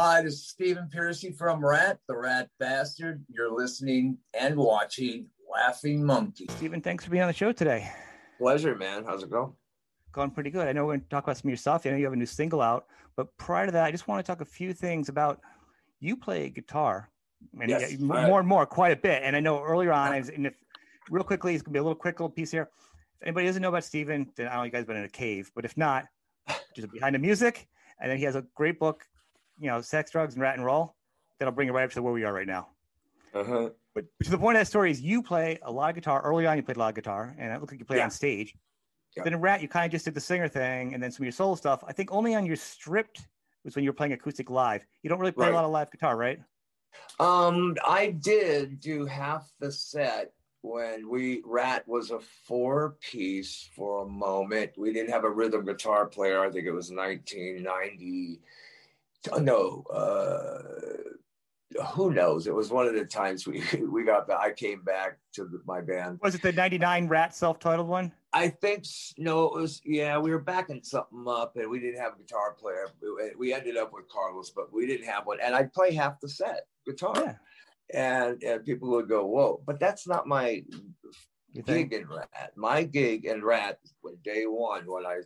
Hi, this is Stephen Pearcy from Ratt, the Rat Bastard. You're listening and watching Laughing Monkey. Stephen, thanks for being on the show today. Pleasure, man. How's it going? Going pretty good. I know we're going to talk about some of your stuff. I know you have a new single out, but prior to that, I just want to talk a few things about you play guitar, and Yes, more right. and more, quite a bit. And I know earlier on, I was, and if real quickly, it's gonna be a little quick little piece here. If anybody doesn't know about Steven, then I don't know you guys been in a cave, but if not, just behind the music. And then he has a great book, you know, Sex, Drugs, and Ratt and Roll. That'll bring it right up to where we are right now. Uh-huh. But to the point of that story is you play a lot of guitar. Early on, you played a lot of guitar, and it looked like you played Yeah. on stage. Yeah. Then in Ratt, you kind of just did the singer thing, and then some of your solo stuff. I think only on your stripped was when you were playing acoustic live. You don't really play a lot of live guitar, right? Um, I did do half the set when we Rat was a four piece for a moment. We didn't have a rhythm guitar player. I think it was 1990. Oh, No, uh, who knows? It was one of the times we we got back. I came back to the, my band. Was it the '99 Ratt self-titled one? I think no, it was yeah. We were backing something up, and we didn't have a guitar player. We- ended up with Carlos, but we didn't have one. And I'd play half the set guitar, Yeah. and and people would go, "Whoa!" But that's not my You think? gig in Ratt. My gig in Ratt was day one when I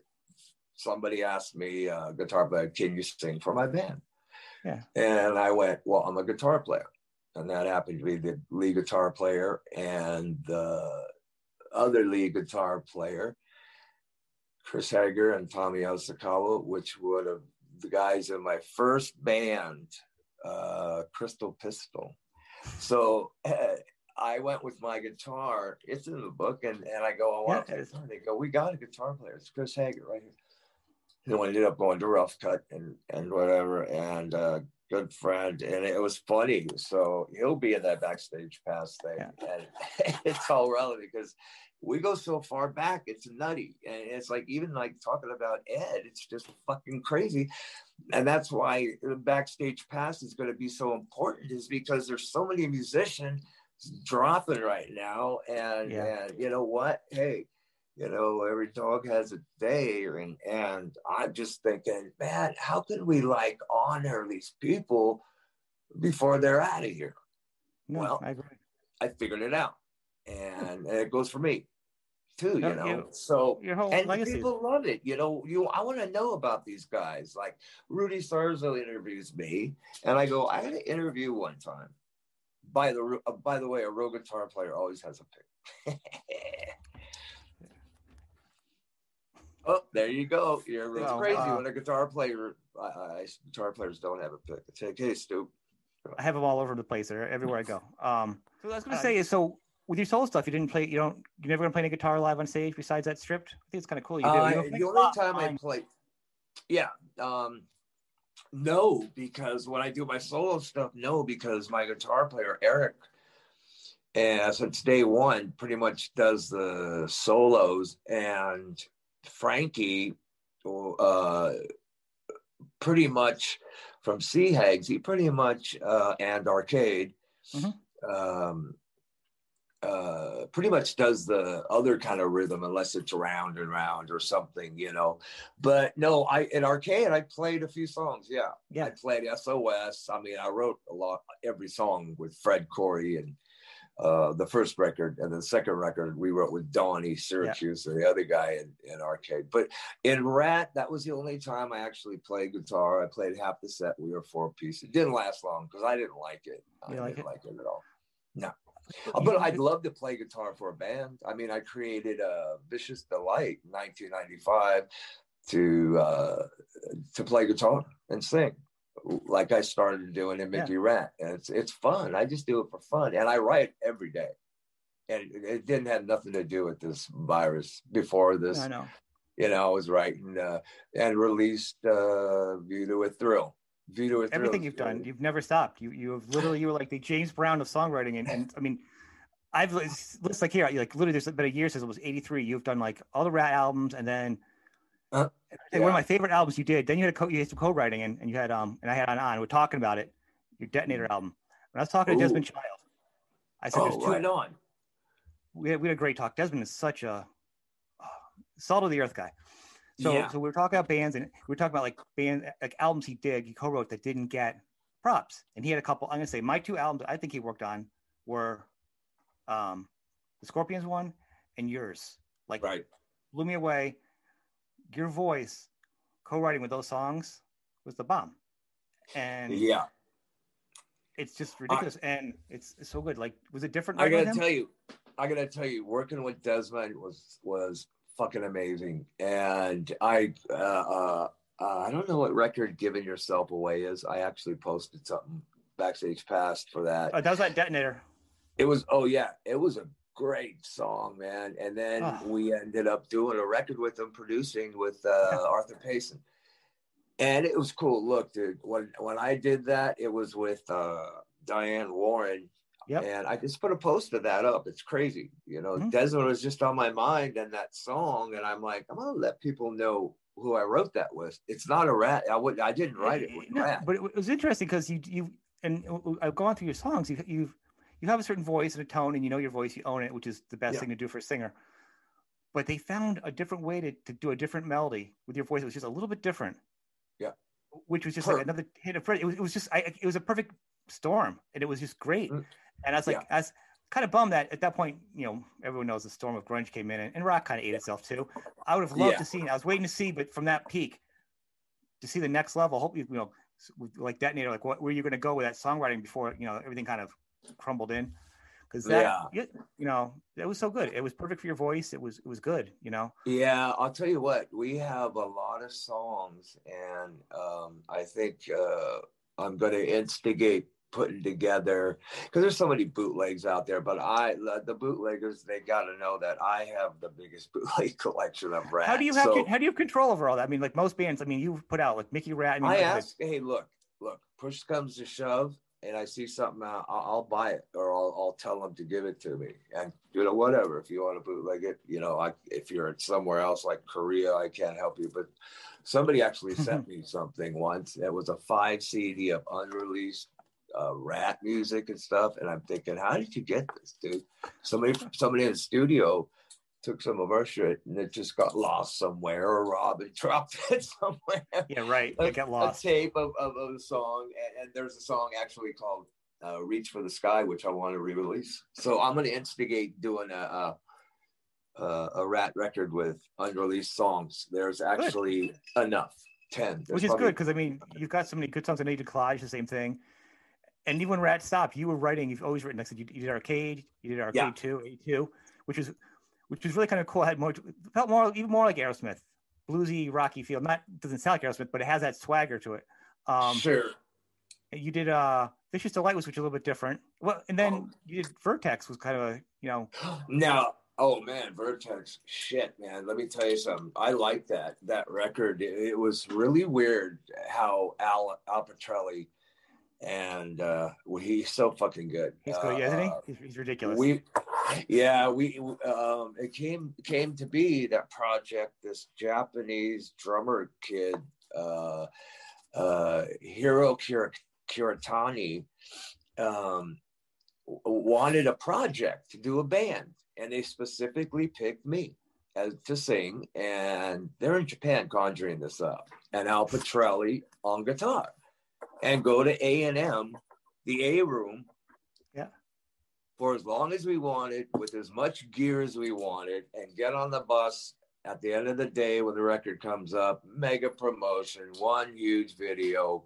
somebody asked me, uh, guitar player, can you sing for my band? Yeah. And I went, well, I'm a guitar player. And that happened to be the lead guitar player and the other lead guitar player, Chris Hager and Tommy Asakawa, which would have the guys in my first band, uh, Crystal Pistol. So uh, I went with my guitar. It's in the book, and, and I go, I want Yeah, a it is. guitar. They go, we got a guitar player. It's Chris Hager right here. We ended up going to Rough Cutt and and whatever, and uh, good friend, and it was funny. So he'll be in that backstage pass thing, and it's all relevant because we go so far back. It's nutty, and it's like even like talking about Ed, it's just fucking crazy, and that's why the backstage pass is going to be so important, is because there's so many musicians dropping right now, and Yeah. and you know what, hey you know every dog has a day and and i'm just thinking man how can we like honor these people before they're out of here No, Well, I agree. i figured it out and, and it goes for me too No, you know you- so and legacy. people love it you know you i want to know about these guys like rudy sarzo interviews me and i go i had an interview one time by the uh, by the way a real guitar player always has a pick Oh, there you go. You're it's crazy wow. when a guitar player. I, I, guitar players don't have a pick. It's like, hey, Stu. I have them all over the place there, everywhere I go. Um, so what I was going Uh, to say is, so with your solo stuff, you didn't play, you don't, you're never going to play any guitar live on stage besides that stripped. I think it's kind of cool. You do. Uh, You don't the only lot time I play, yeah, um, no, because when I do my solo stuff, no, because my guitar player Eric, and since day one, pretty much does the solos, and Frankie, uh, pretty much from Sea Hags, he pretty much uh, and Arcade, Mhm. um, uh, pretty much does the other kind of rhythm unless it's round and round or something, you know. But no, I in Arcade I played a few songs. Yeah, yeah. I played SOS. I mean, I wrote a lot every song with Fred Coury and uh, the first record, and the second record we wrote with Donnie Syracuse, and the other guy in, in Arcade. But in Ratt, that was the only time I actually played guitar. I played half the set. We were four piece. It didn't last long because I didn't like it. I You didn't like it? like it at all. No. But I'd love to play guitar for a band. I mean, I created a Vicious Delite in 1995 to uh, to play guitar and sing, like I started doing in Mickey Ratt, and it's it's fun. I just do it for fun, and I write every day. And it, it didn't have nothing to do with this virus. Before this, I know. you know, I was writing uh, and released uh, "View to a Thrill." View to a Thrill. Everything you've done, you've never stopped. You, you have literally, you were like the James Brown of songwriting. And, and I mean, I've let's like here, like literally, there's been a year since it was '83. You've done like all the Ratt albums, and then Uh, Hey, one of my favorite albums you did. Then you had a co- you had some co-writing, and, and you had um, and I had on on. We're talking about it. Your Detonator album. When I was talking to Desmond Child, I said, Oh, "There's two." right on. We had, we had a great talk. Desmond is such a uh, salt of the earth guy. So, Yeah. so we were talking about bands, and we were talking about like band, like albums he did, he co-wrote that didn't get props, and he had a couple. I'm gonna say my two albums I think he worked on were, um, the Scorpions one and yours. Like, Right. blew me away. Your voice, co-writing with those songs, was the bomb, and Yeah. it's just ridiculous, and it's, it's so good. Like, was it different? I gotta tell you, I gotta tell you, working with Desmond was was fucking amazing. And I uh, uh, uh, I don't know what record "Giving Yourself Away" is. I actually posted something backstage past for that. Oh, that was that detonator. It was oh yeah, it was a great song, man. And then Oh. we ended up doing a record with them, producing with uh, Arthur Payson. And it was cool. Look, dude, when when I did that, it was with uh, Diane Warren. Yep. And I just put a post of that up. It's crazy. You know, Mhm. Desmond was just on my mind and that song. And I'm like, I'm gonna let people know who I wrote that with. It's not a Ratt. I would I didn't write it with No, Ratt. but it was interesting because you you and I've gone through your songs. You you you have a certain voice and a tone, and you know your voice. You own it, which is the best Yeah. thing to do for a singer. But they found a different way to, to do a different melody with your voice. It was just a little bit different. Yeah. Which was just like another hit of it was, it was just I, it was a perfect storm, and it was just great. Mm. And I was like, Yeah. I was kind of bummed that at that point, you know, everyone knows the storm of grunge came in, and, and rock kind of ate itself too. I would have loved Yeah. to see. I was waiting to see, but from that peak, to see the next level. Hope you, you know, like detonator, like what, where you going to go with that songwriting before you know everything kind of crumbled in? Because that, Yeah. you, know, it was so good. It was perfect for your voice. It was, it was good. You know, Yeah, I'll tell you what, we have a lot of songs, and um, I think uh, I'm going to instigate putting together because there's so many bootlegs out there. But I, the bootleggers, they got to know that I have the biggest bootleg collection of rap. how do you have So how do you have control over all that? I mean, like most bands. I mean, you've put out like Mickey Ratt. I mean, I like, ask, hey, look, look, push comes to shove, and I see something I'll, I'll buy it, or I'll, I'll tell them to give it to me, and you know, whatever. If you want to bootleg it, you know, I, if you're somewhere else like Korea, I can't help you. But somebody actually sent me something once. It was a five CD of unreleased uh, rap music and stuff, and I'm thinking, how did you get this, dude? Somebody, somebody in the studio took some of our shit, and it just got lost somewhere, or Rob Robbin dropped it somewhere yeah, right. They get lost. a tape of, of, of a song, and, and there's a song actually called uh, "Reach for the Sky," which I want to re-release. So I'm going to instigate doing a, a a a Ratt record with unreleased songs. There's actually enough, ten, There's which is good because I mean you've got so many good songs. I know you did Collage, the same thing. And even when Ratt stopped, you were writing. You've always written. Like I said, you, you did Arcade, you did Arcade Yeah. Two, A Two, which was which was really kind of cool. It had more felt more even more like Aerosmith, bluesy, rocky feel. Not doesn't sound like Aerosmith, but it has that swagger to it. Um, sure. You did uh, Vicious Delite was which is a little bit different. Well, and then Oh. you did Vertex was kind of a you know Now, oh man, Vertex, shit, man. Let me tell you something. I like that that record. It, it was really weird how Al Al Pitrelli and uh, well, he's so fucking good. he's good, isn't he? Uh, He's, he's ridiculous. We, yeah, we um, it came came to be that project. This Japanese drummer kid, uh, uh, Hiro Kir- Kiritani, um, wanted a project to do a band, and they specifically picked me as to sing. And they're in Japan conjuring this up, and Al Pitrelli on guitar, and go to A and M, the A room for as long as we wanted, with as much gear as we wanted, and get on the bus at the end of the day when the record comes up, mega promotion, one huge video,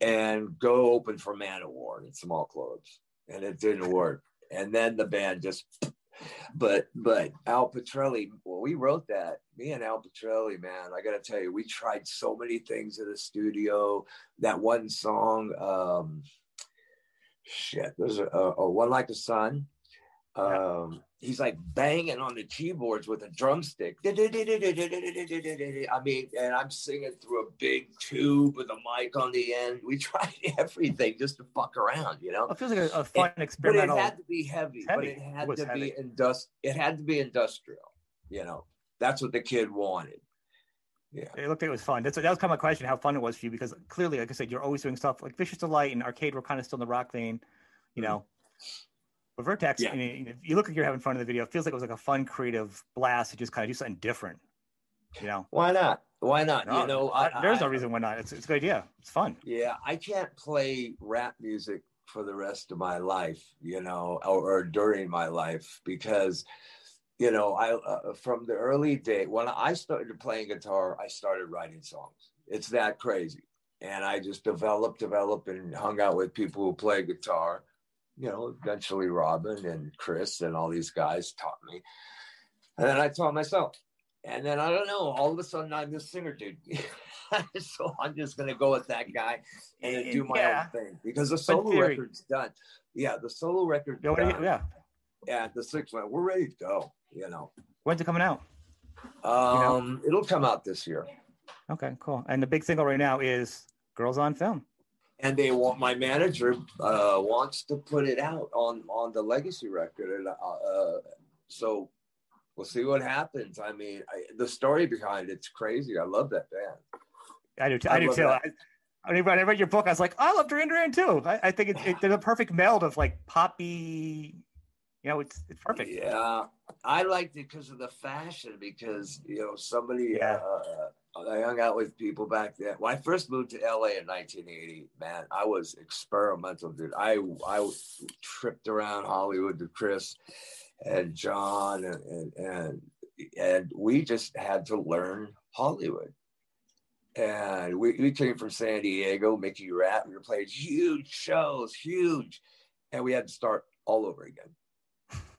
and go open for man Manowar in small clothes. And it didn't work. And then the band just but but Al Pitrelli, well, we wrote that. Me and Al Pitrelli, man, I gotta tell you, we tried so many things in the studio. That one song, um, shit, there's a, a, a one like the sun. Um, he's like banging on the keyboards with a drumstick. I mean, and I'm singing through a big tube with a mic on the end. We tried everything just to fuck around, you know. it feels like a, a fun But it had to be heavy. But it had It to heavy. be industri- It had to be industrial. You know, that's what the kid wanted. Yeah. It looked like it was fun. That's that was kind of my question: how fun it was for you? Because clearly, like I said, you're always doing stuff like Vicious Delite and Arcade. Were kind of still in the rock vein, you know. But Vertex, Mm-hmm. Yeah. I mean, you look like you're having fun in the video. It feels like it was like a fun, creative blast to just kind of do something different. You know, Why not? Why not? No, you know, I- there's no reason why not. It's it's a good idea. It's fun. Yeah, I can't play rap music for the rest of my life, you know, or, or during my life because, you know, I uh, from the early day when I started playing guitar, I started writing songs. It's that crazy, and I just developed, developed, and hung out with people who play guitar. You know, eventually Robbin and Chris and all these guys taught me, and then I taught myself. And then I don't know, all of a sudden I'm this singer dude. so I'm just gonna go with that guy and do my Yeah. own thing because the solo record's done. Yeah, the solo record Yeah, what do you- done. yeah. Yeah, the six one, we're ready to go. You know, When's it coming out? um, it'll come out this year, Okay, cool. And the big single right now is "Girls on Film." and they want my manager uh, wants to put it out on on the Legacy record, and uh, uh, so we'll see what happens. I mean, I, the story behind it's crazy. I love that band. I do. Too. I I, do too. I, I, read, I read your book. I was like, I love Duran Duran too. I, I think it's it, they're the perfect meld of like poppy. You know, it's it's perfect. Yeah, I liked it because of the fashion. Because you know, somebody. Yeah. Uh, I hung out with people back then. When I first moved to LA in 1980, man, I was experimental, dude. I I tripped around Hollywood with Chris and John, and and and, and we just had to learn Hollywood. And we, we came from San Diego, Mickey Ratt. We were playing huge shows, huge, and we had to start all over again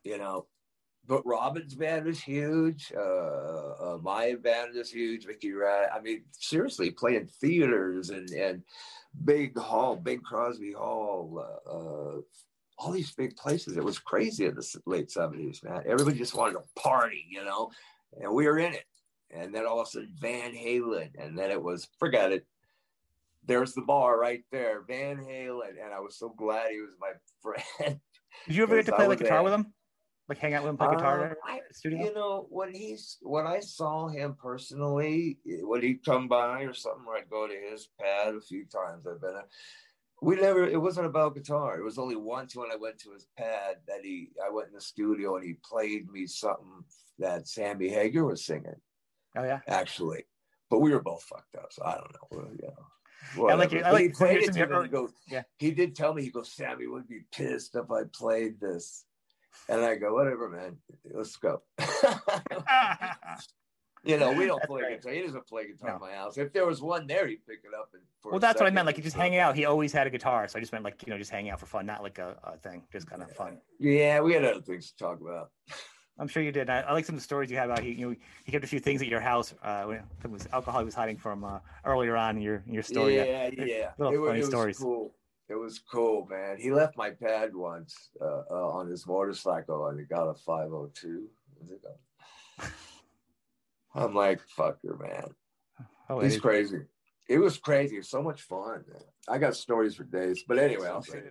you know. But Robbin's band was huge. Uh, uh, my band was huge. Mickey Ratt. I mean, seriously, playing theaters and and big hall, big Crosby Hall, uh, uh, all these big places. It was crazy in the late seventies, man. Everybody just wanted to party, you know, and we were in it. And then all of a sudden, Van Halen, and then it was forget it. There's the bar right there, Van Halen, and I was so glad he was my friend. Did you ever get to play like guitar there. with him? Like hang out with him, play guitar? Um, I- studio? You know, when he's when I saw him personally, when he'd come by or something, or I'd go to his pad a few times. I've been. There. We never. It wasn't about guitar. It was only once when I went to his pad that he. I went in the studio and he played me something that Sammy Hagar was singing, oh yeah. actually. But we were both fucked up, so I don't know. You know. I like. I But he played it to me. goes, yeah. He did tell me. He goes, Sammy would be pissed if I played this. And I go, whatever, man. Let's go. you know, we don't That's play great. guitar. He doesn't play guitar No. in my house. If there was one there, he'd pick it up. And for well, that's what I meant. Like just hanging out. He always had a guitar, so I just meant like you know just hanging out for fun, not like a, a thing, just kind of fun. Yeah, we had other things to talk about. I'm sure you did. I, I like some of the stories you had about he. You know, he kept a few things at your house. Uh, when it was alcohol he was hiding from uh, earlier on in your in your story. Yeah, yeah. Little It, funny it was stories. cool. It was cool, man. He left my pad once uh, uh, on his motorcycle and he got a 502. What's it called? I'm like, fucker, man. Oh, He's crazy. It was crazy. It was so much fun. Man. I got stories for days. But anyway, I'll say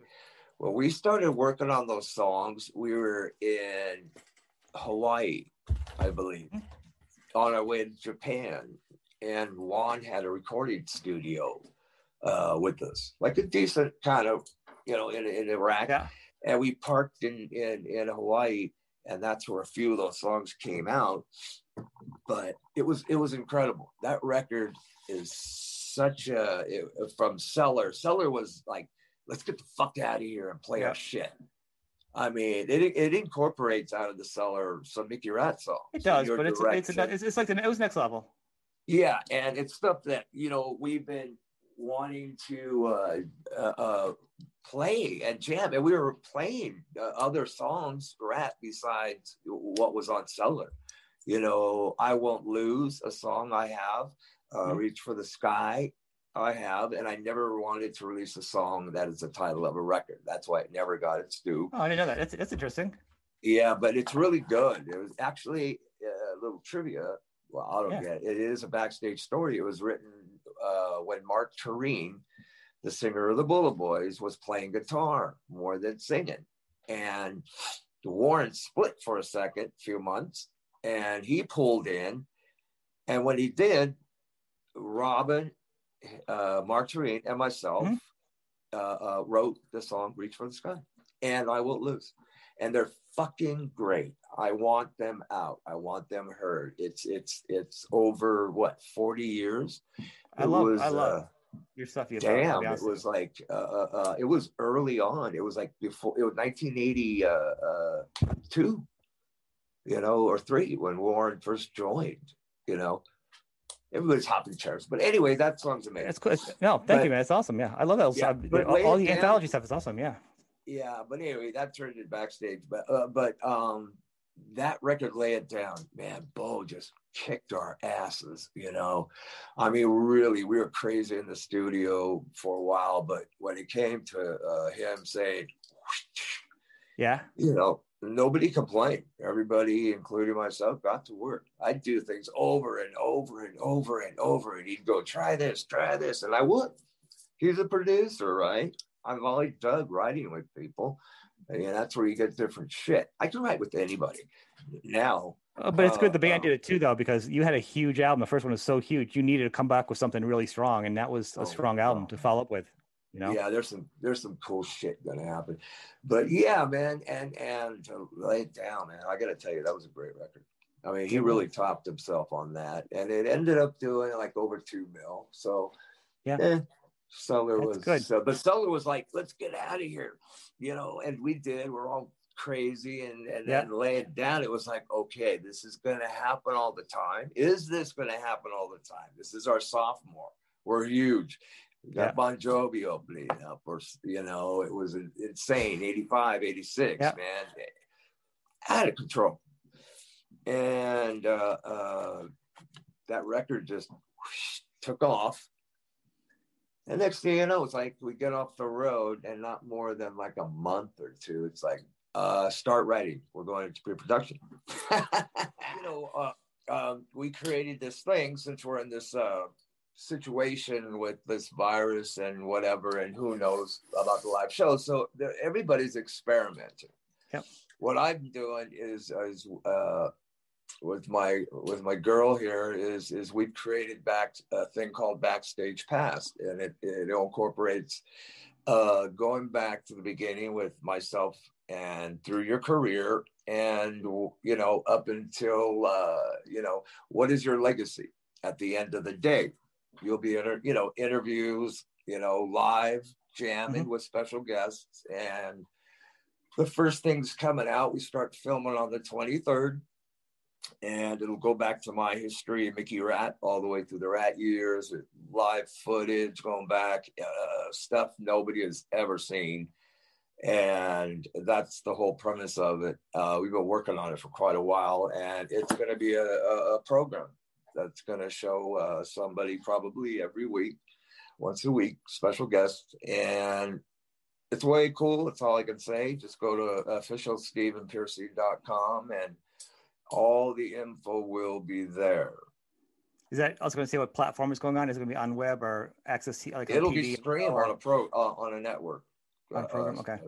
when we started working on those songs, we were in Hawaii, I believe, on our way to Japan. And Juan had a recording studio uh, with us, like a decent kind of, you know, in, in Iraq. Yeah. And we parked in, in, in Hawaii, and that's where a few of those songs came out. But it was it was incredible. That record is such a it, from Cellar. Cellar was like, let's get the fuck out of here and play Yeah. our shit. I mean, it it incorporates out of the cellar some Mickey Ratt songs. It does, but it's it's, it's it's like the, it was next level. Yeah, and it's stuff that you know we've been wanting to uh, uh, uh, play and jam, and we were playing uh, other songs, Ratt besides what was on Cellar. You know, I won't lose a song I have, uh, Mhm. Reach for the Sky. I have, and I never wanted to release a song that is the title of a record. That's why it never got its due. Oh, I didn't know that. That's that's interesting. Yeah, but it's really good. It was actually uh, a little trivia. Well, I don't Yeah. get it. It is a backstage story. It was written uh, when Marq Torien, the singer of the Bullet Boys, was playing guitar more than singing. And the Warren split for a second, few months, and he pulled in. And when he did, Robbin, uh, Marq Torien, and myself Mhm. uh, uh, wrote the song "Reach for the Sky," and I won't lose and they're fucking great. I want them out. I want them heard. It's it's it's over what forty years. I love was, I love uh, your stuff. You damn, it was like uh, uh, it was early on. It was like before it was nineteen eighty two, you know, or three when Warren first joined. You know, everybody's hopping chairs. But anyway, that song's amazing. That's cool. No, thank but, you, man. It's awesome. Yeah, I love that. Yeah, all, all the down, anthology stuff is awesome. Yeah. Yeah, but anyway, that turned it backstage. But uh, but um, that record, lay it down, man. Beau just kicked our asses. You know, I mean, really, we were crazy in the studio for a while. But when it came to uh, him saying, yeah, you know, nobody complained. Everybody, including myself, got to work. I'd do things over and over and over and over, and he'd go, try this, try this. And I would. He's a producer, right? I've always dug writing with people. And that's where you get different shit. I can write with anybody now. Oh, but it's good the band uh, did it too, though, because you had a huge album. The first one was so huge, you needed to come back with something really strong, and that was a oh, strong album to follow up with. You know? Yeah, there's some there's some cool shit gonna happen, but yeah, man, and and to lay it down, man. I gotta tell you, that was a great record. I mean, he really topped himself on that, and it ended up doing like over two mil. So, yeah, eh, Cellar was good. So, but Cellar was like, let's get out of here, you know, and we did. We're all crazy and and yeah. then lay it down. It was like, okay, this is going to happen all the time. Is this going to happen all the time? This is our sophomore. We're huge. We got yeah. Bon Jovi opening up, or you know, it was insane. 85, 86, yeah. man, out of control. And uh, uh, that record just whoosh, took off and next thing you know, it's like we get off the road and not more than like a month or two, it's like, uh, start writing. We're going into pre-production. you know, uh, um, we created this thing since we're in this uh, situation with this virus and whatever, and who knows about the live show. So everybody's experimenting. Yep. What I'm doing is, is uh, with my with my girl here is is we've created back a thing called backstage pass and it, it incorporates uh, going back to the beginning with myself and through your career and you know up until uh, you know what is your legacy at the end of the day you'll be in you know interviews you know live jamming mm-hmm. with special guests and the first things coming out we start filming on the 23rd and it'll go back to my history of Mickey Ratt all the way through the Ratt years, live footage going back, uh, stuff nobody has ever seen. And that's the whole premise of it. Uh, we've been working on it for quite a while, and it's going to be a, a, program that's going to show uh, somebody probably every week, once a week, special guest. And it's way cool. That's all I can say. Just go to officialstevenpearcy.com and all the info will be there. Is that I was going to say what platform is going on? Is it going to be on web or access? Like It'll be streamed on a pro uh, on a network. On a program, uh, okay.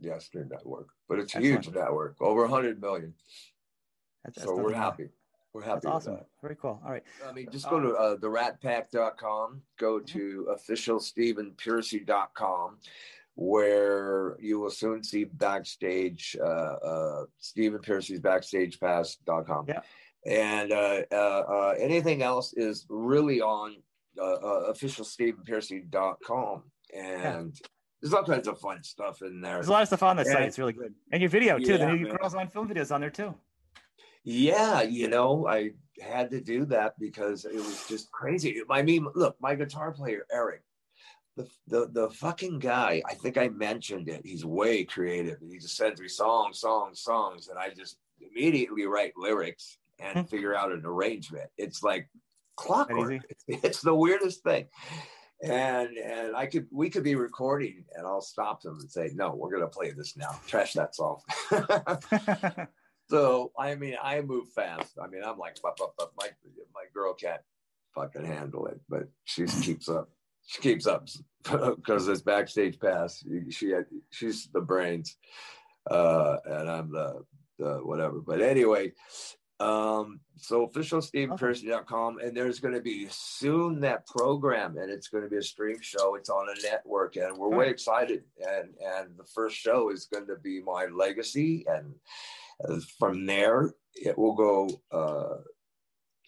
Yeah, stream network, but it's a Excellent. huge network, over 100 million. That's, that's so we're happy. We're happy. That's awesome. Very cool. All right. I mean, just go to uh, theratpack.com, go mm-hmm. to officialstevenpearcy.com where you will soon see backstage uh, uh, Stephen Pearcy's backstagepass.com. Yeah. And uh, uh, uh, anything else is really on uh, uh, officialstevenpearcy.com. And yeah. there's all kinds of fun stuff in there. There's a lot of stuff on that and, site. It's really good. And your video, too. Yeah, the new man. Girls on Film videos on there, too. Yeah, you know, I had to do that because it was just crazy. I mean, look, my guitar player, Eric, the, the the fucking guy, I think I mentioned it. He's way creative. He just sends me songs, songs, songs, and I just immediately write lyrics and hmm. figure out an arrangement. It's like clockwork. It's, it's, the weirdest thing. And and I could we could be recording and I'll stop them and say, no, we're gonna play this now. Trash that song. so I mean I move fast. I mean I'm like my my girl can't fucking handle it, but she keeps up she keeps up because this backstage pass. She had, she's the brains, uh, and I'm the the whatever. But anyway, Um, so official StevenPearcy.com, and there's going to be soon that program, and it's going to be a stream show. It's on a network, and we're way excited. And and the first show is going to be my legacy, and uh, from there it will go. Uh,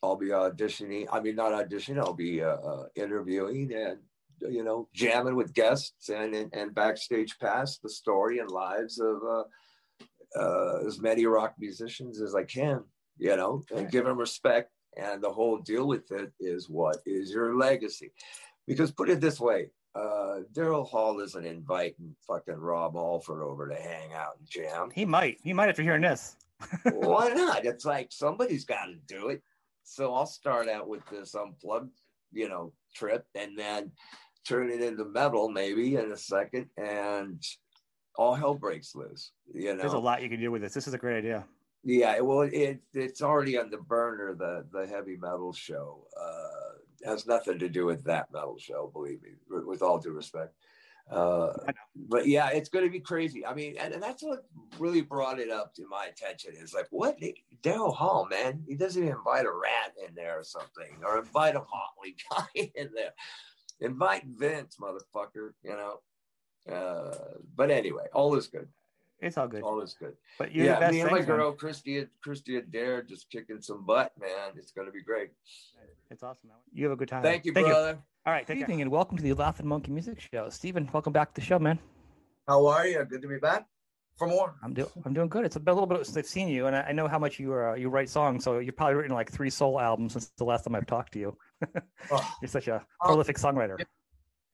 I'll be auditioning. I mean, not auditioning. I'll be uh, uh, interviewing and you know jamming with guests and, and, and backstage past the story and lives of uh, uh, as many rock musicians as I can. You know, and give them respect. And the whole deal with it is what is your legacy? Because put it this way, uh, Daryl Hall isn't inviting fucking Rob Halford over to hang out and jam. He might. He might after hearing this. Why not? It's like somebody's got to do it. So I'll start out with this unplugged, you know, trip and then turn it into metal maybe in a second and all hell breaks loose. You know, there's a lot you can do with this. This is a great idea. Yeah, well, it it's already on the burner. The the heavy metal show uh, has nothing to do with that metal show. Believe me, with all due respect. Uh, but yeah, it's going to be crazy. I mean, and, and, that's what really brought it up to my attention is like, what Daryl Hall, man, he doesn't even invite a Ratt in there or something, or invite a Motley guy in there. Invite Vince, motherfucker, you know. Uh, but anyway, all is good. It's all good. All is good. But yeah, me and my girl Christy, Christy Adair, just kicking some butt, man. It's going to be great. It's awesome. You have a good time. Thank you, Thank brother. You. All right. Good evening and welcome to the Laughing Monkey Music Show. Stephen, welcome back to the show, man. How are you? Good to be back. For more, I'm doing. I'm doing good. It's a little bit. Since I've seen you, and I, I know how much you uh, you write songs. So you've probably written like three soul albums since the last time I've talked to you. oh. You're such a prolific songwriter.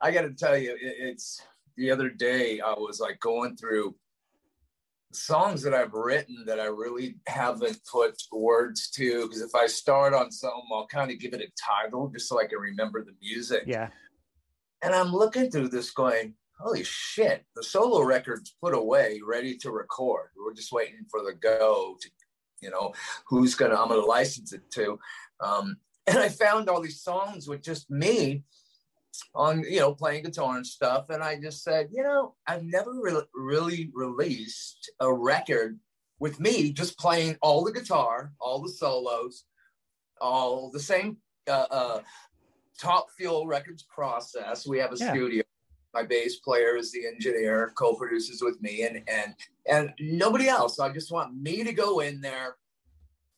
I got to tell you, it's the other day I was like going through songs that I've written that I really haven't put words to. Because if I start on something, I'll kind of give it a title just so I can remember the music. Yeah. And I'm looking through this going, holy shit, the solo record's put away, ready to record. We're just waiting for the go to, you know, who's gonna, I'm gonna license it to. Um, and I found all these songs with just me on you know playing guitar and stuff and i just said you know i've never re- really released a record with me just playing all the guitar all the solos all the same uh, uh, top fuel records process. We have a yeah. studio. My bass player is the engineer co-produces with me and and and nobody else. I just want me to go in there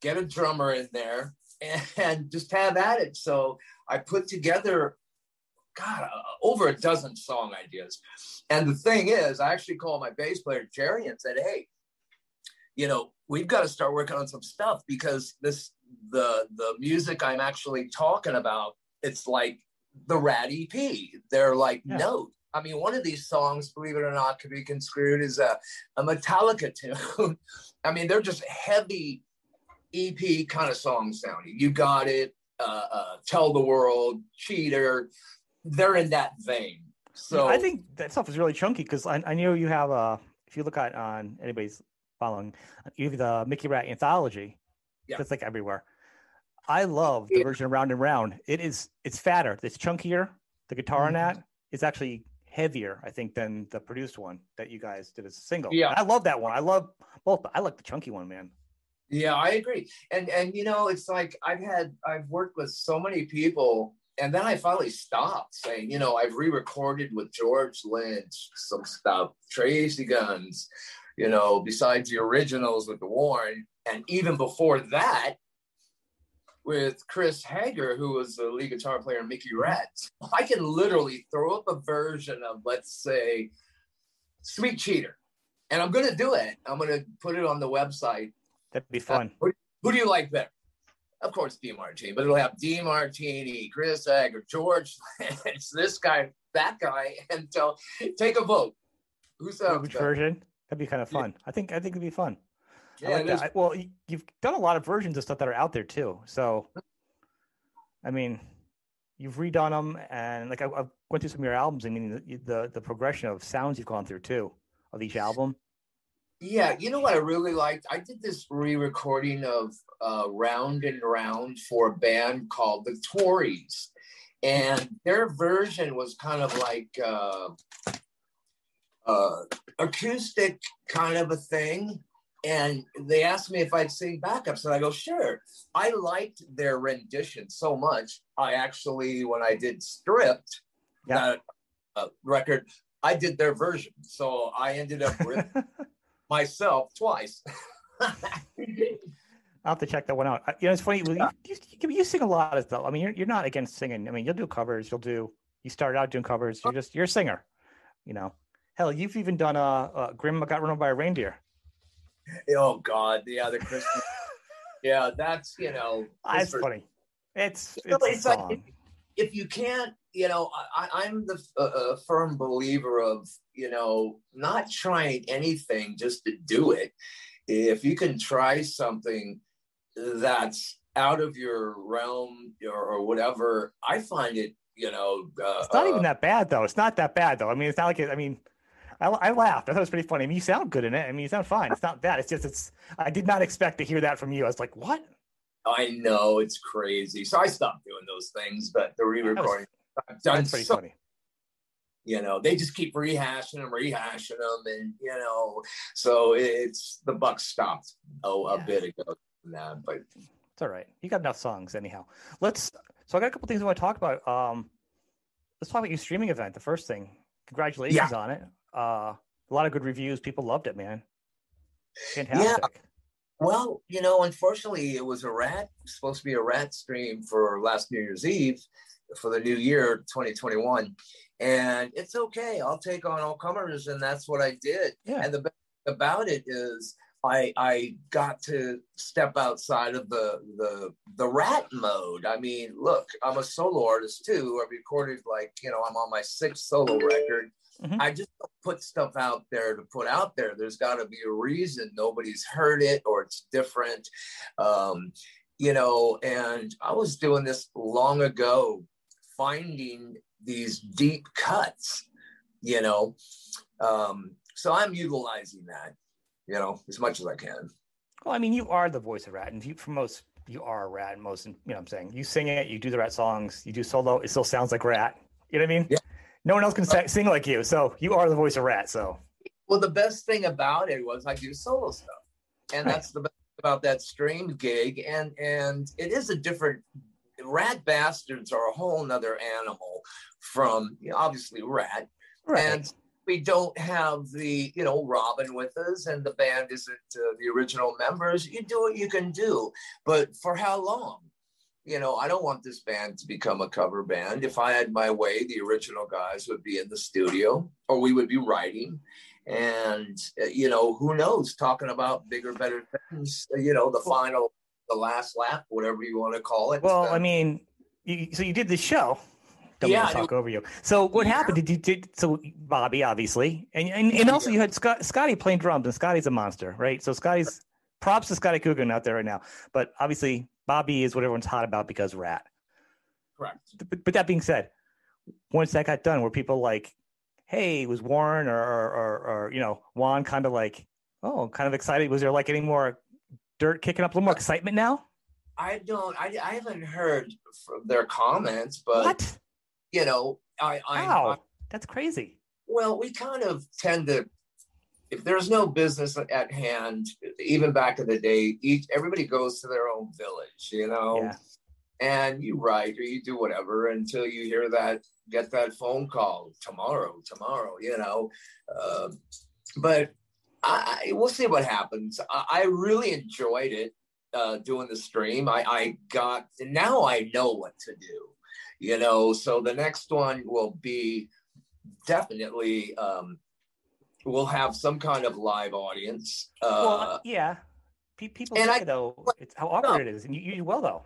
get a drummer in there and, and just have at it. So i put together God, uh, over a dozen song ideas. And the thing is, I actually called my bass player Jerry and said, "Hey, you know, we've got to start working on some stuff because this the the music I'm actually talking about, it's like the Ratt EP. They're like yeah. notes. I mean, one of these songs, believe it or not, could be construed as a, a Metallica tune. I mean, they're just heavy EP kind of songs sounding. You got it. Uh, uh, tell the world, cheater, they're in that vein. So I think that stuff is really chunky because I, I know you have a. If you look at on anybody's following, you have the Mickey Ratt anthology. Yeah. That's like everywhere. I love the version of Round and Round. It is it's fatter, it's chunkier. The guitar mm-hmm. on that is actually heavier, I think, than the produced one that you guys did as a single. Yeah, I love that one. I love both. I like the chunky one, man. Yeah, I agree. And and you know, it's like I've had I've worked with so many people and then I finally stopped saying, you know, I've re-recorded with George Lynch some stuff, Tracii Guns, you know, besides the originals with the Warren, and even before that, with Chris Hager, who was the lead guitar player in Mickey Ratt. I can literally throw up a version of, let's say, Sweet Cheater, and I'm going to do it. I'm going to put it on the website. That'd be fun. Uh, who, who do you like better? Of course, Demartini, but it'll have Demartini, Chris Egg, George It's this guy, that guy, and so take a vote. Who sounds Which version? That'd be kind of fun. Yeah. I think I think it'd be fun. Yeah, I like that. I, well, you've done a lot of versions of stuff that are out there too. So, I mean, you've redone them, and like I, I went through some of your albums. I mean, the, the the progression of sounds you've gone through too of each album. Yeah, you know what I really liked? I did this re-recording of uh, Round and Round for a band called the Tories, and their version was kind of like uh, uh, acoustic kind of a thing and they asked me if I'd sing backups, and I go, sure. I liked their rendition so much. I actually, when I did Stripped, Yeah. that uh, record, I did their version. So I ended up with myself twice. I'll have to check that one out. You know, it's funny. well, You, you, you, sing a lot of stuff. I mean, you're, you're not against singing. I mean, you'll do covers. You'll do. You started out doing covers. You're just you're a singer. You know, hell, you've even done a uh, uh, Grim got run over by a reindeer. oh God, the other Christmas. yeah, that's you know. That's Christopher- funny. It's it's it's like song. if you can't, you know, I, I'm the uh, firm believer of, you know, not trying anything just to do it. If you can try something that's out of your realm or, or whatever, I find it, you know, uh, It's not even uh, that bad though. It's not that bad though. I mean, it's not like it. I mean, I, I laughed. I thought it was pretty funny. I mean, you sound good in it. I mean, you sound fine. It's not bad. It's just it's. I did not expect to hear that from you. I was like, what? I know it's crazy. So I stopped doing those things, but the re-recording, I've done That's pretty so funny. you know they just keep rehashing them rehashing them and you know so it's the buck stopped oh a Yeah. bit ago but It's all right. You got enough songs anyhow. Let's. So I got a couple things I want to talk about. Um, let's talk about your streaming event. The first thing, congratulations on it. Uh, a lot of good reviews. People loved it, man. Fantastic. well you know unfortunately it was a Ratt supposed to be a Ratt stream for last new year's eve for the new year 2021 and it's okay i'll take on all comers and that's what i did Yeah. and the best about it is I I got to step outside of the the the Ratt mode. I mean, look, I'm a solo artist too. I recorded like you know I'm on my sixth solo record. Mhm. I just don't put stuff out there to put out there. There's got to be a reason nobody's heard it or it's different, um, you know. And I was doing this long ago, finding these deep cuts, you know. Um, so I'm utilizing that, you know, as much as I can. Well, I mean, you are the voice of Ratt, and you, for most, you are a Ratt. and Most, you know, what I'm saying you sing it, you do the Ratt songs, you do solo. It still sounds like Ratt. You know what I mean? Yeah. No one else can sa- sing like you, so you are the voice of Rat. So Well, the best thing about it was I do solo stuff, and Right. that's the best about that stream gig. And and it is a different. Rat bastards are a whole nother animal from you know, obviously Ratt, and we don't have the you know Robbin with us, and the band isn't uh, the original members. You do what you can do, but for how long? You know, I don't want this band to become a cover band. If I had my way, the original guys would be in the studio, or we would be writing. And uh, you know, who knows? Talking about bigger, better things. You know, the final, the last lap, whatever you want to call it. well, I mean, you, so you did the show. Don't Yeah, yeah, I talk over you. So what Yeah. happened? Did you did so Bobby obviously, and and, and also you had Scott, Scotty playing drums, and Scotty's a monster, right? So Scotty's props to Scotty Coogan out there right now, but obviously Bobby is what everyone's hot about because Ratt. correct. but, but that being said, once that got done, were people like, "Hey, was Warren or or, or, or you know Juan kind of like, oh, kind of excited? Was there like any more dirt kicking up, a little more excitement now? I don't. I, I haven't heard from their comments, but what? you know, I, I, Wow, I that's crazy. well, we kind of tend to. If there's no business at hand, even back in the day, each everybody goes to their own village, you know, Yeah. and you write or you do whatever until you hear that, get that phone call tomorrow, tomorrow, you know. Uh, but I, I we'll see what happens. I, I really enjoyed it uh, doing the stream. I, I got now I know what to do, you know. So the next one will be definitely um, we'll have some kind of live audience. Uh, well, yeah. Pe- people and I- though it's how awkward it is, and you, you well though.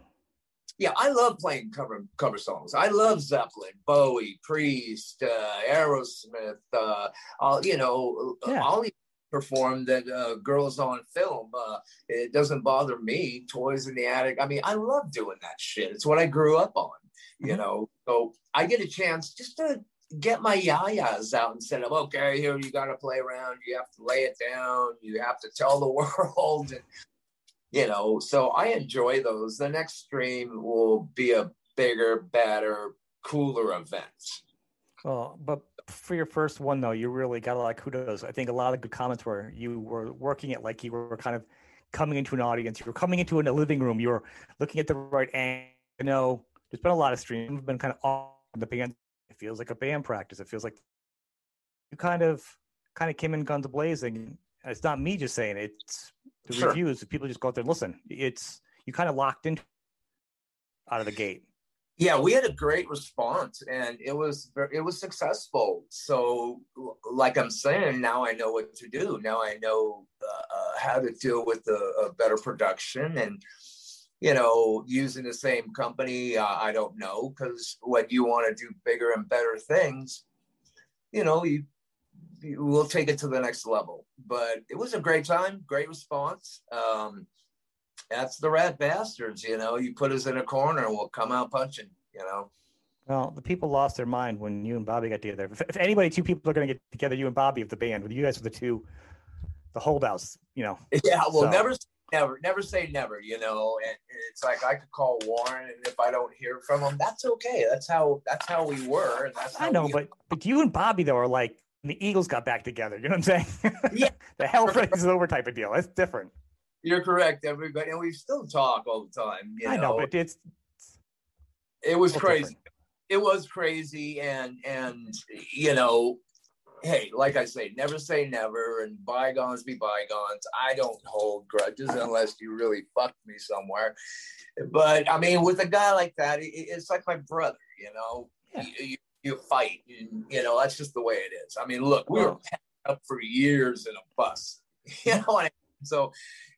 yeah, I love playing cover cover songs. I love Zeppelin, Bowie, Priest, uh, Aerosmith. Uh, I'll you know Yeah. I'll even perform that uh, girls on film. Uh, it doesn't bother me. Toys in the attic. I mean, I love doing that shit. It's what I grew up on. You Mhm. know, so I get a chance just to get my yayas out instead of okay, here you got to play around. You have to lay it down. You have to tell the world and you know so i enjoy those the next stream will be a bigger better cooler event Well, but for your first one though, you really got a lot of kudos. I think a lot of good comments were you were working it like you were kind of coming into an audience. You were coming into a living room. You were looking at the right angle. You know, there's been a lot of streams, been kind of on the band. It feels like a band practice. It feels like you kind of kind of came in guns blazing. It's not me just saying it. It's the sure. reviews. People just go out there and listen. It's you kind of locked in out of the gate. Yeah, we had a great response, and it was it was successful. So, like I'm saying, now I know what to do. Now I know uh, uh, how to deal with a, a, better production, and you know, using the same company. Uh, I don't know because when you want to do bigger and better things, you know, you, you will take it to the next level. But it was a great time, great response. Um, that's the rat bastards, you know. You put us in a corner, we'll come out punching, you know. Well, the people lost their mind when you and Bobby got together. If, if anybody, two people are going to get together, you and Bobby of the band, with you guys are the two, the holdouts, you know. Yeah, well, so. never, never, never say never, you know. And it's like I could call Warren, and if I don't hear from him, that's okay. That's how that's how we were, and that's I know, we, but but you and Bobby though are like the Eagles got back together. You know what I'm saying? Yeah, the hell is over type of deal. It's different. You're correct, everybody, and we still talk all the time. You know? I know, but it's it was crazy. Different. It was crazy, and and you know, hey, like I say, never say never, and bygones be bygones. I don't hold grudges unless you really fucked me somewhere. But I mean, with a guy like that, it, it's like my brother. You know, yeah. you, you, you, fight, and, you know that's just the way it is. I mean, look, we were packed up for years in a bus. You know, so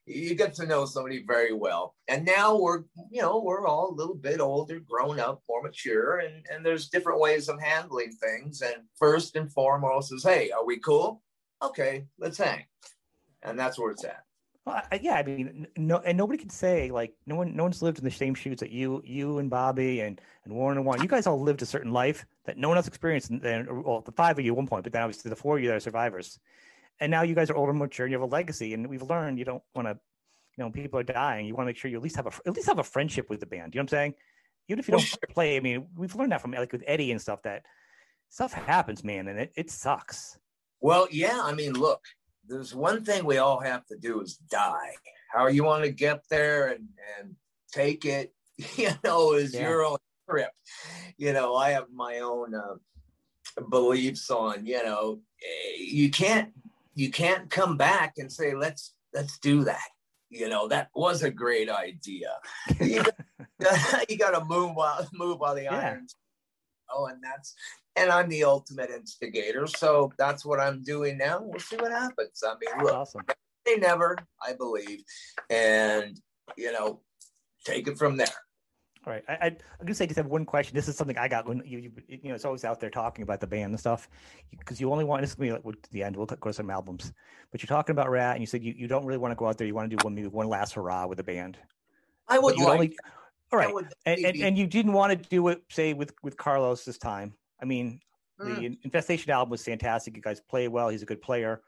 you get to know somebody very well. And now we're, you know, we're all a little bit older, grown up, more mature, and, and there's different ways of handling things. And first and foremost is, hey, are we cool? Okay, let's hang. And that's where it's at. Well, I, yeah, I mean, no, and nobody can say like no one, no one's lived in the same shoes that you, you and Bobby and and Warren and Warren. You guys all lived a certain life that no one else experienced. And then, well, the five of you at one point, but then obviously the four of you that are survivors and now you guys are older, and mature, and you have a legacy. And we've learned you don't want to, you know, people are dying. You want to make sure you at least have a at least have a friendship with the band. You know what I'm saying? Even if you don't play, I mean, we've learned that from like with Eddie and stuff that stuff happens, man, and it, it sucks. Well, yeah, I mean, look, there's one thing we all have to do is die. How you want to get there and and take it, you know, is yeah. your own trip. You know, I have my own uh, beliefs on, you know, eh, you can't you can't come back and say let's let's do that. You know that was a great idea. You, got, you got to move while move while the yeah. irons oh and that's and i'm the ultimate instigator so that's what i'm doing now. We'll see what happens. I mean look awesome. they never i believe. And you know take it from there all right. I, I, am gonna say just have one question. This is something I got when you, you, you know, it's always out there talking about the band and stuff, because you only want this is gonna be like the end. We'll go to some albums, but you're talking about Ratt, and you said you, you don't really want to go out there. You want to do one maybe one last hurrah with the band. I would like. Only, all right, and, and, and you didn't want to do it say with with Carlos this time. I mean, mm. the Infestation album was fantastic. You guys play well. He's a good player,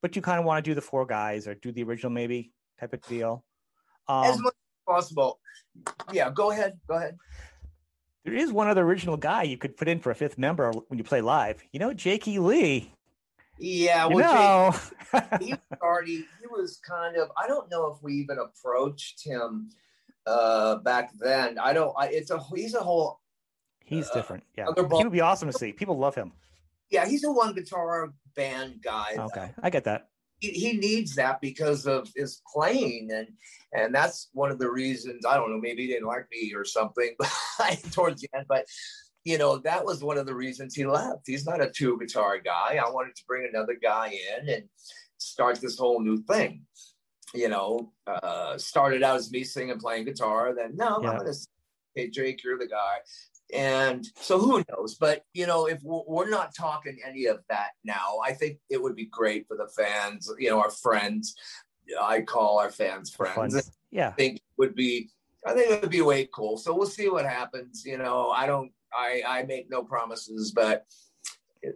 but you kind of want to do the four guys or do the original maybe type of deal. Um, as much possible yeah, go ahead. Go ahead. There is one other original guy you could put in for a fifth member when you play live. You know, Jakey Lee. Yeah, well, Jake, he was already he was kind of. I don't know if we even approached him uh back then. I don't. I, it's a he's a whole. He's uh, different. Yeah, he would be awesome to see. People love him. Yeah, he's a one guitar band guy. Okay, though. I get that he, he needs that because of his playing and and that's one of the reasons i don't know maybe he didn't like me or something but towards the end but you know that was one of the reasons he left. He's not a two guitar guy. I wanted to bring another guy in and start this whole new thing you know uh started out as me singing playing guitar then no yeah. i'm gonna hey jake you're the guy and so who knows? But you know, if we're not talking any of that now, I think it would be great for the fans. You know, our friends. I call our fans friends. Yeah, I think would be. I think it would be way cool. So we'll see what happens. You know, I don't. I I make no promises, but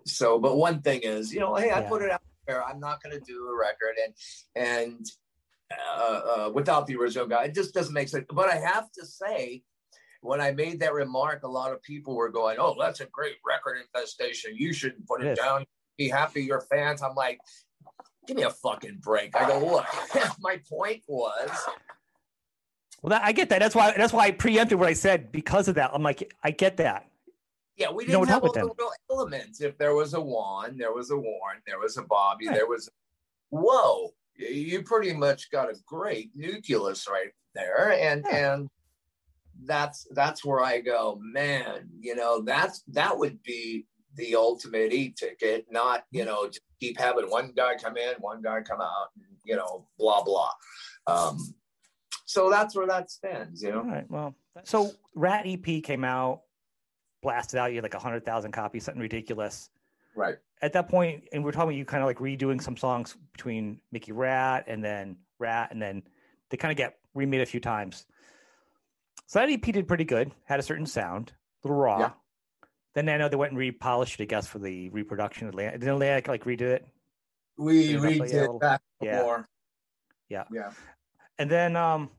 so. But one thing is, you know, hey, I yeah. put it out there. I'm not going to do a record, and and uh, uh, without the original guy, it just doesn't make sense. But I have to say when I made that remark, a lot of people were going, "Oh, that's a great record infestation. You shouldn't put it, is. down. Be happy, your fans." I'm like, "Give me a fucking break." I go, "Look, my point was, Well, that, I get that. That's why. That's why I preempted what I said because of that. I'm like, I get that. yeah, we didn't have all the real elements. If there was a Juan, there was a Warren, there was a Bobby, there was, whoa, you- you pretty much got a great nucleus right there, and Yeah. and that's that's where I go, man. You know, that's that would be the ultimate e-ticket, not you know just keep having one guy come in, one guy come out, and, you know, blah blah. Um, so that's where that stands. You know, All right. Well, so Ratt EP came out, blasted out. You had like hundred thousand copies, something ridiculous. right? At that point, and we're talking you kind of like redoing some songs between Mickey Ratt and then Ratt, and then they kind of get remade a few times. So that EP did pretty good. Had a certain sound, a little raw. Yeah. Then I know they went and repolished it, I guess, for the reproduction. Atlantic. Did Atlantic like redo it? We Yeah, redid yeah, little- that yeah. before. Yeah. Yeah. And then um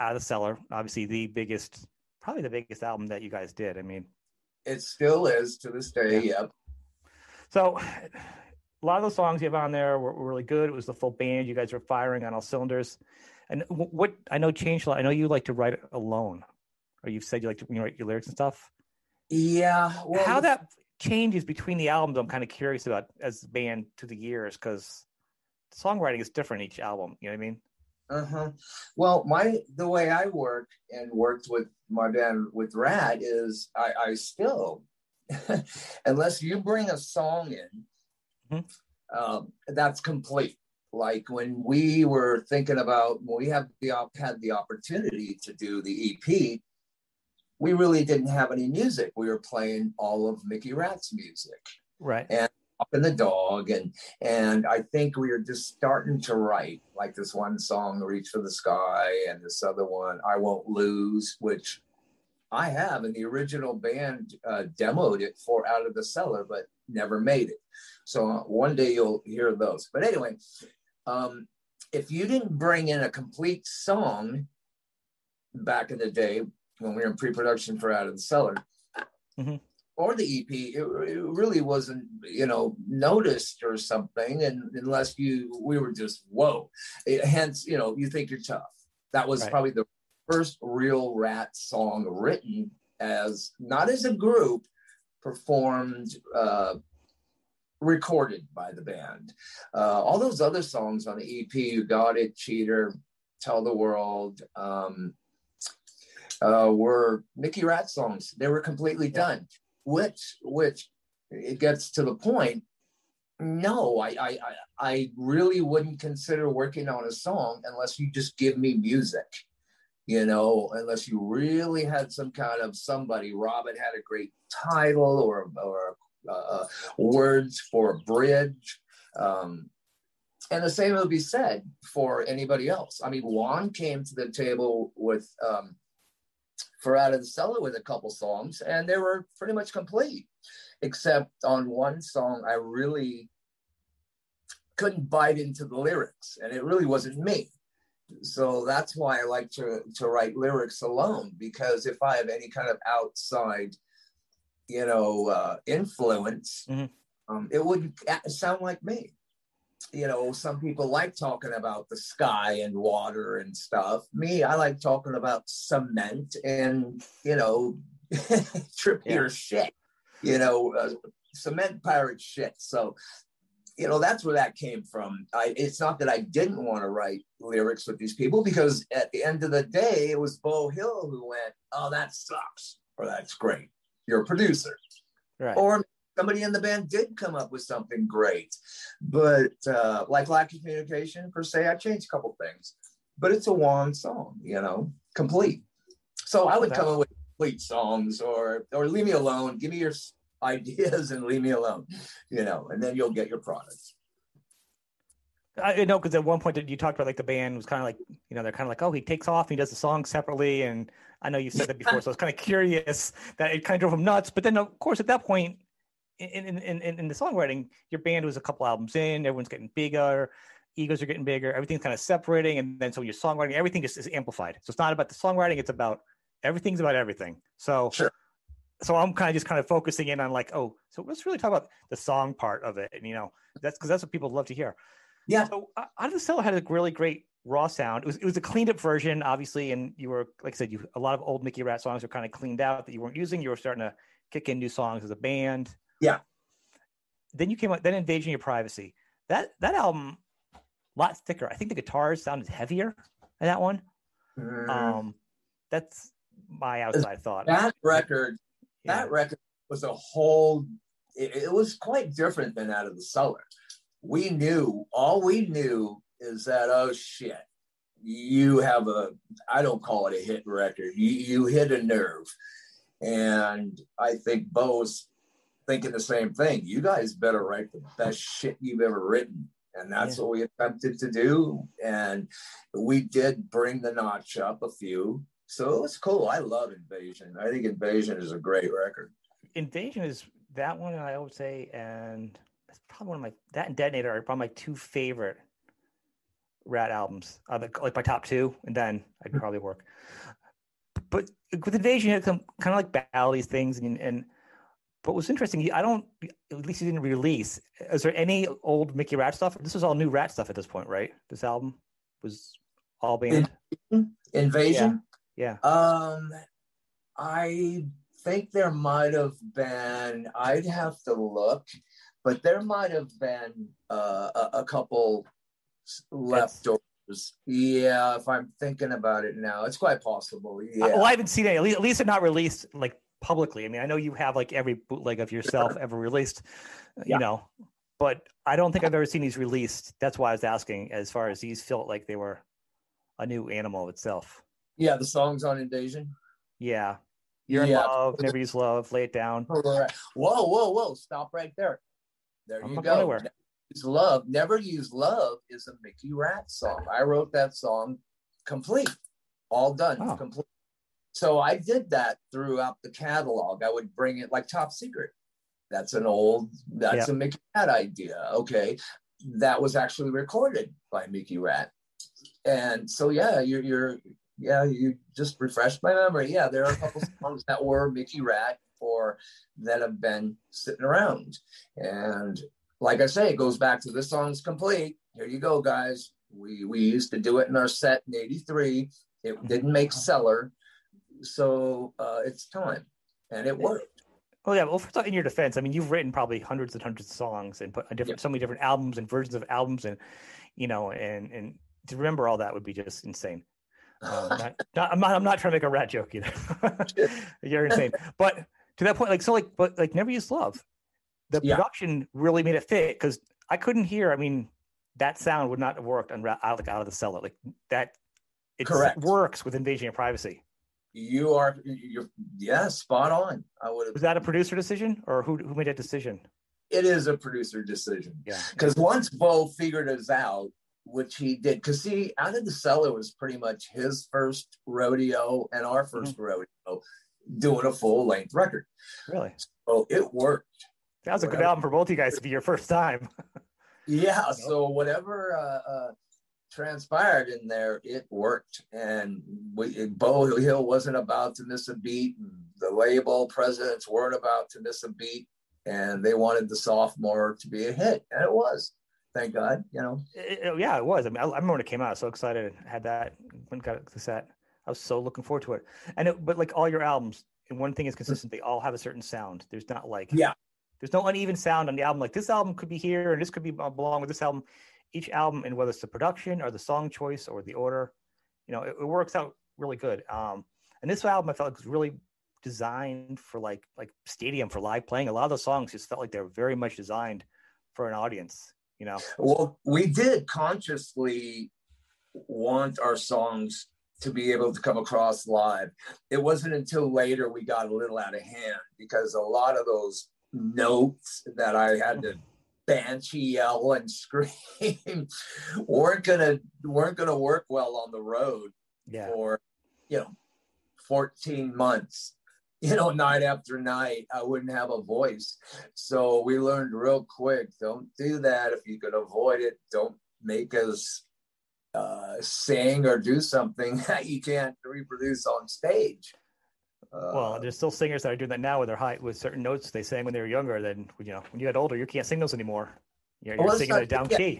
out of the cellar, obviously the biggest, probably the biggest album that you guys did. I mean, It still is to this day. Yep. so a lot of the songs you have on there were, were really good. It was the full band. You guys were firing on all cylinders. And what I know changed a lot. I know you like to write alone, or you've said you like to you write your lyrics and stuff. Yeah. Well, How that changes between the albums, I'm kind of curious about as the band to the years because songwriting is different each album. You know what I mean? Uh-huh. Well, my the way I work and worked with my band with Ratt is I, I still, unless you bring a song in, Mhm. um, that's complete. Like when we were thinking about when we have the had the opportunity to do the EP, we really didn't have any music. We were playing all of Mickey Ratt's music. Right. And up in the dog and and i think we were just starting to write like this one song reach for the sky and this other one i won't lose which i have and the original band uh, demoed it for out of the cellar but never made it so uh, one day you'll hear those but anyway um if you didn't bring in a complete song back in the day when we were in pre-production for out of the cellar Mhm. or the EP, it, it really wasn't, you know, noticed or something. And unless you, we were just, whoa. It- hence, you know, you think you're tough. That was Right. probably the first real Ratt song written as not as a group, performed, uh, recorded by the band. Uh, all those other songs on the EP, You Got It, Cheater, Tell the World, um, uh, were Mickey Ratt songs. They were completely done. Which, which it gets to the point. No, I, I, I, I really wouldn't consider working on a song unless you just give me music. You know, unless you really had some kind of somebody. Robin had a great title or or uh, words for bridge. Um, and the same would be said for anybody else. I mean, Juan came to the table with um, for Out of the Cellar with a couple songs, and they were pretty much complete, except on one song I really couldn't bite into the lyrics, and it really wasn't me. So that's why I like to to write lyrics alone because if I have any kind of outside, you know, uh, influence, Mhm. um, it wouldn't sound like me. You know, some people like talking about the sky and water and stuff. Me, I like talking about cement and you know, trippier shit. You know, uh, cement pirate shit. So you know that's where that came from I, it's not that i didn't want to write lyrics with these people because at the end of the day it was Beau Hill who went oh that sucks or that's great you're producer. Right. or somebody in the band did come up with something great. But uh, like lack of communication per se i changed a couple things. But it's a one song you know complete. So i would come up with complete songs or or leave me alone. Give me your ideas and leave me alone you know and then you'll get your product I know because at one point you talked about like the band was kind of like you know they're kind of like oh he takes off and he does the song separately and I know you said that before so I was kind of curious that it kind of drove him nuts but then of course at that point in in, in, in the songwriting your band was a couple albums in everyone's getting bigger egos are getting bigger everything's kind of separating and then so your songwriting everything just is amplified so it's not about the songwriting it's about everything's about everything. So Sure. So I'm kind of just kind of focusing in on like, oh, so let's really talk about the song part of it, and you know, that's because that's what people love to hear. Yeah. So uh, Out of the Cellar had a really great raw sound. It was it was a cleaned up version, obviously, and you were like I said, you a lot of old Mickey Ratt songs were kind of cleaned out that you weren't using. You were starting to kick in new songs as a band. Yeah. Then you came out. Then Invasion Your Privacy. That that album, a lot thicker. I think the guitars sounded heavier in that one. Mm, Um, that's my outside thought. that record, Yeah. that record was a whole. It, it was quite different than out of the cellar. We knew all we knew is that oh shit, you have a I don't call it a hit record. You you hit a nerve, and I think Beau was thinking the same thing. You guys better write the best shit you've ever written. And that's Yeah. what we attempted to do. And we did bring the notch up a few. So it was cool. I love Invasion. I think Invasion is a great record. Invasion is that one I would say, and that's probably one of my that and Detonator are probably my two favorite Ratt albums. Uh, like my top two, and then I'd Mm-hmm. probably work. But with Invasion, it come kind of like ballady things, and and but what's interesting, I don't at least you didn't release. Is there any old Mickey Ratt stuff? This was all new Ratt stuff at this point, right? This album was all band. Invasion. Yeah. Um, I think there might have been. I'd have to look, but there might have been uh, a, a couple leftovers. Yeah, if I'm thinking about it now, it's quite possible. Yeah. Well, I haven't seen it. At least, at least not released like publicly. I mean, I know you have like every bootleg of yourself ever released, uh, Yeah. you know, but I don't think I've ever seen these released. That's why I was asking. As far as these felt like they were a new animal itself. yeah, the songs on Invasion. Yeah, you're in love, never use love, lay it down. Whoa, whoa, whoa! Stop right there. There I'm you go. anywhere. Use love. Never use love is a Mickey Ratt song. I wrote that song complete, all done, Oh. complete. So I did that throughout the catalog. I would bring it like Top Secret. That's an old. That's a Mickey Ratt idea. Okay, that was actually recorded by Mickey Ratt. And so yeah, you're you're yeah, you just refreshed my memory. Yeah, there are a couple songs that were Mickey Ratt or that have been sitting around. And like I say, it goes back to this song's complete. Here you go, guys. We we used to do it in our set in '83. It didn't make cellar, so uh, it's time, and it worked. Oh yeah. Well, first off, in your defense, I mean, you've written probably hundreds and hundreds of songs and put a different, so many different albums and versions of albums, and you know, and and to remember all that would be just insane. Um, not, not, I'm not. I'm not trying to make a rat joke either. You're insane. But to that point, like so, like, but like, never use love. The Yeah. production really made it fit because I couldn't hear. I mean, that sound would not have worked on out like out of the cellar. Like that, it Correct. works with Invasion of Privacy. you are you're yeah, spot on. I would have. Was that a producer decision, or who who made that decision? It is a producer decision. Yeah. because once Beau figured us out, which he did, because see, Out of the Cellar was pretty much his first rodeo and our mm-hmm. 1st rodeo doing a full length record. Really, So it worked. that was a good album for both of you guys to be your first time. Yeah. So whatever uh, uh, transpired in there, it worked. And we, Beau Hill wasn't about to miss a beat. The label presidents weren't about to miss a beat. And they wanted the sophomore to be a hit. And it was. Thank God, you know. It- it- yeah, it was. I mean, I, I remember when it came out. I was so excited. I had that. When got the set, I was so looking forward to it. And it, but like all your albums, and one thing is consistent. They all have a certain sound. There's not like Yeah. There's no uneven sound on the album. Like this album could be here, and this could be uh, belong with this album. Each album, and whether it's the production or the song choice or the order, you know, it, it works out really good. Um, and this album, I felt like was really designed for like like stadium for live playing. A lot of the songs just felt like they were very much designed for an audience. You know, Well, we did consciously want our songs to be able to come across live. It wasn't until later we got a little out of hand because a lot of those notes that I had to mm-hmm. banshee yell and scream weren't gonna weren't gonna work well on the road yeah. for you know 14 months you know night after night i wouldn't have a voice so we learned real quick don't do that if you can avoid it don't make us uh, sing or do something that you can't reproduce on stage Uh, Well, there's still singers that are doing that now with their height, with certain notes they sang when they were younger. Then you know, when you get older, you can't sing those anymore. You're, you're Well, singing not- it down yeah. key.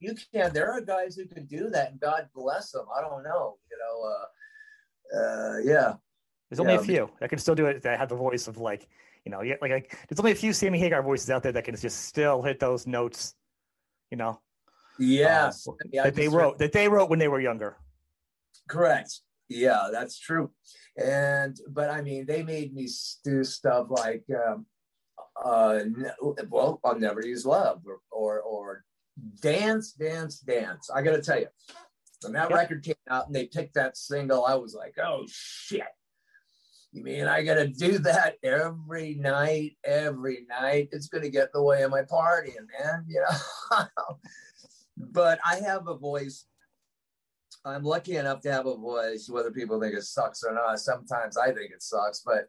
you can. There are guys who can do that, and God bless them. I don't know. You know, uh, uh, yeah. There's only Yeah, a few that can still do it. That have the voice of like, you know, yeah, like, like there's only a few Sammy Hagar voices out there that can just still hit those notes. You know, Yes. um, Yeah, that they wrote that they wrote when they were younger. Correct. Yeah, that's true. And but I mean, they made me do stuff like, um, uh, well, I'll never use love or or, or dance, dance, dance. I got to tell you, when that Yep. record came out and they picked that single, I was like, oh shit. You mean I got to do that every night, every night? It's going to get in the way of my partying, man. You know. but I have a voice I'm lucky enough to have a voice, whether people think it sucks or not. Sometimes I think it sucks, but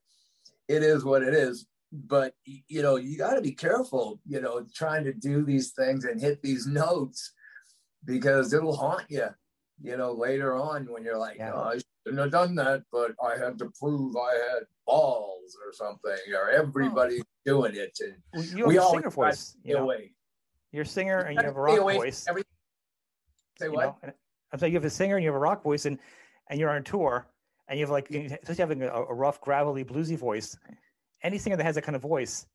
it is what it is. But you know, you got to be careful, you know, trying to do these things and hit these notes because it'll haunt you, you know, later on when you're like, Yeah. oh, I shouldn't have done that, but I had to prove I had balls or something, or everybody's doing it. And Well, You we all singer voice. You know, away. You're a singer and you have a rock voice. everything. Say you what? know? I'm saying you have a singer and you have a rock voice, and and you're on tour, and you have like, especially having a, a rough, gravelly, bluesy voice. Any singer that has that kind of voice,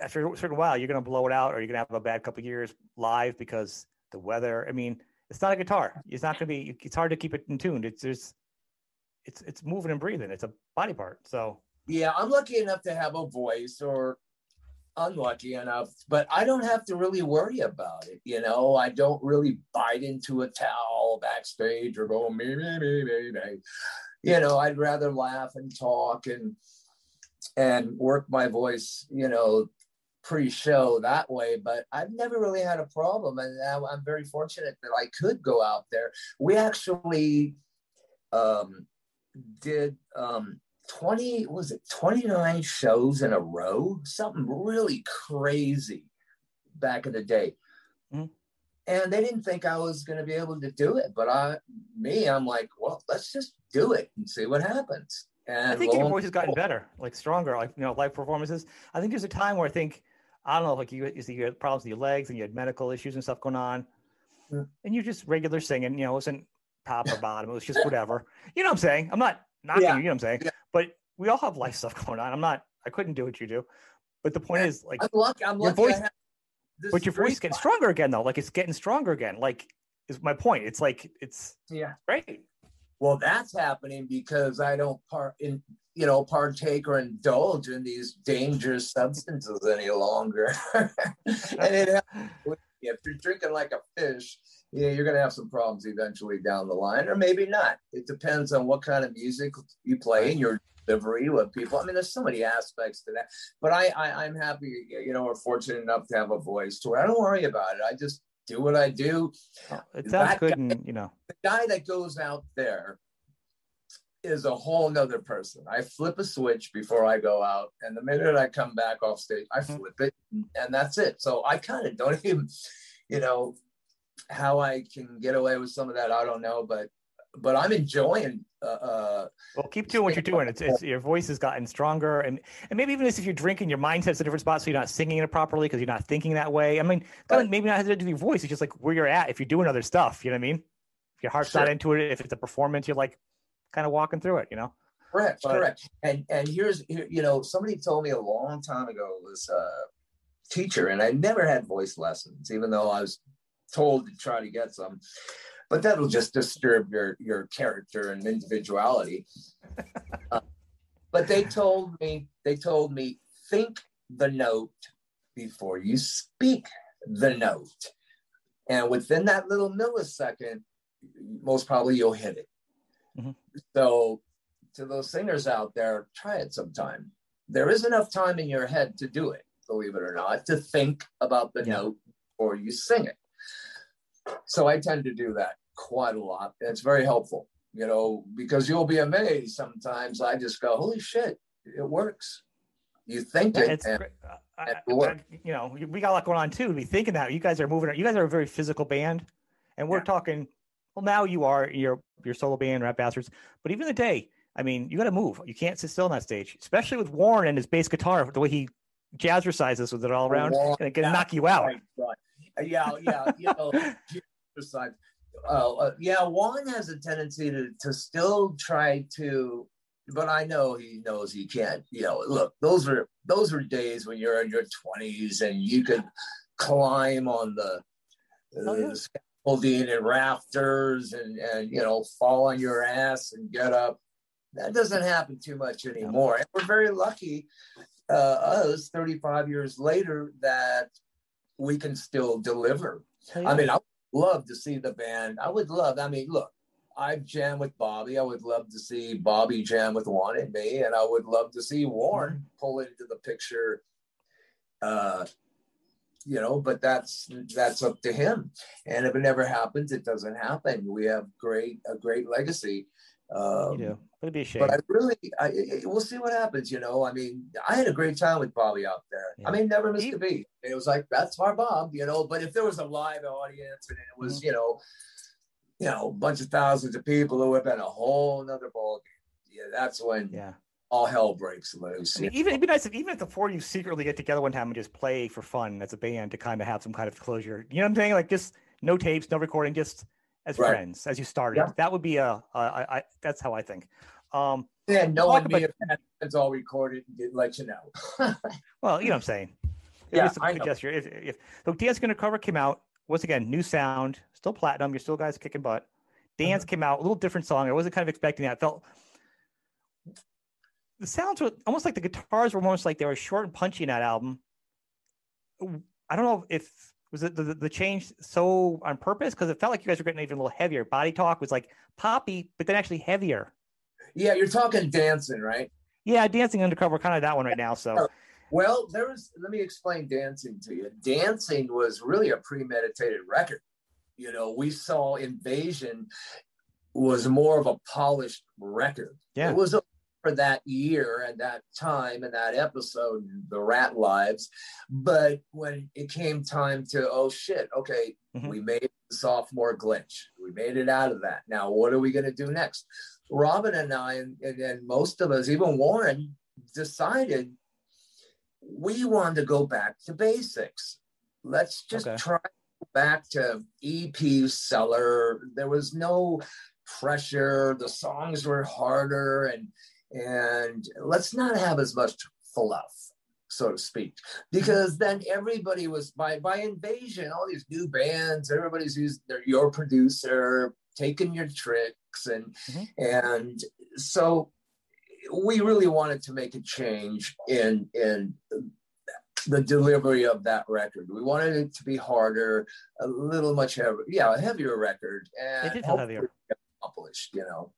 after a certain while, you're going to blow it out, or you're going to have a bad couple of years live because the weather. I mean, it's not a guitar. It's not going to be. It's hard to keep it in tune. It's just, it's it's moving and breathing. It's a body part. So Yeah, I'm lucky enough to have a voice or unlucky enough, but I don't have to really worry about it. You know, I don't really bite into a towel backstage or go me, me, me, me, me. You know, I'd rather laugh and talk and and work my voice, you know, pre-show that way. But I've never really had a problem, and I'm very fortunate that I could go out there. We actually um, did um, 20 was it 29 shows in a row something really crazy back in the day Mhm. and they didn't think i was going to be able to do it but i me i'm like well let's just do it and see what happens and I think your voice has gotten better, like stronger, like you know, live performances. I think there's a time where I think I don't know, like you, you see you had problems with your legs and you had medical issues and stuff going on, Yeah. and you're just regular singing. You know, it wasn't top or bottom. It was just whatever. You know what I'm saying? I'm not knocking Yeah. you. You know what I'm saying? Yeah. But we all have life stuff going on. I'm not. I couldn't do what you do. But the point Yeah. is, like, i'm lucky i'm Your lucky voice- but your voice getting stronger again, though. Like it's getting stronger again. Like is my point. It's like it's yeah great. well that's happening because i don't part in you know partake or indulge in these dangerous substances any longer and it happens if you're drinking like a fish, know, you're going to have some problems eventually down the line, or maybe not. It depends on what kind of music you play and your delivery with people. I mean, there's so many aspects to that. But I, I I'm happy, you know, we're fortunate enough to have a voice to it. I don't worry about it. I just do what I do. It sounds That good, guy- and you know, The guy that goes out there is a whole nother person. I flip a switch before I go out, and the minute I come back off stage, I Mhm. flip it, and that's it. So I kind of don't even, you know, how I can get away with some of that. I don't know, but but I'm enjoying. Uh, uh, Well, keep doing what you're doing. It's, it's your voice has gotten stronger, and and maybe even if you're drinking, your mindset's a different spot, so you're not singing it properly because you're not thinking that way. I mean, kind of maybe not have to do with your voice. It's just like where you're at. If you're doing other stuff, you know what I mean. If your heart's not into it, if it's a performance, you're like kind of walking through it. You know. correct, But- correct. And and here's here, you know, somebody told me a long time ago was a teacher, and I never had voice lessons, even though I was told to try to get some. But that'll just disturb your your character and individuality. Uh, but they told me they told me think the note before you speak the note, and within that little millisecond, most probably you'll hit it. Mhm. So, to those singers out there, try it sometime. There is enough time in your head to do it, believe it or not, to think about the Yeah. note before you sing it. So I tend to do that quite a lot. And it's very helpful, you know, because you'll be amazed sometimes. I just go, holy shit, it works. You think Yeah, it, it's and. I, and I- it'll you know, we got a lot going on too. To be thinking that you guys are moving. You guys are a very physical band, and we're Yeah. talking. Well, now you are your your solo band, Rap Bastards. But even the day, I mean, you got to move. You can't sit still on that stage, especially with Warren and his bass guitar, the way he jazzercises with it all around, and it can yeah, knock you out. Right, right. Uh, Yeah, yeah, you know, besides, uh, uh, yeah, Juan has a tendency to to still try to, but I know he knows he can't. You know, look, those were those were days when you're in your twenties and you could climb on the, Oh, yeah. the scaffolding and rafters and and you know fall on your ass and get up. That doesn't happen too much anymore. And we're very lucky, uh, us 35 years later, that we can still deliver. I mean, I would love to see the band. I would love, I mean, look, I've jammed with Bobby. I would love to see Bobby jam with Juan and me, and I would love to see Warren pull into the picture. Uh, you know, but that's that's up to him. And if it never happens, it doesn't happen. We have great a great legacy. Um, you it'd be a shame. but I really, I, we'll see what happens. You know, I mean, I had a great time with Bobby out there. Yeah. I mean, never missed He- a beat. It was like that's our Bob, you know. But if there was a live audience and it was, Mm-hmm. you know, you know, a bunch of thousands of people, it would have been a whole nother ball game. Yeah, that's when yeah. all hell breaks loose. I mean, even it'd be nice if even if the four of you secretly get together one time and just play for fun as a band to kind of have some kind of closure. You know what I'm saying? Like just no tapes, no recording, just as Right. friends as you started. Yeah. That would be a, a I, I, that's how I think. Um, yeah, knowing me, about- if that's all recorded, and didn't let you know. well, you know what I'm saying. It Yeah, I know. gesture. If, if so, Dancing Undercover came out once again, new sound, still platinum. You're still guys kicking butt. Dance Mm-hmm. came out a little different song. I wasn't kind of expecting that. It felt the sounds were almost like the guitars were almost like they were short and punchy in that album. I don't know if was it the, the, the change so on purpose because it felt like you guys were getting even a little heavier. Body talk was like poppy, but then actually heavier. yeah, you're talking dancing, right? Yeah, dancing undercover, kind of that one right now. So Well, there was, let me explain dancing to you. Dancing was really a premeditated record. You know, we saw Invasion was more of a polished record. Yeah. It was a, for that year and that time and that episode, The Rat Lives. But when it came time to, oh shit, okay, Mhm. we made the sophomore glitch. We made it out of that. Now, what are we going to do next? Robin and I, and, and, and most of us, even Warren, decided we wanted to go back to basics. Let's just Okay. try back to EP Cellar. There was no pressure. The songs were harder, and and let's not have as much fluff, so to speak, because then everybody was by by invasion. All these new bands, everybody's used their your producer, taking your tricks, and Mhm. and so we really wanted to make a change in in the delivery of that record. We wanted it to be harder, a little much heavier, yeah, a heavier record, and It did heavier. accomplished. You know,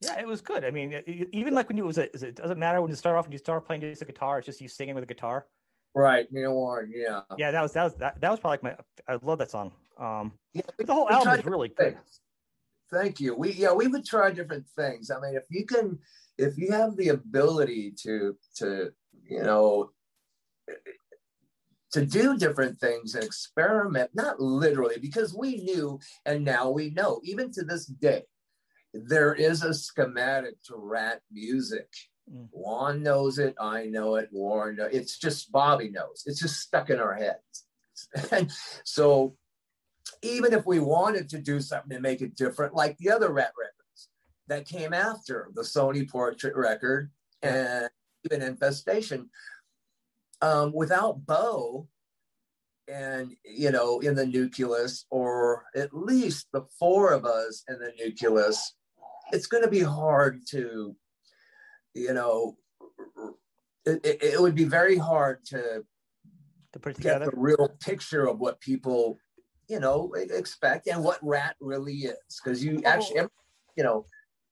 Yeah, it was good. I mean, even like when you was a, it doesn't matter when you start off and you start playing just a guitar, it's just you singing with a guitar. right? Neil Warren, yeah. Yeah, that was that was that, that was probably like my I love that song. Um, yeah we- the whole album is really good. Thank you. We yeah, we would try different things. I mean, if you can, if you have the ability to to you know to do different things and experiment, not literally, because we knew and now we know, even to this day, there is a schematic to Ratt music. Mm. Juan knows it, I know it, Warren, know- it's just Bobby knows. It's just stuck in our heads. and so even if we wanted to do something to make it different, like the other Ratt records that came after the Sony Portrait record and even Infestation, um, without Beau and you know in the nucleus, or at least the four of us in the nucleus, it's going to be hard to, you know, it, it, it would be very hard to To put it get together. the real picture of what people, you know, expect and what Ratt really is. Because you oh. actually, you know,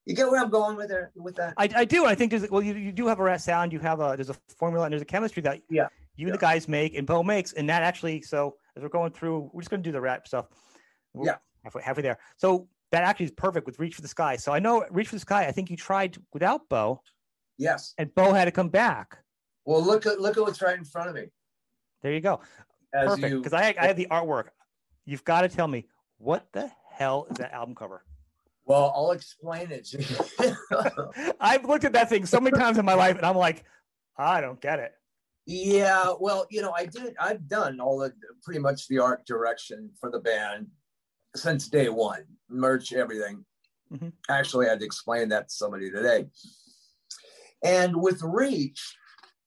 you get where I'm going with there with that. I, I do. I think there's well, you, you do have a Ratt sound. You have a there's a formula and there's a chemistry that Yeah. you and Yeah. the guys make and Beau makes, and that actually. So as we're going through, we're just going to do the Ratt stuff. We're Yeah. halfway, halfway there. So that actually is perfect with Reach for the Sky. So I know Reach for the Sky. I think you tried without Beau, yes. and Beau had to come back. Well, look at look at what's right in front of me. There you go. As Perfect. you, Because I I have the artwork. You've got to tell me what the hell is that album cover? Well, I'll explain it. to you. I've looked at that thing so many times in my life, and I'm like, I don't get it. yeah, well, you know, I did. I've done all the pretty much the art direction for the band since day one, merch, everything. Mhm. Actually, I had to explain that to somebody today. And with Reach,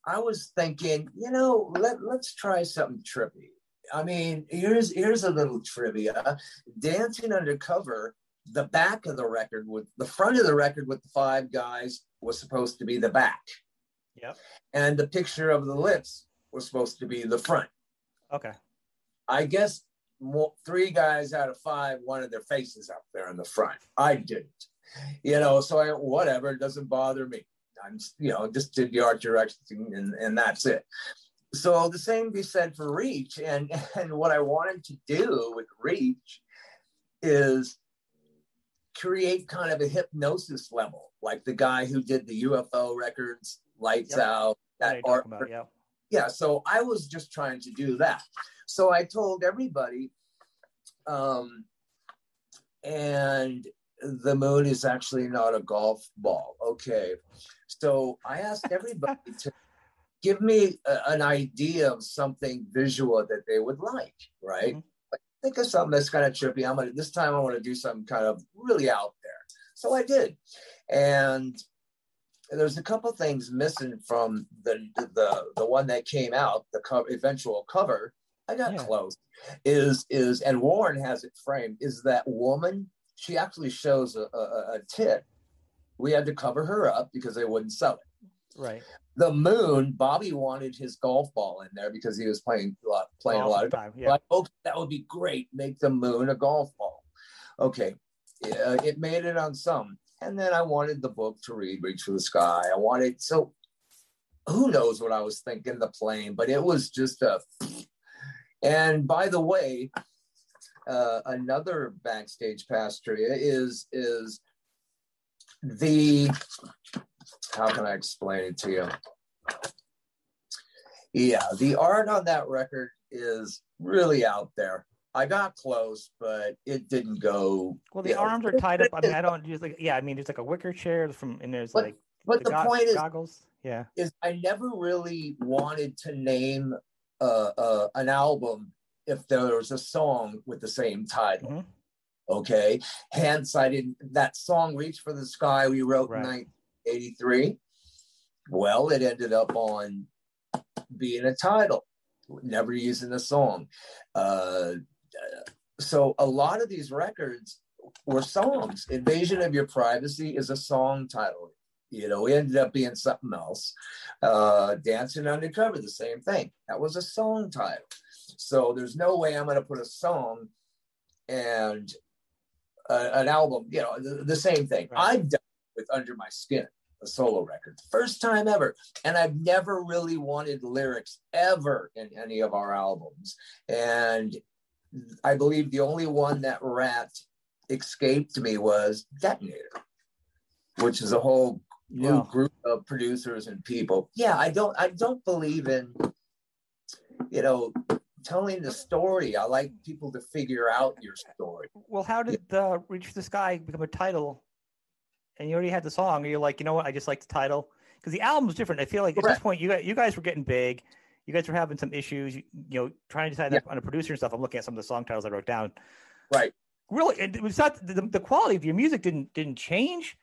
I was thinking, you know, let, let's try something trippy. I mean, here's here's a little trivia. Dancing Undercover, the back of the record with the front of the record with the five guys was supposed to be the back. Yep. And the picture of the lips was supposed to be the front. Okay. I guess mo three guys out of five wanted their faces up there in the front. I didn't, you know. So I whatever, it doesn't bother me. I'm you know just did the art direction and, and that's it. So the same be said for Reach, and and what I wanted to do with Reach is create kind of a hypnosis level, like the guy who did the UFO records, Lights Yep. Out, that art about? Yeah. yeah so i was just trying to do that so i told everybody um and the moon is actually not a golf ball. Okay. So i asked everybody to give me a, an idea of something visual that they would like right? Mhm. like, think of something that's kind of trippy. I'm gonna this time i want to do something kind of really out there. So i did. And there's a couple things missing from the the the one that came out, the cover, eventual cover. I got Yeah. close. Is is and Warren has it framed. Is that woman? She actually shows a, a, a tit. We had to cover her up because they wouldn't sell it. Right. The moon. Bobby wanted his golf ball in there because he was playing a lot, playing a lot of time. Yeah. like, okay, that would be great. Make the moon a golf ball. Okay, uh, it made it on some, and then I wanted the book to read, Reach for the Sky. I wanted so. Who knows what I was thinking the plane, but it was just a. And by the way, uh, another backstage pass trivia is is the. How can I explain it to you? Yeah, the art on that record is really out there. I got close, but it didn't go. Well, the you know. arms are tied up. I mean, I don't just like. Yeah, I mean, there's like a wicker chair from, and there's But- like But the go- point is, goggles. Yeah. is I never really wanted to name uh, uh, an album if there was a song with the same title. Mhm. Okay, hence I didn't. That song "Reach for the Sky" we wrote Right. in 1983. Well, it ended up on being a title, never using the song. Uh, so a lot of these records were songs. Invasion of Your Privacy is a song title. You know, it ended up being something else. Uh, Dancing Undercover, the same thing. That was a song title. So there's no way I'm going to put a song and uh, an album, you know, the, the same thing. Right. I've done with Under My Skin, a solo record, first time ever. And I've never really wanted lyrics ever in any of our albums. And I believe the only one that rat escaped me was Detonator, which is a whole new Yeah. group of producers and people. Yeah, I don't I don't believe in you know telling the story. I like people to figure out your story. Well, how did the Reach for the Sky become a title? And you already had the song, you're like, you know what? I just like the title because the album's different. I feel like at this point, you guys, you guys were getting big. You guys were having some issues. You, you know, trying to decide Yeah. on a producer and stuff. I'm looking at some of the song titles I wrote down. Right. Really, it was not the, the quality of your music didn't didn't change.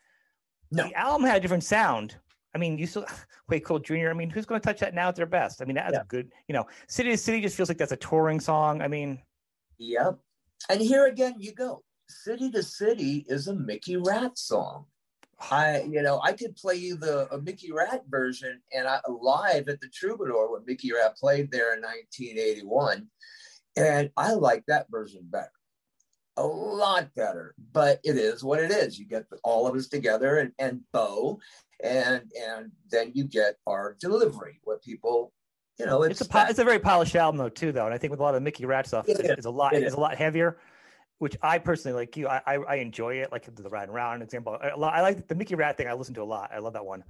No. The album had a different sound. I mean, you still Way Cool Jr. I mean, who's going to touch that now at their best? I mean, that's Yeah. good. You know, City to City just feels like that's a touring song. I mean, Yep. And here again you go. City to City is a Mickey Ratt song. I, you know, I could play you the a Mickey Ratt version and I live at the Troubadour when Mickey Ratt played there in 1981, and I like that version better, a lot better. But it is what it is. You get all of us together and and Beau, and and then you get our delivery. What people, you know, it's a po- it's a very polished album though too though, and I think with a lot of Mickey Ratt stuff, It it's, is. it's a lot It it's is. a lot heavier. Which I personally like you. I I, I enjoy it. Like the Ride and Round example. I like the Mickey Ratt thing. I listen to a lot. I love that one.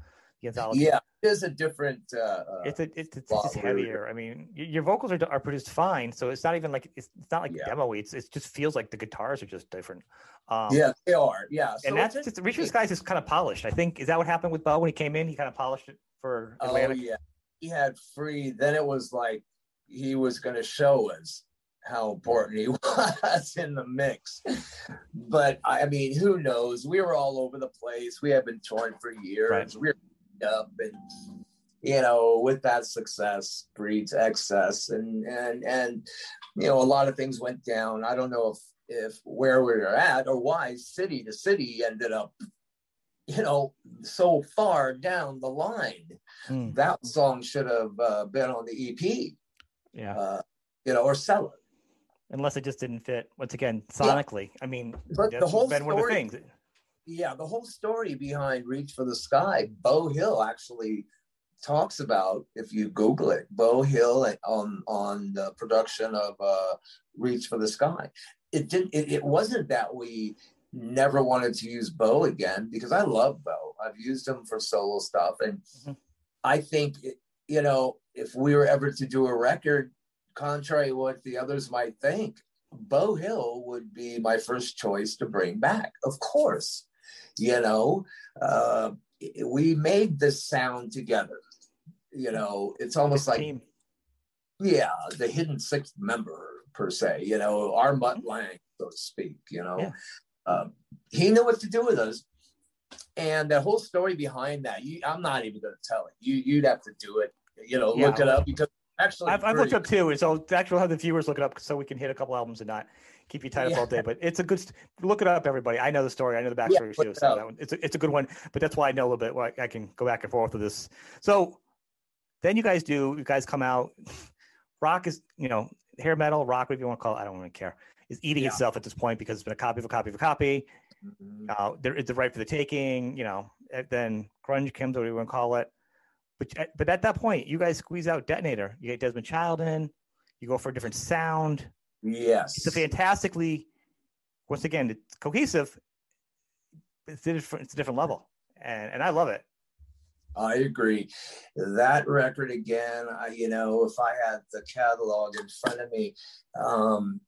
Anthology. Yeah, it is a different. Uh, uh, It's a, it's, it's just heavier. I mean, your vocals are, are produced fine, so it's not even like it's, it's not like Yeah. demo. It's it just feels like the guitars are just different. Um, yeah, they are. Yeah, so and that's just the Skies is kind of polished. I think is that what happened with Beau when he came in? He kind of polished it for Oh yeah, he had free. Then it was like he was going to show us how important he was in the mix. But I I mean, who knows? We were all over the place. We had been touring for years. Right. We were up and you know, with that success breeds excess, and and and you know, a lot of things went down. I don't know if if where we were at or why city to city ended up, you know, so far down the line Hmm, that song should have uh, been on the EP, yeah, uh, you know, or sell it. unless it just didn't fit. Once again, sonically, I mean, But the whole been one of the story, things. Yeah, the whole story behind "Reach for the Sky," Beau Hill actually talks about. If you Google it, Beau Hill on on the production of uh, "Reach for the Sky." It didn't. It, it wasn't that we never wanted to use Beau again because I love Beau. I've used him for solo stuff, and Mhm. I think you know if we were ever to do a record, contrary to what the others might think, Beau Hill would be my first choice to bring back. Of course, you know, uh, we made this sound together. You know, it's almost like team. yeah, the hidden sixth member per se. You know, our Mutt Lange, so to speak. You know, Yeah. um, he knew what to do with us, and the whole story behind that. You, I'm not even going to tell it. You, you'd have to do it. You know, Yeah, look it up because actually, I've, I've looked up too, so actually, we'll have the viewers look it up so we can hit a couple albums and not keep you tied up all day. But it's a good st- look it up, everybody. I know the story, I know the backstory look too. So that one, it's a, it's a good one, but that's why I know a little bit. Why I can go back and forth with this. So then you guys do, you guys come out. Rock is, you know, hair metal, rock, whatever you want to call it. I don't really care. Is eating Yeah. itself at this point because it's been a copy of a copy of a copy. Mhm. Uh, there is the right for the taking, you know. and Then grunge comes, whatever you want to call it. But but at that point, you guys squeeze out detonator. You get Desmond Child in. You go for a different sound. Yes. It's a fantastically, once again, it's cohesive. It's a different, it's a different level, and and I love it. I agree. That record again, I, you know, if I had the catalog in front of me, um,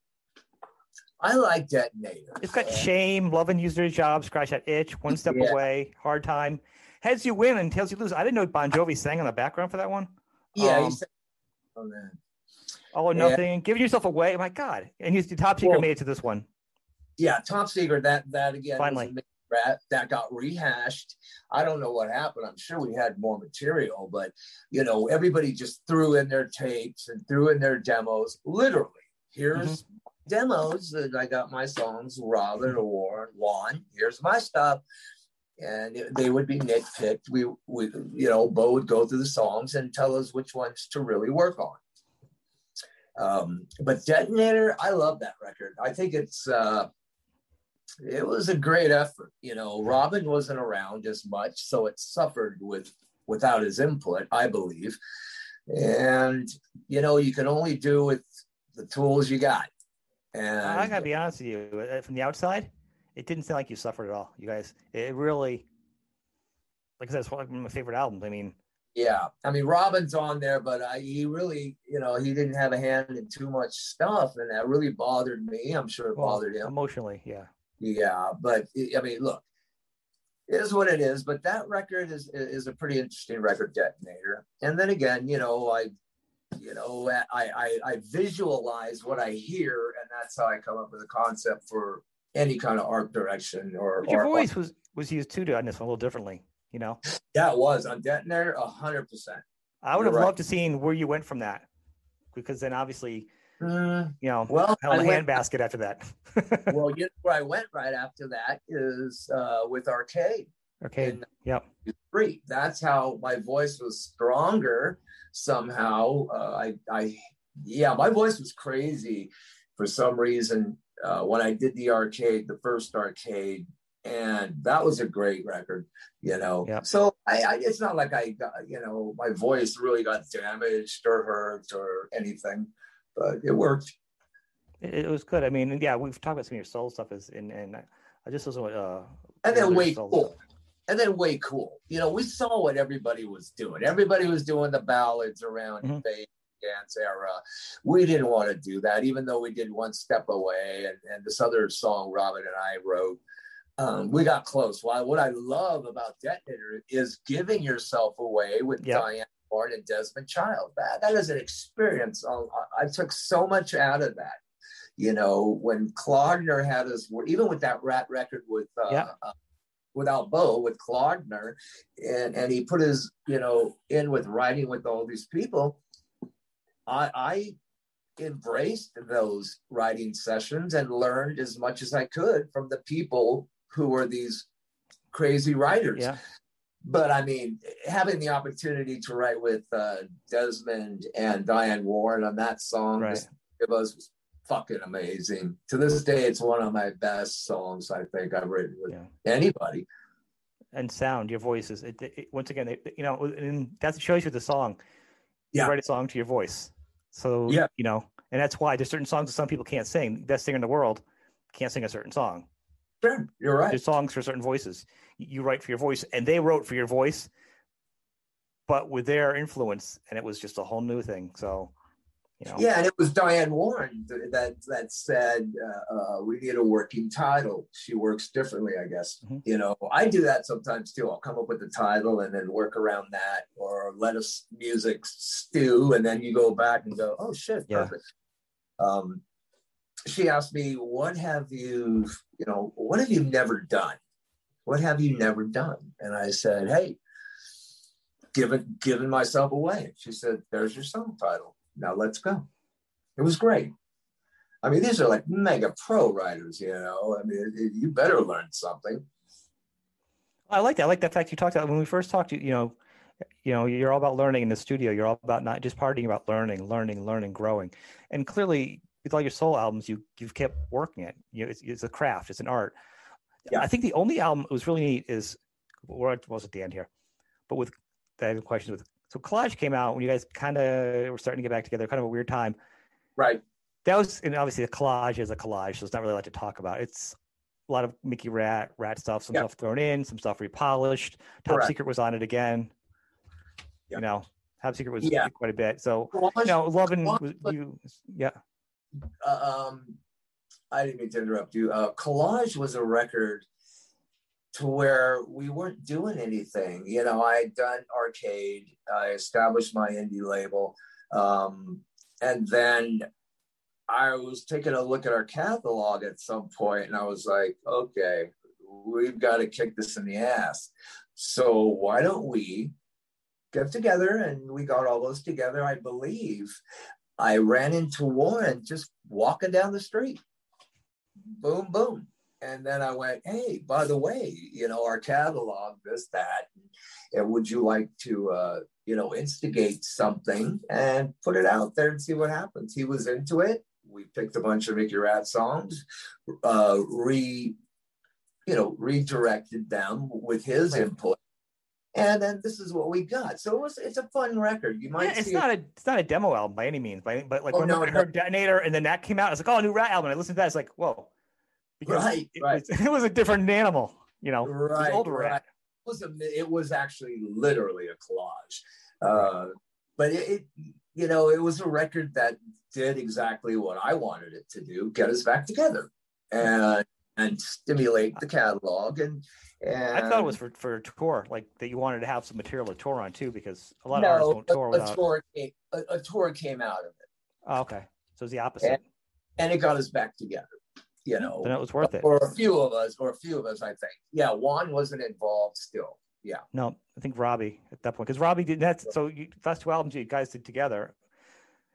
I like Detonator. It's got Uh, shame, love and user job, scratch that itch, one step Yeah. away, hard time, heads you win and tails you lose. I didn't know Bon Jovi sang in the background for that one. yeah, um, on that. All or nothing, giving yourself away. My God, and he's the top secret Well, made it to this one. Yeah, Top Secret. That that again. Finally. a rat that got rehashed. I don't know what happened. I'm sure we had more material, but you know, everybody just threw in their tapes and threw in their demos. Literally, here's Mm-hmm. demos that I got my songs. Robbin or Warren, Juan. Here's my stuff. And it- they would be nitpicked. We, we, you know, Beau would go through the songs and tell us which ones to really work on. Um, but Detonator, I love that record. I think it's uh, it was a great effort. You know, Robbin wasn't around as much, so it suffered with without his input, I believe. And you know, you can only do with the tools you got. And I gotta be honest with you. uh, From the outside, it didn't sound like you suffered at all. You guys, it really, like I said, it's one of my favorite albums. I mean, yeah, I mean, Robbin's on there, but I, he really, you know, he didn't have a hand in too much stuff, and that really bothered me. I'm sure it well, bothered him. emotionally, yeah. Yeah, but I mean, look, it is what it is. But that record is is a pretty interesting record, Detonator. And then again, you know, I, you know, I I, I visualize what I hear, and that's how I come up with a concept for any kind of art direction or. But your or- voice was was used too on this one a little differently. You know, yeah, it was on Detonator, a hundred percent. I would You're have right. loved to seen where you went from that, because then obviously, Mm, you know, Well, hell in I a handbasket after that. well, you know where I went right after that is uh, with Arcade. okay. in- Yep. free. That's how my voice was stronger somehow. Uh, I, I, yeah, my voice was crazy for some reason uh, when I did the arcade, the first arcade, and that was a great record, you know. Yep. So I, I, it's not like I, got, you know, my voice really got damaged or hurt or anything, but it worked. It, it was good. I mean, yeah, we've talked about some of your soul stuff, is and and I- just was uh. And then Soul Cool. stuff. and then way cool. You know, we saw what everybody was doing. Everybody was doing the ballads around mm-hmm. the dance era. We didn't want to do that, even though we did one step away. And, and this other song Robbin and I wrote, um, we got close. Why? What I love about Detonator is giving yourself away with yep. Diane Warren and Desmond Child. That that is an experience. Um, I, I took so much out of that. You know, when Claudner had us, even with that Ratt record with uh, yeah. uh, without Beau with Claudner, and and he put his you know in with writing with all these people. I I embraced those writing sessions and learned as much as I could from the people who were these crazy writers. Yeah. But I mean, having the opportunity to write with uh, Desmond and Diane Warren on that song right. it was fucking amazing. To this day, it's one of my best songs I think I've written with yeah. anybody. And sound, your voice is it, it, once again, it, you know, and that shows you the song. You yeah. write a song to your voice, so yeah, you know, and that's why there's certain songs that some people can't sing. Best singer in the world can't sing a certain song. Sure, you're right. There's songs for certain voices. You write for your voice, and they wrote for your voice, but with their influence, and it was just a whole new thing. So you know? Yeah, and it was Diane Warren that that said uh, uh, we need a working title. She works differently, I guess. Mm-hmm. You know, I do that sometimes too. I'll come up with the title and then work around that, or let us music stew, and then you go back and go, "Oh shit, yeah. perfect." Um, she asked me, "What have you, you know, what have you never done? What have you never done?" And I said, "Hey." Given, given myself away. She said, "There's your song title." Now let's go. It was great. I mean, these are like mega pro writers, you know. I mean, you better learn something. I like that. I like that fact you talked about when we first talked. You know, you know, you're all about learning in the studio. You're all about not just partying, about learning, learning, learning, growing. And clearly, with all your soul albums, you you've kept working it. You know, it's, it's a craft. It's an art. Yeah. I think the only album that was really neat is what was at the end here, but with I have questions with so Collage came out when you guys kind of were starting to get back together, kind of a weird time. Right. That was, and obviously the collage is a collage, so it's not really a lot to talk about. It's a lot of Mickey Ratt rat stuff, some yep. stuff thrown in, some stuff repolished. Top Correct. Secret was on it again. Yep. You know, Top Secret was yeah. quite a bit. So, collage, you know, loving was, you, yeah. Uh, um, I didn't mean to interrupt you. Uh, collage was a record to where we weren't doing anything. You know, I had done arcade, I established my indie label, um, and then I was taking a look at our catalog at some point, and I was like, okay, we've got to kick this in the ass. So why don't we get together? And we got all those together. I believe I ran into Warren just walking down the street. Boom, boom and then I went, hey, by the way, you know, our catalog, this, that, and would you like to, uh, you know, instigate something and put it out there and see what happens? He was into it. We picked a bunch of Mickey Ratt songs, uh, re, you know, redirected them with his input. And then this is what we got. So it was, it's a fun record. You might. Yeah, it's not it. a it's not a demo album by any means, but but like oh, when no, I heard no. Detonator and then that came out, I was like, oh, a new Ratt album. I listened to that, it's like, whoa, because right, it, right. Was, it was a different animal, you know. Right, older right. It was a, it was actually literally a collage, uh, but it, it, you know, it was a record that did exactly what I wanted it to do: get us back together and and stimulate the catalog and. And I thought it was for, for tour, like that you wanted to have some material to tour on too, because a lot no, of artists won't tour a, without. A tour, came, a, a tour came out of it. Oh, okay, so it's the opposite. And, and, it got us back together you know, then it was worth it. Or a few of us, or a few of us, I think. Yeah, Juan wasn't involved still. Yeah. No, I think Robbie at that point because Robbie did that. So you, first two albums you guys did together,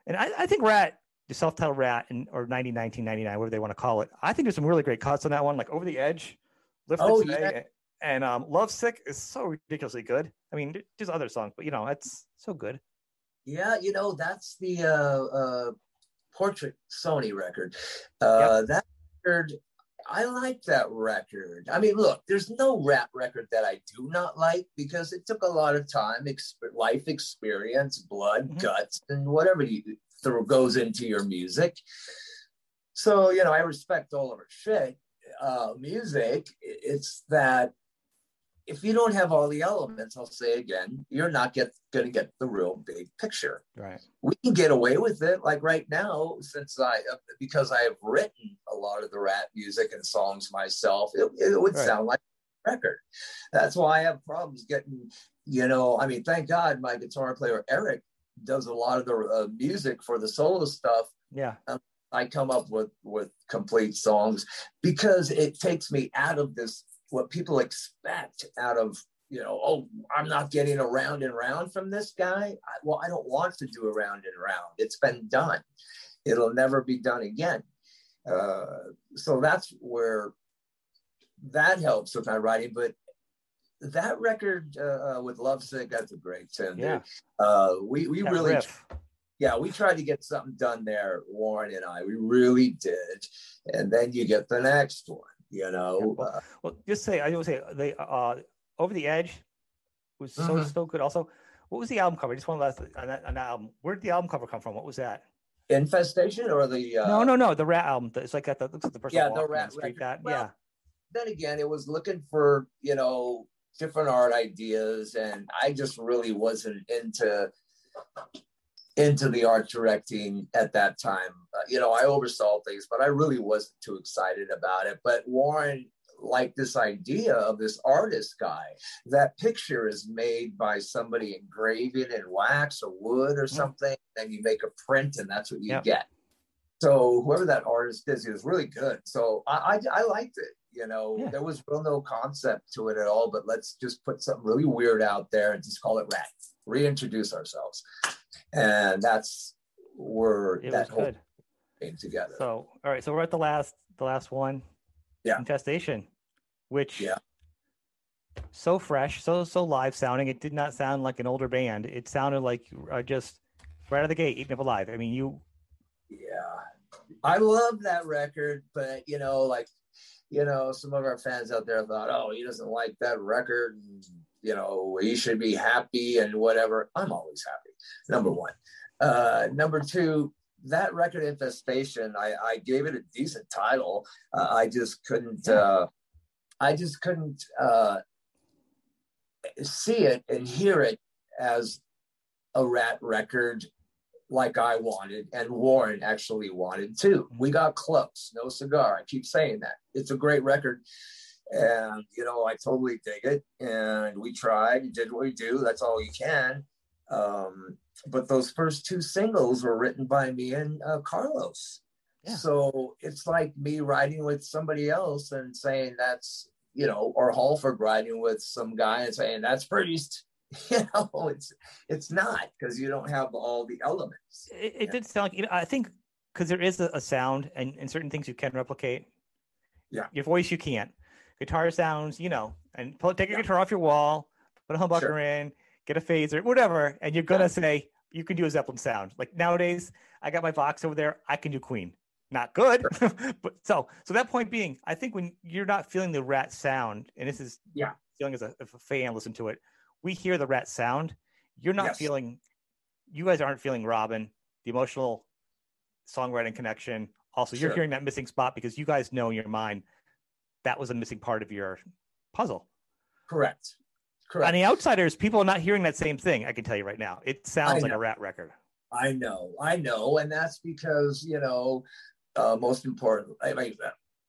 and I, I think Ratt, the self-titled Ratt and or 90, 1999, whatever they want to call it. I think there's some really great cuts on that one, like Over the Edge, Lifted oh, Today, yeah. and um, Love Sick is so ridiculously good. I mean, there's other songs, but you know, it's so good. Yeah, you know, that's the uh, uh, Portrait Sony record. Uh, yep. That record, I like that record. I mean, look, there's no rap record that I do not like because it took a lot of time, exp- life experience, blood, mm-hmm. guts, and whatever you throw goes into your music. So, you know, I respect all of her shit. Uh, music, it's that if you don't have all the elements, I'll say again, you're not get going to get the real big picture. Right. We can get away with it, like right now, since I uh, because I have written a lot of the rap music and songs myself. It, it would Right. sound like a record. That's why I have problems getting. You know, I mean, thank God my guitar player Eric does a lot of the uh, music for the solo stuff. Yeah. I come up with with complete songs because it takes me out of this what people expect out of you know oh I'm not getting a round and round from this guy I, well I don't want to do a round and round it's been done it'll never be done again uh, so that's where that helps with my writing but that record uh, uh, with Lovesick that's a great tune Yeah. uh, we we That really riff. yeah, we tried to get something done there, Warren and I. We really did. And then you get the next one, you know. Yeah, well, Uh, Well, just say I would say they uh over the edge was so Mhm. so good. Also, what was the album cover? Just one last on that, on that album. Where did the album cover come from? What was that? infestation or the uh, no, no, no. The Ratt album. It's like that. That looks like the person Yeah, the Ratt the street. record. That Well, yeah. then again, it was looking for, you know, different art ideas. And I just really wasn't into into the art directing at that time. Uh, you know, I oversaw things, but I really wasn't too excited about it. But Warren liked this idea of this artist guy. That picture is made by somebody engraving in wax or wood or Mm. something, and you make a print, and that's what you Yep. get. So whoever that artist is, he was really good. So I, I, I liked it. You know, Yeah. there was real no concept to it at all. But let's just put something really weird out there and just call it Ratt. Reintroduce ourselves, and that's where It that whole good. came together. So all right, so we're at the last the last one. Yeah. Infestation, which Yeah. so fresh, so so live sounding. It did not sound like an older band. It sounded like uh, just right out of the gate, eating up alive. I mean, you Yeah. I love that record, but you know, like, you know, some of our fans out there thought, oh, he doesn't like that record. And, you know, he should be happy and whatever. I'm always happy. Number one. Uh, number two, that record infestation, I, I gave it a decent title. Uh, I just couldn't, uh, I just couldn't uh, see it and hear it as a Ratt record like I wanted, and Warren actually wanted too. We got close. No cigar. I keep saying that. It's a great record. And, you know, I totally dig it. And we tried, did what we do. That's all you can. Um, but those first two singles were written by me and uh, Carlos. Yeah. So it's like me writing with somebody else and saying that's, you know, or Halford writing with some guy and saying that's Priest. You know, it's it's not because you don't have all the elements. it, it did sound like you know, I think because there is a, a sound and, and certain things you can replicate. Yeah. Your voice you can't. Guitar sounds, you know, and pull, take your Yeah. guitar off your wall, put a humbucker Sure. in, get a phaser, whatever, and you're gonna say you can do a Zeppelin sound. Like nowadays, I got my box over there. I can do Queen. Not good, but so so that point being, I think when you're not feeling the Ratt sound, and this is Yeah. feeling as a, if a fan listen to it, we hear the Ratt sound. You're not Yes. feeling. You guys aren't feeling Robbin, the emotional songwriting connection. Also, you're Sure. hearing that missing spot because you guys know in your mind that was a missing part of your puzzle. Correct. Correct. On the outsiders, people are not hearing that same thing. I can tell you right now. It sounds like a Ratt record. I know, I know, and that's because you know, uh, most important. I mean,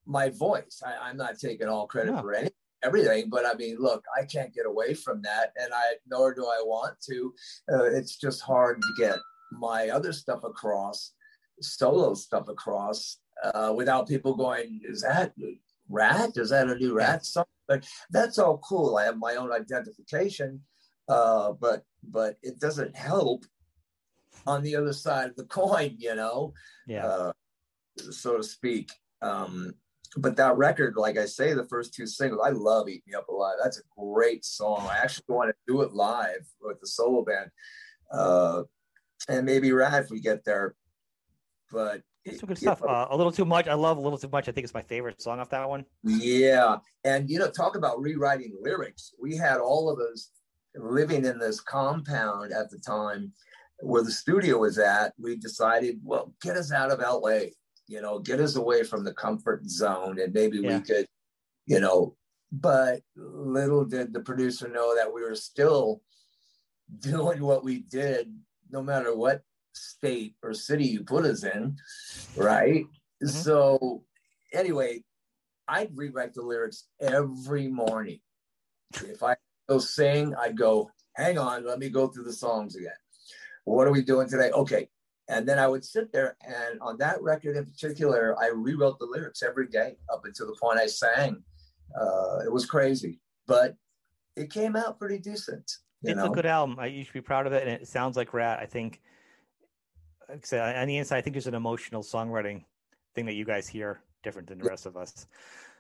my voice. I, I'm not taking all credit No. for any everything, but I mean, look, I can't get away from that, and I nor do I want to. Uh, it's just hard to get my other stuff across, solo stuff across, uh, without people going, "Is that Ratt? Is that a new Ratt song?" But that's all cool. I have my own identification, uh, but but it doesn't help on the other side of the coin, you know, Yeah. uh, so to speak. Um, but that record, like I say, the first two singles, I love "Eat Me Up Alive." That's a great song. I actually want to do it live with the solo band, uh, and maybe Rad if we get there. But It's some good stuff. know, Uh, a little too much. I love a little too much. I think it's my favorite song off that one. Yeah. And, you know, talk about rewriting lyrics. We had all of us living in this compound at the time where the studio was at. We decided, well, get us out of LA, you know, get us away from the comfort zone. And maybe Yeah. we could, you know, but little did the producer know that we were still doing what we did, no matter what state or city you put us in, right? Mm-hmm. So, anyway, I'd rewrite the lyrics every morning. If I go sing, I'd go, hang on, let me go through the songs again. What are we doing today? Okay. And then I would sit there, and on that record in particular, I rewrote the lyrics every day up until the point I sang. Uh, it was crazy, but it came out pretty decent. it's know? a good album. I, you should be proud of it, and it sounds like Ratt. I think, like I said, on the inside, I think there's an emotional songwriting thing that you guys hear different than the rest of us.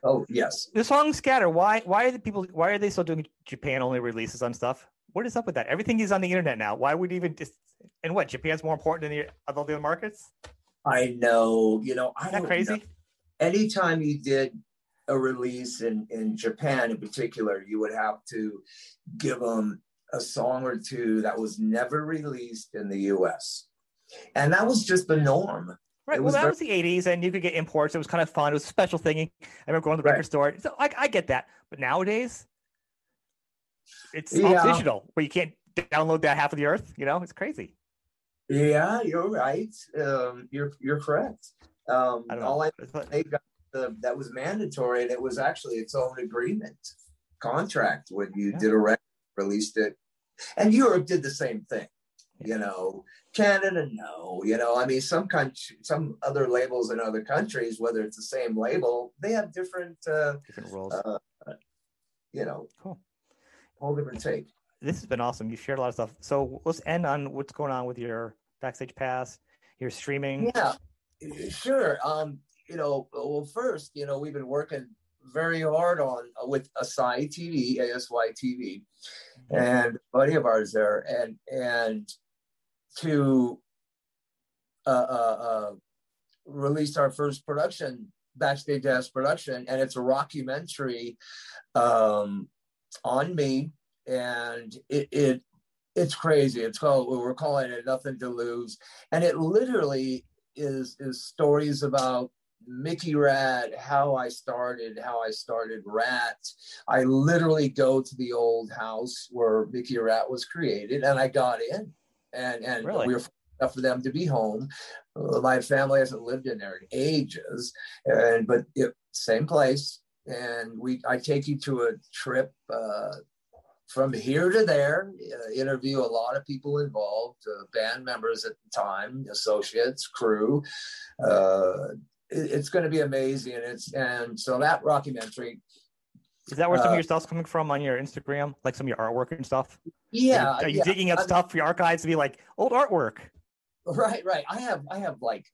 Oh yes. The song Scatter. Why? Why are the people? Why are they still doing Japan only releases on stuff? What is up with that? Everything is on the internet now. Why would even just? And what? Japan's more important than the other markets? I know. You know. Is that crazy? Know. Anytime you did a release in in Japan, in particular, you would have to give them a song or two that was never released in the U.S. And that was just the norm. Right. well, that very- was the 80s, and you could get imports. It was kind of fun. It was a special thing. I remember going to the right. record store. So I, I get that. But nowadays, it's yeah. all digital where you can't download that half of the earth. You know, it's crazy. Yeah, you're right. Um, you're you're correct. Um, I all I they got the, that was mandatory, and it was actually its own agreement contract when you yeah. did a record, released it, and Europe did the same thing. You know, Canada, no. You know, I mean, some country, some other labels in other countries, whether it's the same label, they have different uh, different rules. Uh, you know, cool. Whole different take. This has been awesome. You shared a lot of stuff. So let's end on what's going on with your backstage pass, your streaming. Yeah, sure. Um, you know, well, first, you know, we've been working very hard on uh, with Asai TV, ASY TV, mm-hmm. and a buddy of ours there, and and to uh, uh, uh, release our first production, Backstage Pass production, and it's a rockumentary um, on me, and it, it it's crazy. It's called we're calling it Nothing to Lose, and it literally is is stories about Mickey Ratt, how I started, how I started Ratt. I literally go to the old house where Mickey Ratt was created, and I got in and and really? we were enough for them to be home. My family hasn't lived in there in ages, and but it, same place. And we, I take you to a trip uh, from here to there. Uh, interview a lot of people involved, uh, band members at the time, associates, crew. Uh, it, it's going to be amazing, and it's and so that rockumentary is that where some uh, of your stuff's coming from on your Instagram, like some of your artwork and stuff? Yeah. Are you, are you yeah. digging up I, stuff for your archives to be like old artwork? Right, right. I have, I have like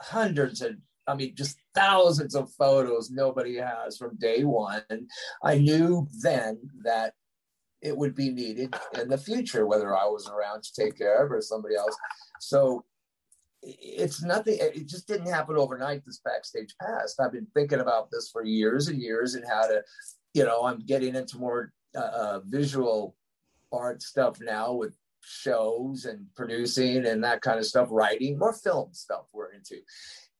hundreds of, I mean, just thousands of photos nobody has from day one. I knew then that it would be needed in the future, whether I was around to take care of or somebody else. So it's nothing it just didn't happen overnight this backstage past i've been thinking about this for years and years and how to you know i'm getting into more uh, uh, visual art stuff now with shows and producing and that kind of stuff writing more film stuff we're into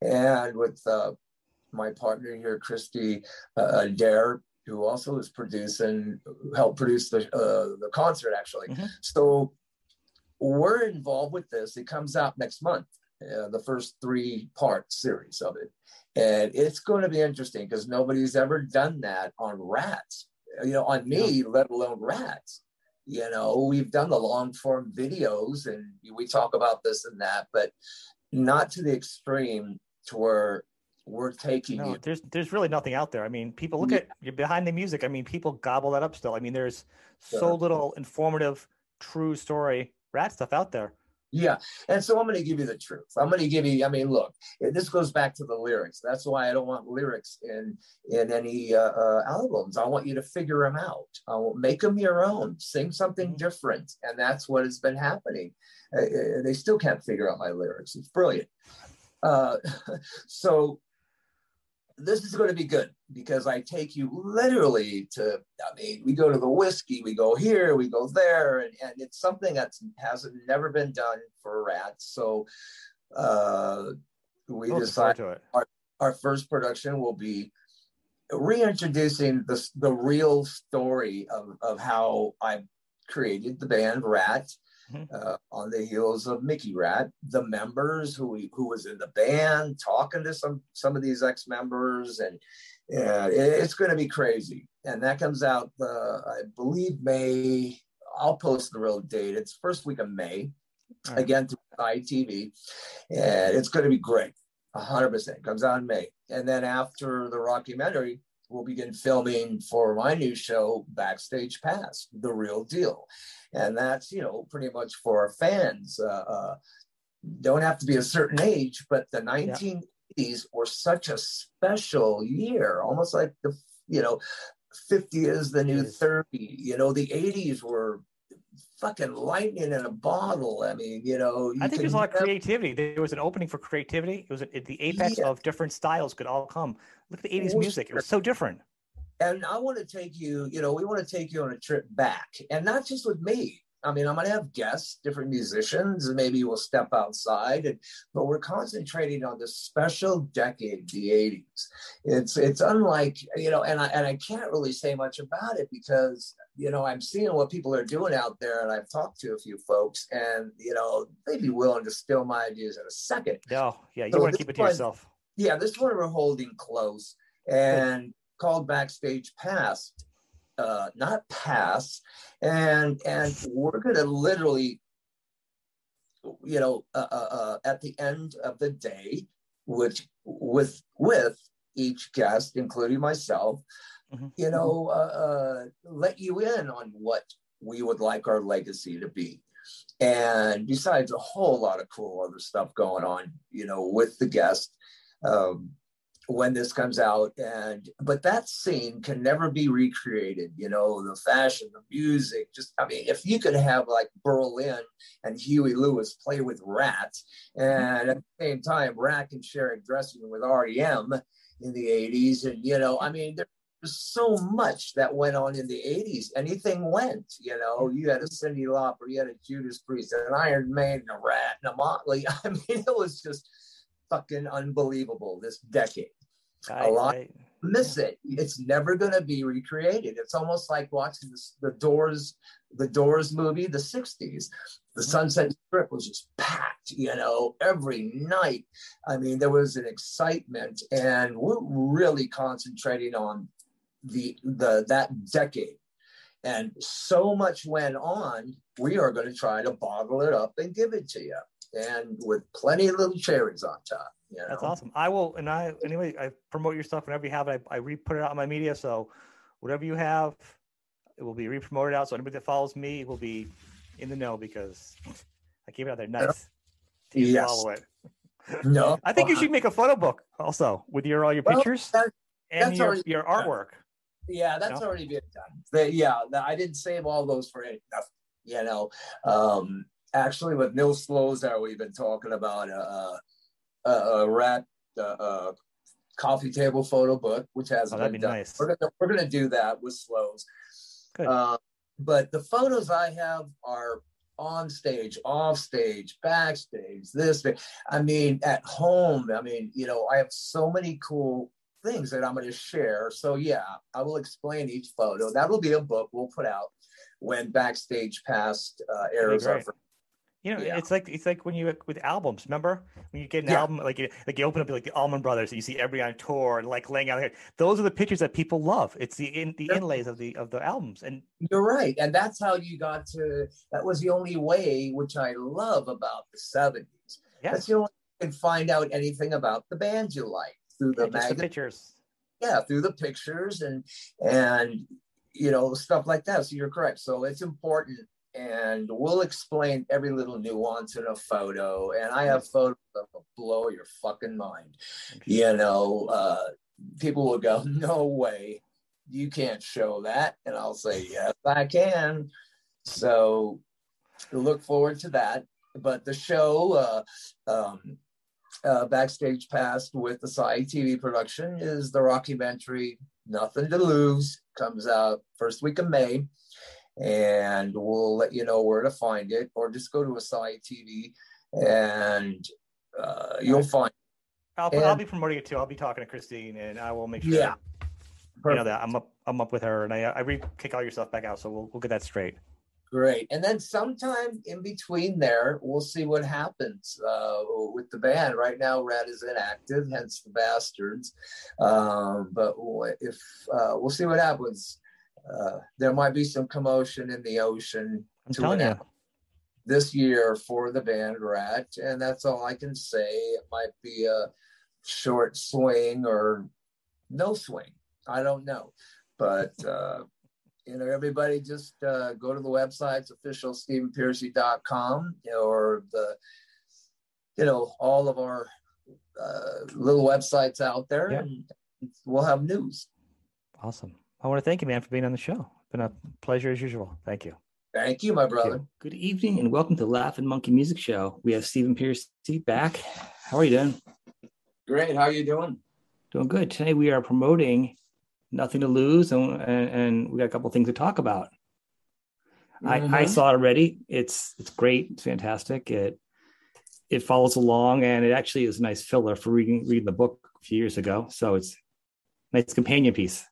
and with uh, my partner here christy uh, dare who also is producing helped produce the uh, the concert actually mm-hmm. so we're involved with this it comes out next month uh, the first three part series of it. And it's going to be interesting because nobody's ever done that on rats, you know, on me, yeah. let alone rats. You know, we've done the long form videos and we talk about this and that, but not to the extreme to where we're taking no, you. There's there's really nothing out there. I mean, people look yeah. at you're behind the music. I mean, people gobble that up still. I mean, there's sure. so little informative, true story Ratt stuff out there. Yeah. And so I'm going to give you the truth. I'm going to give you, I mean, look, this goes back to the lyrics. That's why I don't want lyrics in, in any uh, uh, albums. I want you to figure them out. I will make them your own, sing something mm-hmm. different. And that's what has been happening. Uh, uh, they still can't figure out my lyrics. It's brilliant. Uh, so this is going to be good because I take you literally to, I mean, we go to the whiskey, we go here, we go there, and, and it's something that hasn't never been done for rats. So uh, we decided our, our first production will be reintroducing the the real story of of how I created the band Ratt. Mhm. Uh, on the heels of Mickey Ratt, the members who who was in the band, talking to some some of these ex members, and yeah, it- it's going to be crazy. And that comes out, uh, I believe May. I'll post the real date. It's first week of May, right. again through ITV, and it's going to be great. hundred percent comes out in May, and then after the Rocky rockumentary, we'll begin filming for my new show, Backstage Pass, the real deal, and that's you know pretty much for our fans. Uh, uh, don't have to be a certain age, but the 1980s were such a special year, almost like the you know 50 is the new 30. You know, the 80s were fucking lightning in a bottle. I mean, you know, you I think there's a lot of creativity. There was an opening for creativity. It was at the apex Yeah. of different styles could all come. Look at the 80s music. It was so different. and I want to take you, you know, we want to take you on a trip back, and not just with me. I mean, I'm going to have guests, different musicians, and maybe we'll step outside. And, but we're concentrating on this special decade, the '80s. It's it's unlike you know, and I and I can't really say much about it because you know I'm seeing what people are doing out there, and I've talked to a few folks, and you know they'd be willing to steal my ideas in a second No, yeah, you So want to keep it to one- yourself. yeah, this one we're holding close and called Backstage Pass, uh, not pass, and and we're gonna literally, you know, uh, uh, uh, at the end of the day, which with with each guest, including myself, Mhm. you know, uh, uh, let you in on what we would like our legacy to be. And besides a whole lot of cool other stuff going on, you know, with the guest, um, when this comes out and but that scene can never be recreated you know the fashion the music just i mean if you could have like berlin and huey lewis play with rats and at the same time Ratt can share a dressing room with rem in the 80s and you know i mean there's so much that went on in the 80s anything went you know. Mm-hmm. You had a cyndi lauper you had a judas priest an iron maiden a Ratt and a motley. I mean it was just fucking unbelievable this decade I, lot. Miss it. It's never going to be recreated. It's almost like watching this, the Doors, the Doors movie, the '60s. The mm-hmm. Sunset Strip was just packed, you know, every night. I mean, there was an excitement, and we're really concentrating on the the that decade. And so much went on. We are going to try to bottle it up and give it to you, and with plenty of little cherries on top. You know? That's awesome. I will, and I anyway, I promote your stuff whenever you have it. I, I re-put it out on my media, so whatever you have, it will be re-promoted out. So anybody that follows me will be in the know because I keep it out there nice. to you Yes. Follow it. No, I think you should make a photo book also with your all your Well, pictures that- and your, your artwork. Yeah, that's No? already been done. The- yeah, the- I didn't save all those for. Nothing, you know. Um, actually, with Neil Zlozower, we've been talking about a, a, a Ratt uh, uh, coffee table photo book, which hasn't Oh, that'd been be done. nice. We're gonna we're gonna do that with Slows. Uh, but the photos I have are on stage, off stage, backstage, this. I mean, at home. I mean, you know, I have so many cool things that I'm going to share. So yeah, I will explain each photo. That will be a book we'll put out when backstage past uh, airs our You know, Yeah. it's like it's like when you with albums. Remember when you get an Yeah. album like you, like you open up like the Allman Brothers and you see everybody on tour and like laying out here. Those are the pictures that people love. It's the in the inlays of the of the albums. And You're right. And that's how you got to, that was the only way, which I love about the 70s. yeah, That's the only way you can find out anything about the bands you like through yeah, the the pictures. Yeah, through the pictures and, and, you know, stuff like that. So you're correct. So it's important. And we'll explain every little nuance in a photo. And I have photos that will blow your fucking mind. You know, uh, people will go, no way, you can't show that. And I'll say, yes, I can. So look forward to that. But the show, uh, um, uh, Backstage Past with the Psy TV production is the rockumentary Nothing to Lose. Comes out first week of May. And we'll let you know where to find it, or just go to a Psy TV and uh, you'll find I'll, put, I'll be promoting it too. I'll be talking to Christine and I will make sure. Yeah. you know that I'm up I'm up with her, and I I re kick all your stuff back out, so we'll we'll get that straight. Great. And then sometime in between there, we'll see what happens uh, with the band. Right now, Red is inactive, hence the bastards. Um, but if uh, we'll see what happens, uh, there might be some commotion in the ocean. I'm telling you. This year for the band Ratt, and that's all I can say. It might be a short swing or no swing. I don't know, but uh, you know, everybody just uh, go to the websites, official StephenPearcy.com or the, you know, all of our uh, little websites out there, yeah. and we'll have news. Awesome. I want to thank you, man, for being on the show. It's been a pleasure as usual. Thank you. Thank you, my brother. You. Good evening and welcome to Laugh and Monkey Music Show. We have Stephen Pearcy back. How are you doing? Great. How are you doing? Doing good. Today we are promoting nothing to lose, and, and, and we got a couple things to talk about. Mm-hmm. I, I mm-hmm. saw it already. It's it's great. It's fantastic. It it follows along, and it actually is a nice filler for reading reading the book a few years ago. So it's nice companion piece.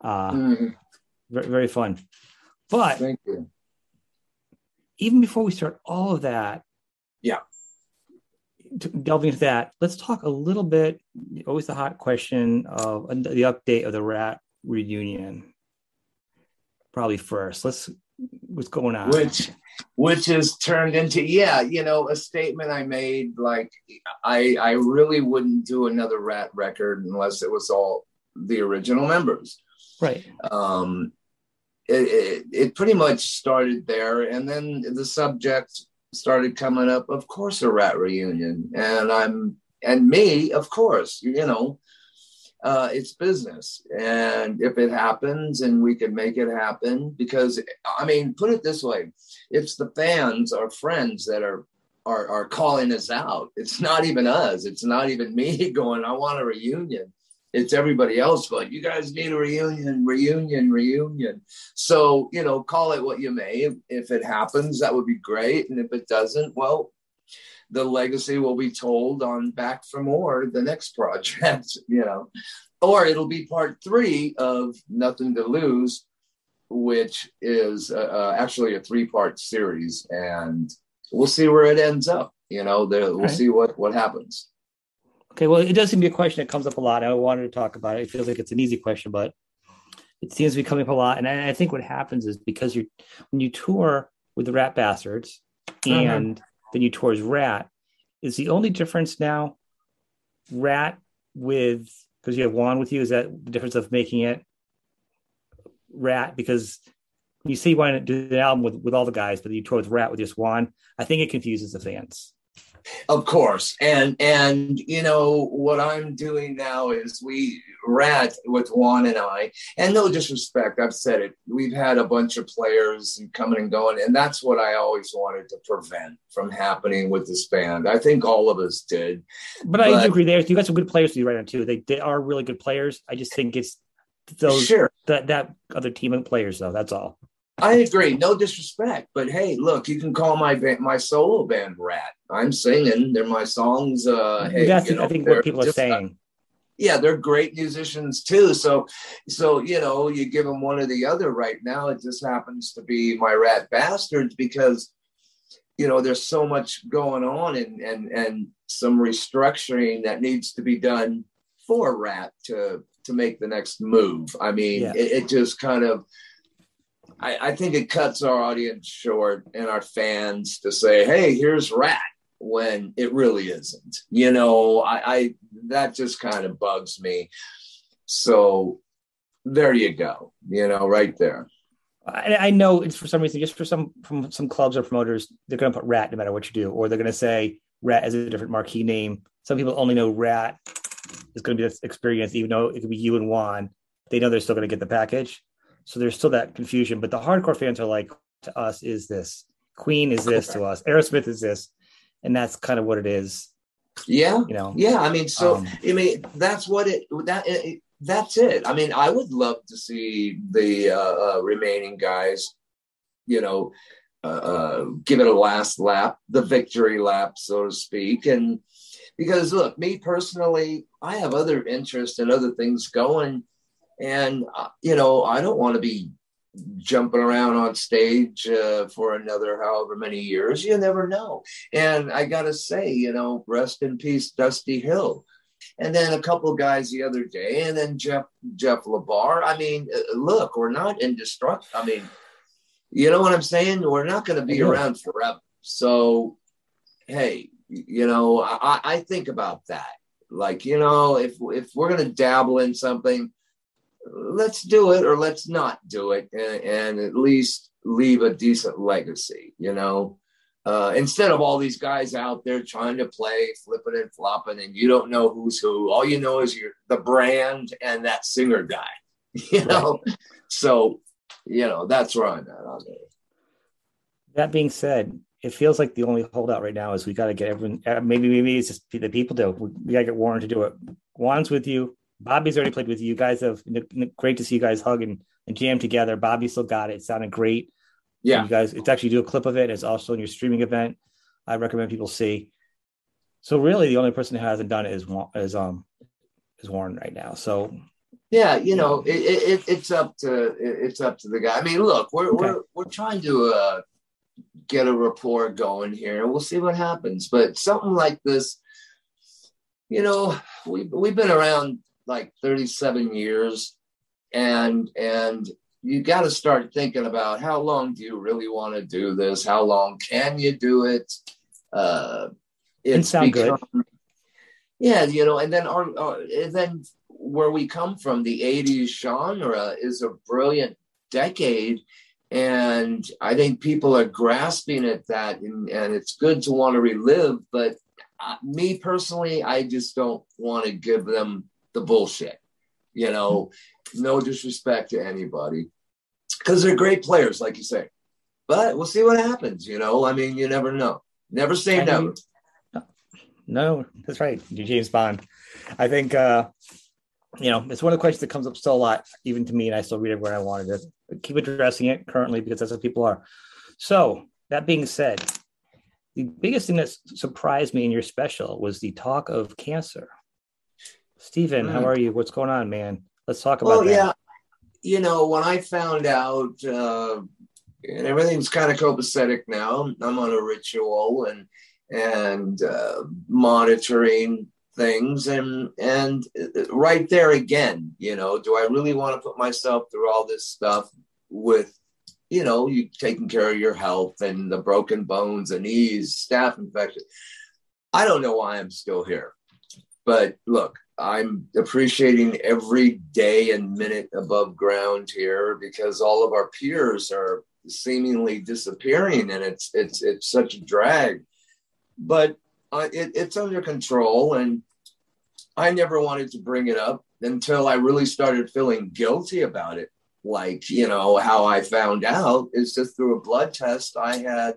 Uh, mm-hmm. very, very fun. But even before we start all of that, yeah, delving into that, let's talk a little bit. Always the hot question of the update of the Ratt reunion. Probably first. Let's what's going on. Which which has turned into yeah, you know, a statement I made like I I really wouldn't do another Ratt record unless it was all the original members. Right. Um, it, it, it pretty much started there, and then the subject started coming up, of course, a Ratt reunion. And I'm, and me, of course, you know, uh, it's business. And if it happens and we can make it happen, because I mean, put it this way it's the fans, our friends that are. Are, are calling us out. It's not even us. It's not even me going, I want a reunion it's everybody else going, you guys need a reunion, reunion, reunion. So, you know, call it what you may. If, it happens, that would be great. And if it doesn't, well, the legacy will be told on Back for More, the next project, you know, or it'll be part three of Nothing to Lose, which is uh, uh, actually a three part series. And we'll see where it ends up. You know, the, we'll right. see what, what happens. Okay, well, it does seem to be a question that comes up a lot. I wanted to talk about it. It feels like it's an easy question, but it seems to be coming up a lot. And I, I think what happens is because you when you tour with the Ratt Bastards uh-huh. and uh-huh. then you tour as Ratt, is the only difference now Ratt with because you have Juan with you? Is that the difference of making it Ratt? Because you see you want to do the album with, with all the guys, but you tour with Ratt with just Juan. I think it confuses the fans. Of course. And and you know what I'm doing now is we rat with Juan and I, and no disrespect, I've said it. We've had a bunch of players coming and going, and that's what I always wanted to prevent from happening with this band. I think all of us did. But, but I agree there. You got some good players to do right now too. They they are really good players. I just think it's those sure. that that other team of players though. That's all. I agree. No disrespect, but hey, look, you can call my band, my solo band Ratt. I'm singing. They're my songs. Uh, hey, That's, you know, I think what people are saying. yeah, they're great musicians too. So, so you know, you give them one or the other. Right now, it just happens to be my Ratt Bastards because you know there's so much going on and and and some restructuring that needs to be done for Ratt to to make the next move. I mean, yeah. it, it just kind of I, I think it cuts our audience short and our fans to say, "Hey, here's Ratt," when it really isn't. You know, I, I that just kind of bugs me. So there you go. You know, right there. I, I know it's for some reason, just for some from some clubs or promoters, they're going to put Ratt no matter what you do, or they're going to say Ratt as a different marquee name. Some people only know Ratt is going to be this experience, even though it could be you and Juan. They know they're still going to get the package. So there's still that confusion. But the hardcore fans are like, to us is this. Queen is this to us. Aerosmith is this. And that's kind of what it is. Yeah. You know. Yeah. I mean, so um, I mean, that's what it that it, that's it. I mean, I would love to see the uh, uh, remaining guys, you know, uh, uh, give it a last lap, the victory lap, so to speak. And because look, me personally, I have other interests and other things going And, uh, you know, I don't want to be jumping around on stage uh, for another however many years. You never know. And I got to say, you know, rest in peace, Dusty Hill. And then a couple of guys the other day, and then Jeff Jeff LaBar. I mean, uh, look, we're not indestructible. I mean, you know what I'm saying? We're not going to be around forever. So, hey, you know, I, I think about that. Like, you know, if if we're going to dabble in something, let's do it or let's not do it and, and at least leave a decent legacy, you know. Uh, instead of all these guys out there trying to play, flipping and flopping, and you don't know who's who. All you know is you're the brand and that singer guy, you know. Right. So, you know, that's where I'm at on it. That being said, it feels like the only holdout right now is we got to get everyone. Uh, maybe maybe it's just the people do. We, we got to get Warren to do it. Juan's with you. Bobby's already played with you. You guys have great to see you guys hug and, and jam together. Bobby still got it. It sounded great. Yeah, you guys. It's actually do a clip of it. It's also in your streaming event. I recommend people see. So really, the only person who hasn't done it is is um is Warren right now. So yeah, you know, it, it, it's up to it's up to the guy. I mean, look, we're okay. we're we're trying to uh, get a rapport going here, and we'll see what happens. But something like this, you know, we we've been around like 37 years and and you got to start thinking about how long do you really want to do this? How long can you do it? Uh it's become, good. yeah you know and then our, uh, and then where we come from the 80s genre is a brilliant decade and i think people are grasping at that and, and it's good to want to relive but uh, me personally i just don't want to give them the bullshit. You know, no disrespect to anybody because they're great players, like you say. But we'll see what happens. You know, I mean, you never know. Never say never. No, that's right. You're James Bond. I think, uh, you know, it's one of the questions that comes up still a lot, even to me, and I still read it where I wanted to keep addressing it currently because that's what people are. So, that being said, the biggest thing that surprised me in your special was the talk of cancer. Stephen, mm. how are you? What's going on, man? Let's talk about well, that. yeah. You know, when I found out, uh, and everything's kind of copacetic now. I'm on a ritual and and uh, monitoring things, and and right there again, you know, do I really want to put myself through all this stuff with, you know, you taking care of your health and the broken bones and knees, staph infection? I don't know why I'm still here, but look, I'm appreciating every day and minute above ground here because all of our peers are seemingly disappearing, and it's it's it's such a drag. But uh, it, it's under control, and I never wanted to bring it up until I really started feeling guilty about it. Like you know how I found out is just through a blood test. I had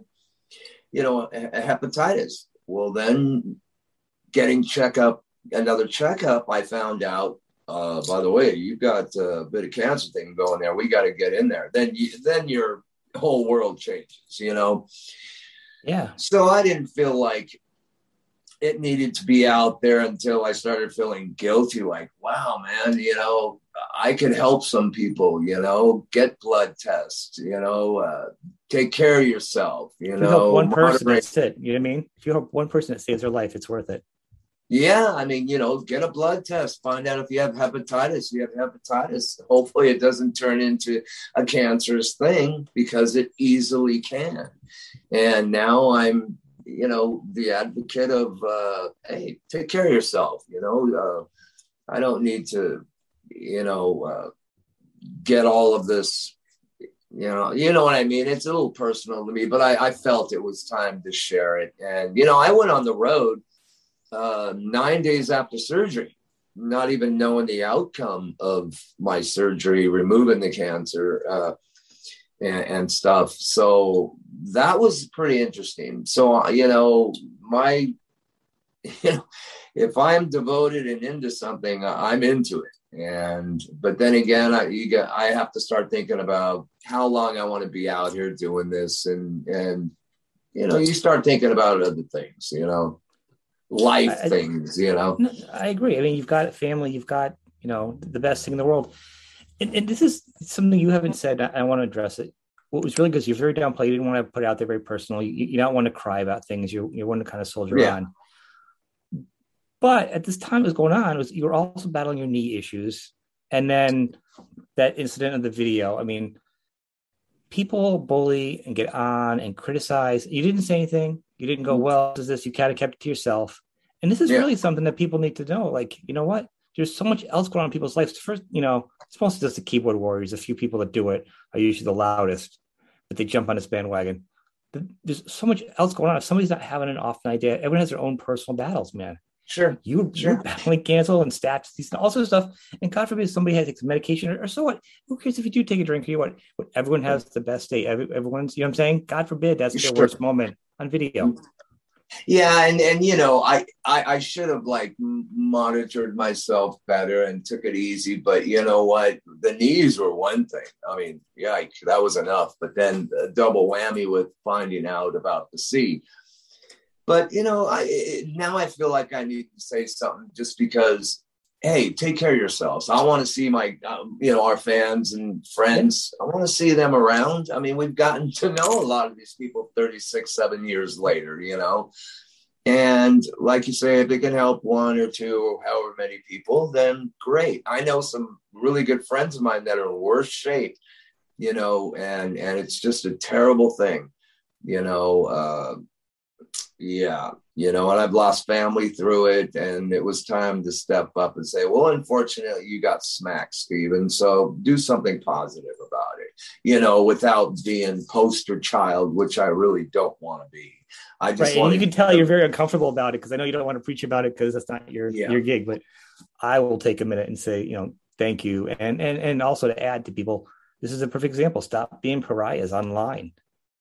you know a, a hepatitis. Well, then getting checkup another checkup, I found out, uh, by the way, you've got a bit of cancer thing going there. We got to get in there. Then you, then your whole world changes, you know? Yeah. So I didn't feel like it needed to be out there until I started feeling guilty. Like, wow, man, you know, I could help some people, you know, get blood tests, you know, uh, take care of yourself, you if know. You one person, moderate. that's it. You know what I mean? If you help one person that saves their life, it's worth it. Yeah, I mean, you know, get a blood test, find out if you have hepatitis. You have hepatitis. Hopefully, it doesn't turn into a cancerous thing because it easily can. And now I'm, you know, the advocate of, uh, hey, take care of yourself. You know, uh, I don't need to, you know, uh, get all of this. You know, you know what I mean. It's a little personal to me, but I, I felt it was time to share it. And you know, I went on the road uh, nine days after surgery, not even knowing the outcome of my surgery, removing the cancer uh, and, and, stuff. So that was pretty interesting. So, you know, my, you know, if I'm devoted and into something, I'm into it. And but then again, I you get I have to start thinking about how long I want to be out here doing this, and and you know, you start thinking about other things, you know life I, things, you know. I agree. I mean, you've got family, you've got, you know, the best thing in the world. and, and this is something you haven't said. I, I want to address it. What was really good is you're very downplayed. You didn't want to put it out there very personal. You, you don't want to cry about things. You're you want to kind of soldier Yeah. on. But at this time, it was going on. Was you were also battling your knee issues, and then that incident of the video. I mean, people bully and get on and criticize. You didn't say anything. You didn't go, mm-hmm. well, does this. You kind of kept it to yourself. And this is Yeah. really something that people need to know. Like, you know what? There's so much else going on in people's lives. First, you know, it's mostly just the keyboard warriors. A few people that do it are usually the loudest, but they jump on this bandwagon. There's so much else going on. If somebody's not having an off night, day, everyone has their own personal battles, man. Sure. You, Sure. you're battling cancel and stats, these all sorts of stuff. And God forbid somebody has takes medication or, or so what? Who cares if you do take a drink or you what? What everyone has the best day. Every, everyone's, you know what I'm saying? God forbid that's their worst moment on video. Yeah, and and you know, I I, I should have like monitored myself better and took it easy. But you know what? The knees were one thing. I mean, yike, that was enough. But then a double whammy with finding out about the C. But you know, I now I feel like I need to say something just because. Hey, take care of yourselves. I want to see my, um, you know, our fans and friends. I want to see them around. I mean, we've gotten to know a lot of these people 36, seven years later, you know. And like you say, if it can help one or two or however many people, then great. I know some really good friends of mine that are in worse shape, you know, and and it's just a terrible thing, you know. Uh, yeah, you know, and I've lost family through it, and it was time to step up and say, well, unfortunately, you got smacked, Steven. So do something positive about it, you know, without being poster child, which I really don't want to be. I just Right. And you can tell you're very uncomfortable about it because I know you don't want to preach about it because that's not your Yeah. your gig. But I will take a minute and say, you know, thank you. And and and also to add to people, this is a perfect example. Stop being pariahs online.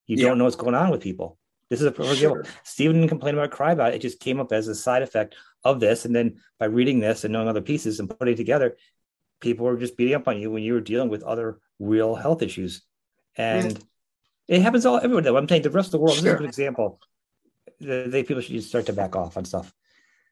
You Yeah. don't know what's going on with people. This is a perfect Sure. example. Stephen didn't complain about cry about it. It just came up as a side effect of this. And then by reading this and knowing other pieces and putting it together, people were just beating up on you when you were dealing with other real health issues. And hmm. it happens all everywhere. Though. I'm saying the rest of the world. This is a good example. The, they people should just start to back off on stuff.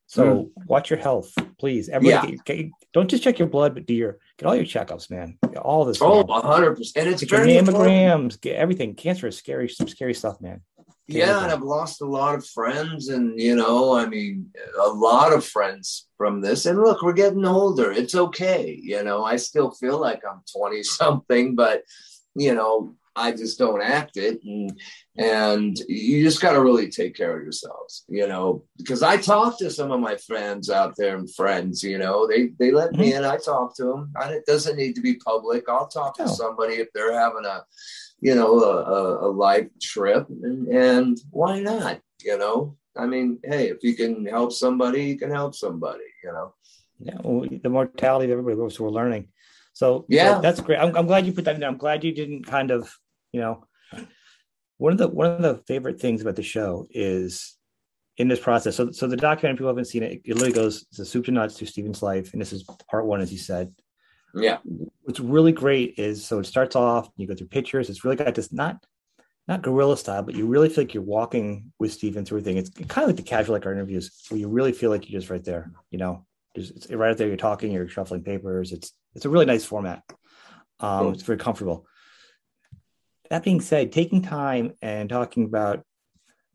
So hmm. watch your health, please. Everybody, get- get- don't just check your blood, but do your get all your checkups, man. Get all this. Oh, man. hundred percent. And it's Get very important. mammograms, get everything. Cancer is scary, some scary stuff, man. Yeah, and I've lost a lot of friends, and you know, I mean, a lot of friends from this. And look, we're getting older. It's okay. You know, I still feel like I'm 20 something, but you know, I just don't act it. And and you just got to really take care of yourselves, you know, because I talk to some of my friends out there and friends, you know, they they let me mm-hmm. in. I talk to them. And it doesn't need to be public. I'll talk to No. somebody if they're having a you know, a, a, a life trip, and, and why not? You know, I mean, hey, if you can help somebody, you can help somebody. You know, Yeah, well, the mortality of everybody was we're learning. So Yeah. so that's great. I'm, I'm glad you put that in. there. I'm glad you didn't kind of, you know, one of the one of the favorite things about the show is in this process. So so the documentary people haven't seen it. It literally goes the soup to nuts through Stephen's life, and this is part one, as you said. Yeah, What's really great is so it starts off. You go through pictures. It's really got this not not guerrilla style, but you really feel like you're walking with Stephen through a thing. It's kind of like the casual like our interviews, where you really feel like you're just right there. You know, just, it's right there. You're talking. You're shuffling papers. It's it's a really nice format. Um, Cool. It's very comfortable. That being said, taking time and talking about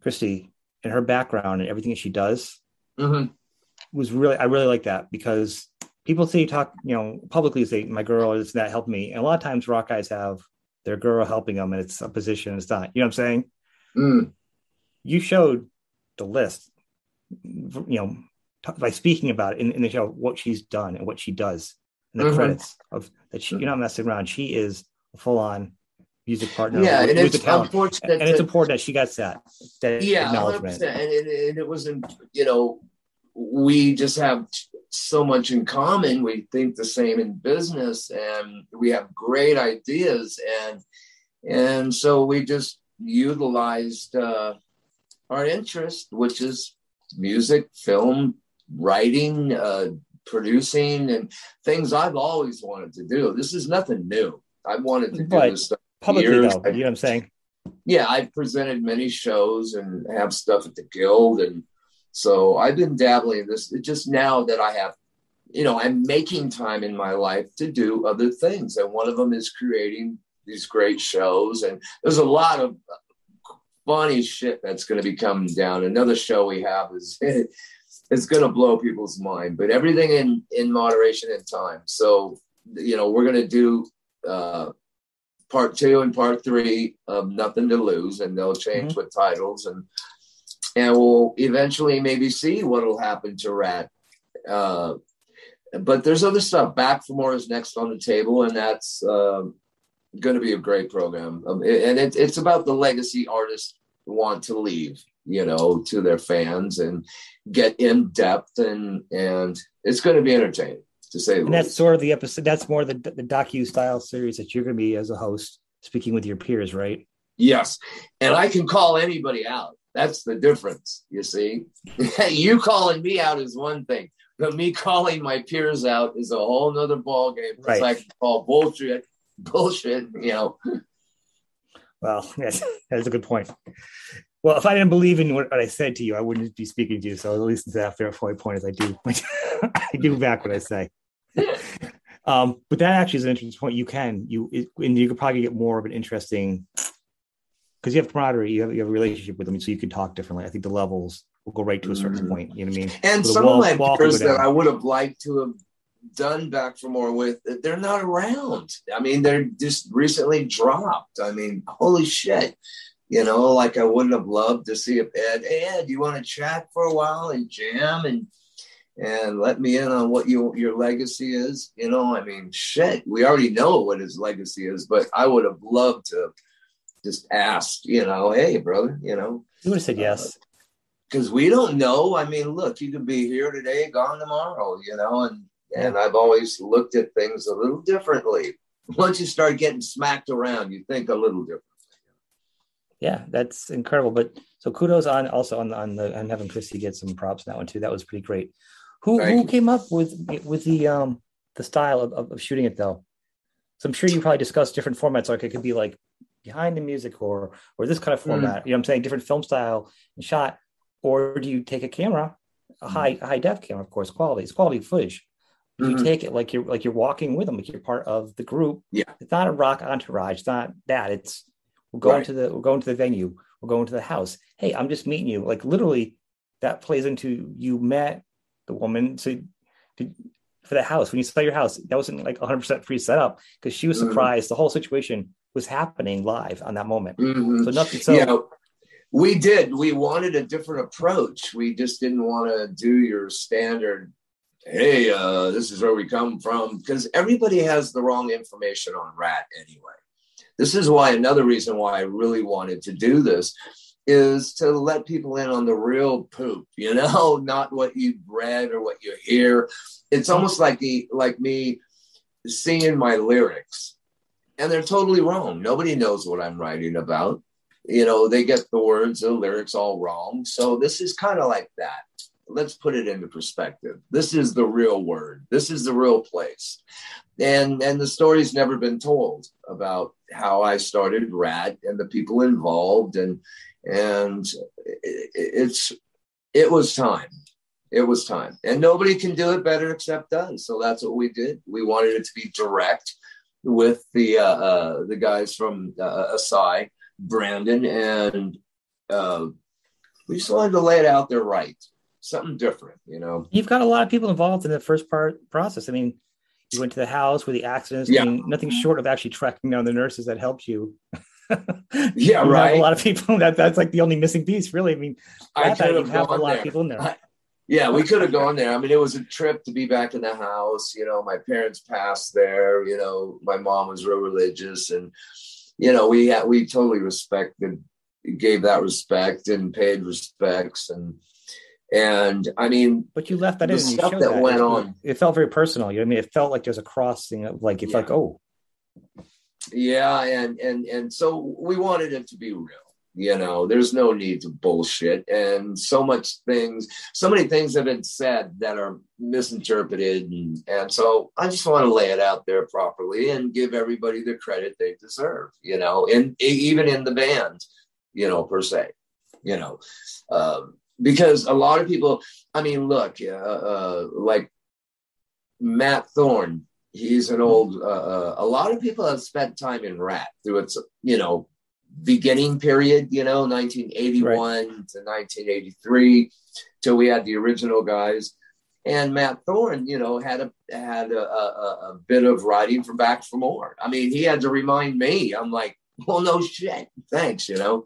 Christy and her background and everything that she does hmm was really I really like that because people say talk, you know, publicly say my girl is that helped me. And a lot of times rock guys have their girl helping them and it's a position, it's not. You know what I'm saying? Mm. You showed the list, you know, t- by speaking about it in, in the show, what she's done and what she does and the Mhm. credits of that she, you're not messing around. She is a full on music partner yeah, with, and with it's unfortunate. And it's important that she got that, that yeah, 100%. acknowledgement. And it, and it wasn't, you know, we just have so much in common. We think the same in business, and we have great ideas, and and so we just utilized uh, our interest, which is music, film, writing, uh, producing, and things I've always wanted to do. This is nothing new. I wanted to do But this stuff. Publicly, years. though, you know what I'm saying? yeah, I've presented many shows and have stuff at the Guild, and so I've been dabbling in this. It's just now that I have you know, I'm making time in my life to do other things. And one of them is creating these great shows. And there's a lot of funny shit that's going to be coming down. Another show we have is it's going to blow people's mind, but everything in in moderation and time. So you know we're going to do uh, part two and part three of Nothing to Lose, and they'll change mm-hmm. with titles and and we'll eventually maybe see what'll happen to Ratt. Uh, but there's other stuff. Back for More is next on the table, and that's uh, going to be a great program. Um, and it, it's about the legacy artists want to leave, you know, to their fans and get in depth, and and it's going to be entertaining to say. And that's sort of the episode. That's more the the docu style series that you're going to be as a host, speaking with your peers, right? Yes, and I can call anybody out. That's the difference, you see. you calling me out is one thing but me calling my peers out is a whole nother ball game. It's right. like call bullshit, bullshit. You know. Well, yes, that's a good point. Well, if I didn't believe in what, I said to you, I wouldn't be speaking to you. So at least after a fair point is I do, I do back what I say. um, but that actually is an interesting point. You can you it, and you could probably get more of an interesting because you have camaraderie, you have you have a relationship with them, so you can talk differently. I think the levels will go right to a certain mm-hmm. point. You know what I mean? And so some wall, of my peers that I would have liked to have done back for more with, they're not around. I mean, they're just recently dropped. I mean, holy shit. You know, like I wouldn't have loved to see if Ed, hey, Ed, you want to chat for a while and jam and and let me in on what you, your legacy is. You know, I mean, shit, we already know what his legacy is, but I would have loved to just asked, you know, hey, brother, you know. You would have said yes. Uh, because we don't know. I mean, look, you could be here today, gone tomorrow, you know, and and I've always looked at things a little differently. Once you start getting smacked around, you think a little differently. Yeah, that's incredible. But so kudos on also on on the on having Christy get some props on that one too. That was pretty great. Who Thank who you. came up with with the um the style of, of, of shooting it though? So I'm sure you probably discussed different formats. Like it could be like behind the music or or this kind of mm-hmm. format. Mm. You know, I'm saying different film style and shot or do you take a camera, a mm-hmm. high high def camera, of course, quality, it's quality footage. Mm-hmm. You take it like you're like you're walking with them, like you're part of the group. Yeah, it's not a rock entourage. It's not that. It's we're going right. to the we're going to the venue. We're going to the house. Hey, I'm just meeting you. Like literally, that plays into you met the woman. So did, for the house when you saw your house, that wasn't like 100 percent free setup because she was mm-hmm. surprised. Mm-hmm. The whole situation was happening live on that moment. Mm-hmm. So nothing. So yeah we did we wanted a different approach we just didn't want to do your standard hey uh, this is where we come from because everybody has the wrong information on Ratt anyway this is why another reason why i really wanted to do this is to let people in on the real poop you know not what you read or what you hear it's almost like the like me singing my lyrics and they're totally wrong nobody knows what i'm writing about you know, they get the words, the lyrics all wrong. So this is kind of like that. Let's put it into perspective. This is the real word. This is the real place. And and the story's never been told about how I started Ratt and the people involved and and it's it was time. It was time. And nobody can do it better except us. So that's what we did. We wanted it to be direct with the uh, uh, the guys from uh, Asai Brandon, and uh, we just wanted to lay it out there right, something different, you know. You've got a lot of people involved in the first part process. I mean, you went to the house with the accidents. Yeah. I mean, nothing short of actually tracking down the nurses that helped you. yeah, right. a lot of people. That that's like the only missing piece, really. I mean, I could have, have a lot there. of people in there. I, yeah, we could have gone there. I mean, it was a trip to be back in the house. You know, my parents passed there. You know, my mom was real religious, and you know, we had, we totally respected, gave that respect and paid respects and, and I mean, but you left that the in. Stuff that, that, went it, on. It felt very personal. You know, I mean, it felt like there's a crossing of like it's yeah. like oh, yeah, and and and so we wanted it to be real you know there's no need to bullshit and so much things so many things have been said that are misinterpreted and, and so i just want to lay it out there properly and give everybody the credit they deserve you know and even in the band you know per se you know um, because a lot of people i mean look uh, uh, like Matt Thorr. He's an old. Uh, uh, a lot of people have spent time in Ratt through its, you know, beginning period. You know, 1981 right. to 1983, till we had the original guys. And Matt Thorr, you know, had a had a, a, a bit of writing for Back for More. I mean, he had to remind me. I'm like, well, no shit, thanks, you know.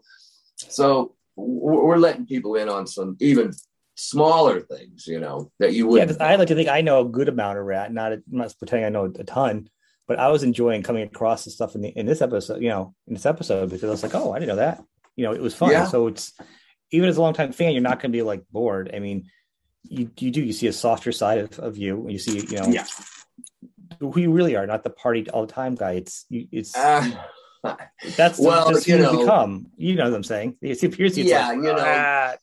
So we're letting people in on some even smaller things, you know, that you would. Yeah, I like to think I know a good amount of Ratt. Not, I'm not pretending I know a ton, but I was enjoying coming across the stuff in the, in this episode. You know, in this episode because I was like, oh, I didn't know that. You know, it was fun. Yeah. So it's even as a longtime fan, you're not going to be like bored. I mean, you you do you see a softer side of, of you. You see, you know, yeah. who you really are, not the party all the time guy. It's it's. Uh, that's well, just you know, become. You know what I'm saying? It's, it's yeah, like, you know. Ah,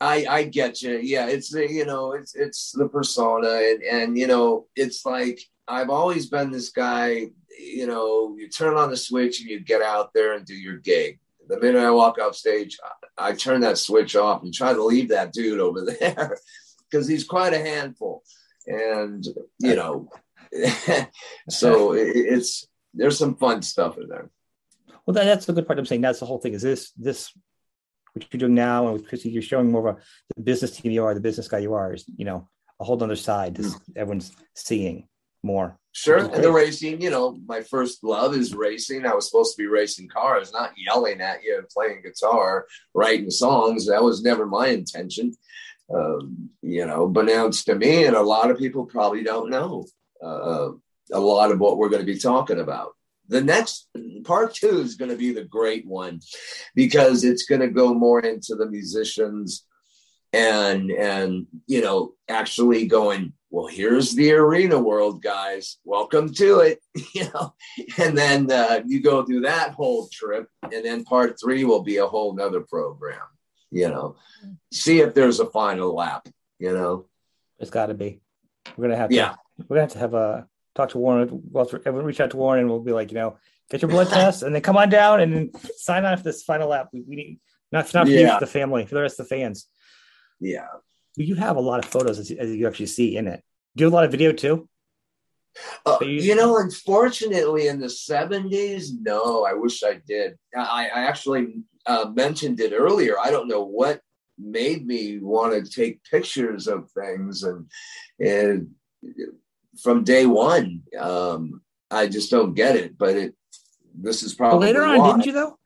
I I get you. Yeah, it's you know it's it's the persona and and you know it's like I've always been this guy. You know, you turn on the switch and you get out there and do your gig. The minute I walk off stage, I, I turn that switch off and try to leave that dude over there because he's quite a handful. And you know, so it, it's there's some fun stuff in there. Well, that's the good part. I'm saying that's the whole thing. Is this this what you're doing now, and with Chrissy, you're showing more of a the business team you are, the business guy you are, is you know a whole other side. This mm. everyone's seeing more. Sure, and the racing, you know, my first love is racing. I was supposed to be racing cars, not yelling at you and playing guitar, writing songs. That was never my intention. Um, you know, but now it's to me, and a lot of people probably don't know uh, a lot of what we're going to be talking about the next part two is going to be the great one because it's going to go more into the musicians and and you know actually going well here's the arena world guys welcome to it you know and then uh, you go through that whole trip and then part three will be a whole nother program you know see if there's a final lap you know it's got to be we're gonna have to yeah we're gonna have to have a talk to Warren. Well, everyone reach out to Warren and we'll be like, you know, get your blood test and then come on down and sign on for this final lap. We, we need not not for yeah. the family, for the rest of the fans. Yeah. You have a lot of photos as, as you actually see in it. Do you a lot of video too? Uh, you, you, know, unfortunately, in the 70s, no, I wish I did. I, I actually uh, mentioned it earlier. I don't know what made me want to take pictures of things and, and from day one. Um, I just don't get it, but it. This is probably well, later on, why. didn't you though?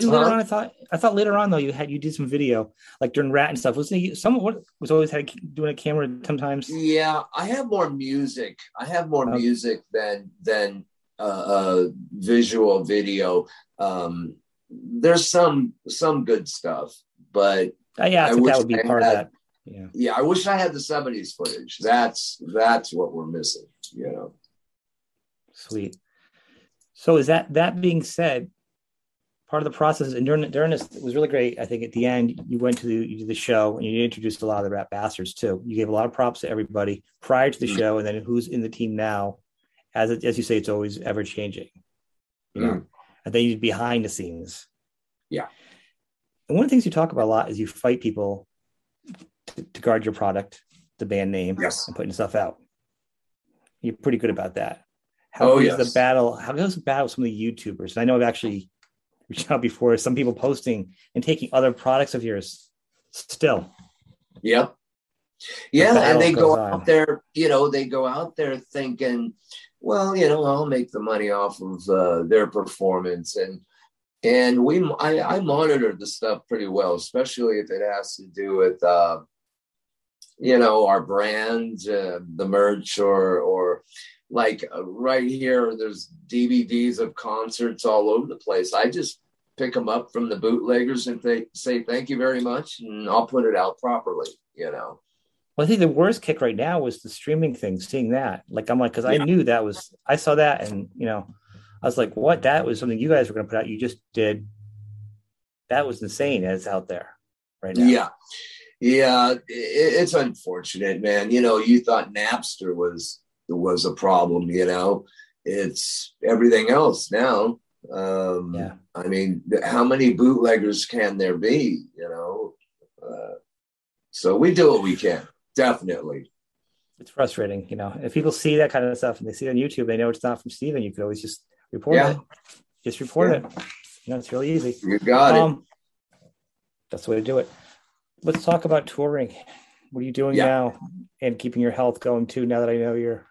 Didn't uh-huh. later on? I thought I thought later on though you had you did some video like during Ratt and stuff. Wasn't he? Someone was always had doing a camera sometimes. Yeah, I have more music. I have more okay. music than than uh, uh, visual video. Um, there's some some good stuff, but uh, yeah, I, I that would be part had, of that yeah yeah i wish i had the 70s footage that's that's what we're missing you know sweet so is that that being said part of the process and during during this it was really great i think at the end you went to the you did the show and you introduced a lot of the Ratt bastards too you gave a lot of props to everybody prior to the mm-hmm. show and then who's in the team now as it, as you say it's always ever changing you know mm-hmm. and then you behind the scenes yeah and one of the things you talk about a lot is you fight people to, to guard your product, the band name, yes. and putting stuff out. You're pretty good about that. How oh, yes. the battle? How goes the battle with some of the YouTubers? And I know I've actually reached out before. Some people posting and taking other products of yours. Still. Yeah. Yeah, the and they go on. out there. You know, they go out there thinking, well, you know, I'll make the money off of uh, their performance, and and we I, I monitor the stuff pretty well, especially if it has to do with uh, you know our brand, uh, the merch, or or like uh, right here, there's DVDs of concerts all over the place. I just pick them up from the bootleggers and they say thank you very much, and I'll put it out properly. You know. Well, I think the worst kick right now was the streaming thing. Seeing that, like, I'm like, because yeah. I knew that was, I saw that, and you know, I was like, what? That was something you guys were going to put out. You just did. That was insane. As out there right now. Yeah, yeah, it's unfortunate, man. You know, you thought Napster was was a problem. You know, it's everything else now. Um, yeah. I mean, how many bootleggers can there be? You know, uh, so we do what we can, definitely. It's frustrating, you know. If people see that kind of stuff and they see it on YouTube, they know it's not from Steven. You could always just report Yeah. it. Just report Yeah. it. You know, it's really easy. You got it. Um, that's the way to do it. Let's talk about touring. What are you doing Yeah. now and keeping your health going too? Now that I know you're.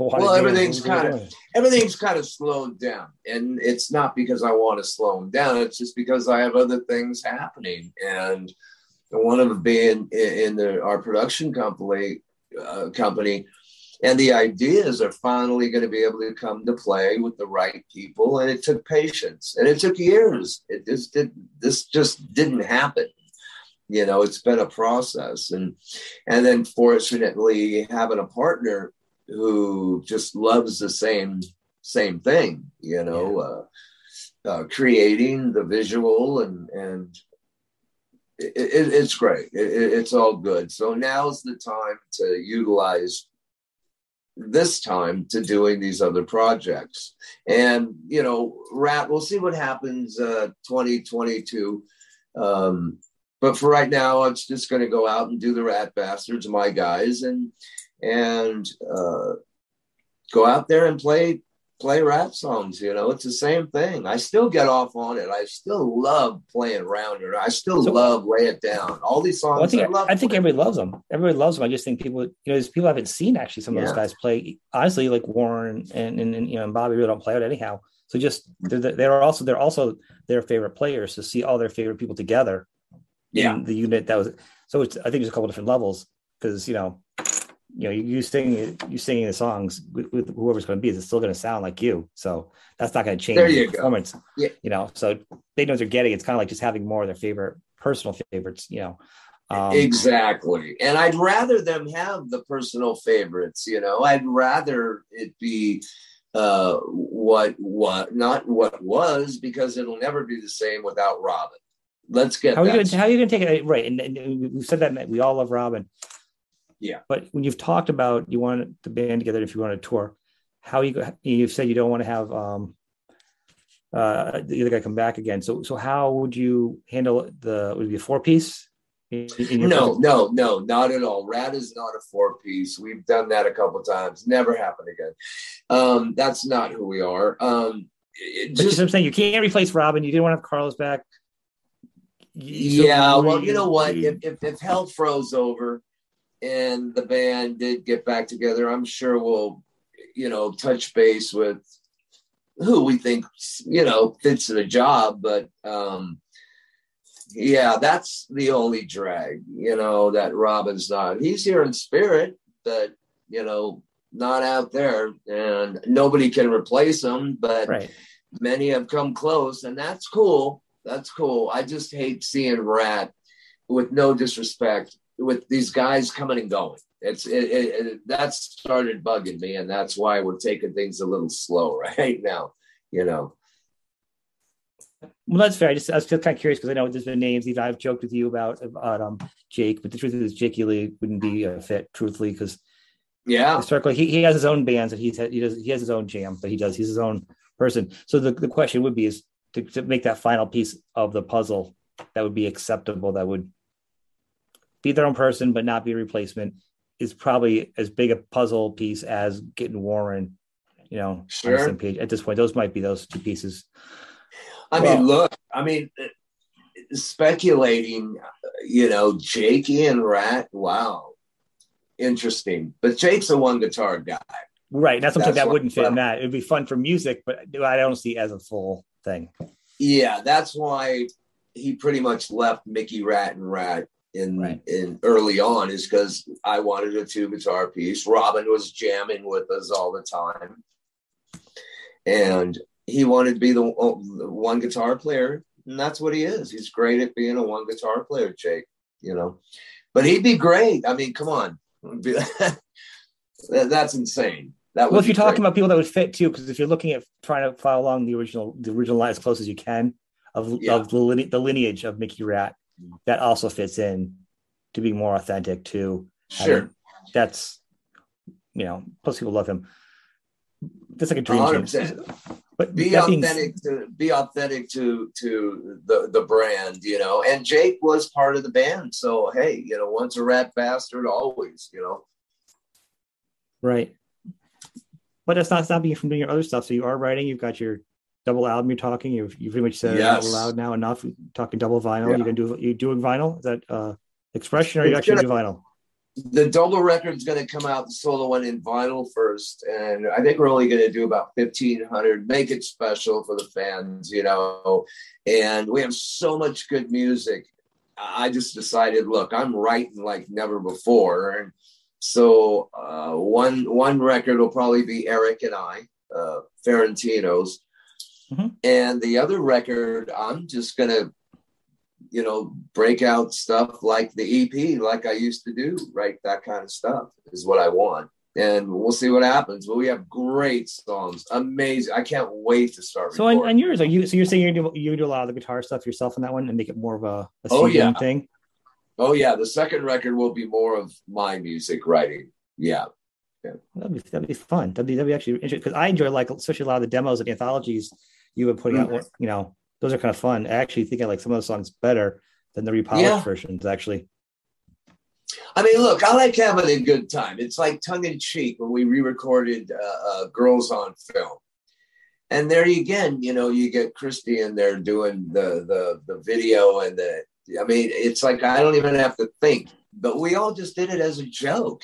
Well, are you doing? everything's you kinda- Everything's kind of slowed down, and it's not because I want to slow them down. It's just because I have other things happening, and one of them being in, in the, our production company, uh, company, and the ideas are finally going to be able to come to play with the right people. And it took patience, and it took years. It just did. This just didn't happen. You know, it's been a process, and and then fortunately having a partner who just loves the same same thing you know uh, uh creating the visual and and it, it, it's great. It, it- it's all good. So now's the time to utilize this time to doing these other projects. And you know Ratt we'll see what happens uh 2022 um but for right now it's just going to go out and do the Ratt bastards my guys and and uh, go out there and play play rap songs. You know, it's the same thing. I still get off on it. I still love playing around it. I still So- love lay it down. All these songs. Well, I think I, love I think everybody loves them. Everybody loves them. I just think people, you know, there's people I haven't seen actually. Some of those guys play. Honestly, like Warren and, and, and you know and Bobby really don't play it anyhow. So just they're, they're also they're also their favorite players to see all their favorite people together. Yeah. in the unit that was so. It's I think there's a couple different levels because you know, you know, you, you sing you singing the songs with, with whoever's going to be. Is it's still going to sound like you. So that's not going to change There the you go. performance. Yeah. You know, so they know what they're getting. It's kind of like just having more of their favorite personal favorites. You know. Um, exactly. And I'd rather them have the personal favorites, you know. I'd rather it be uh what what not what was because it'll never be the same without Robbin. Let's get How are you going to how are you to take it right? And, and we've said that we all love Robbin. Yeah. But when you've talked about you want the band together if you want to tour, how you go- you've said you don't want to have um uh the other guy come back again. So so how would you handle the would it be a four piece? In, in your no, no, no, not at all. Ratt is not a four piece. We've done that a couple times. Never happened again. Um, that's not who we are. Um, just I'm saying you can't replace Robbin. You didn't want to have Carlos back. You- so yeah. Well, you know what? If, if if hell froze over and the band did get back together, I'm sure we'll, you know, touch base with who we think you know fits the job. But um, yeah, that's the only drag. You know that Robbin's not. He's here in spirit, but you know not out there, and nobody can replace him. But right. many have come close, and that's cool. That's cool. I just hate seeing Ratt, with no disrespect, with these guys coming and going. It's it, it, it that started bugging me, and that's why we're taking things a little slow right now. You know. Well, that's fair. I just I was just kind of curious because I know there's been names. Even I've joked with you about about um Jake, but the truth is Jake Ely wouldn't be a fit, truthfully, because Yeah. historically he, he has his own bands and he's he does he has his own jam that he does. He's his own person. So the, the question would be is to, to make that final piece of the puzzle that would be acceptable, that would be their own person but not be a replacement, is probably as big a puzzle piece as getting Warren, you know, on the Sure. same page. At this point, those might be those two pieces. I Well- mean, look. I mean, speculating. You know, Jakey and Ratt. Wow, interesting. But Jake's a one guitar guy. Right. That's something That's that wouldn't fit in that. It'd be fun for music, but I don't see it as a full thing. Yeah, that's why he pretty much left Mickey Ratt and Ratt in Right. in early on is because I wanted a two guitar piece. Robbin was jamming with us all the time, and he wanted to be the, oh, the one guitar player, and that's what he is. He's great at being a one guitar player, Jake. You know, but he'd be great. I mean, come on, that's insane. That Well, if you're be talking great. about people that would fit too, because if you're looking at trying to follow along the original, the original line as close as you can of, Yeah. of the, line, the lineage of Mickey Ratt, that also fits in to be more authentic too. I sure. mean, that's you know, plus people love him. That's like a dream team. 100%. But be authentic to be authentic to to the the brand, you know. And Jake was part of the band, so hey, you know, once a Ratt bastard, always, you know. Right. But that's not stopping you from doing your other stuff. So you are writing. You've got your double album. You're talking. You've you pretty much said out loud now enough. Talking double vinyl. Yeah. You can do you doing vinyl? Is that uh expression or are you actually gonna- do vinyl? The double record's going to come out, the solo one in vinyl first, and I think we're only going to do about fifteen hundred. Make it special for the fans, you know. And we have so much good music. I just decided, look, I'm writing like never before, and so uh, one one record will probably be Eric and I, uh, Ferentinos, Mhm. and the other record I'm just gonna, you know, break out stuff like the EP, like I used to do, right? That kind of stuff is what I want, and we'll see what happens. But we have great songs, amazing. I can't wait to start. So on, on yours, are you so you're saying you do you do a lot of the guitar stuff yourself on that one and make it more of a, a Oh, yeah. thing? oh yeah, the second record will be more of my music writing. Yeah. That'd be that'd be fun. That'd be that'd be actually interesting because I enjoy like especially a lot of the demos and anthologies you've been putting Mm-hmm. out. You know, those are kind of fun. I actually think I like some of the songs better than the repolished Yeah. versions. Actually, I mean, look, I like having a good time. It's like tongue in cheek when we re-recorded uh, uh, "Girls on Film," and there you again, you know, you get Christy in there doing the the the video and the. I mean, it's like I don't even have to think, but we all just did it as a joke.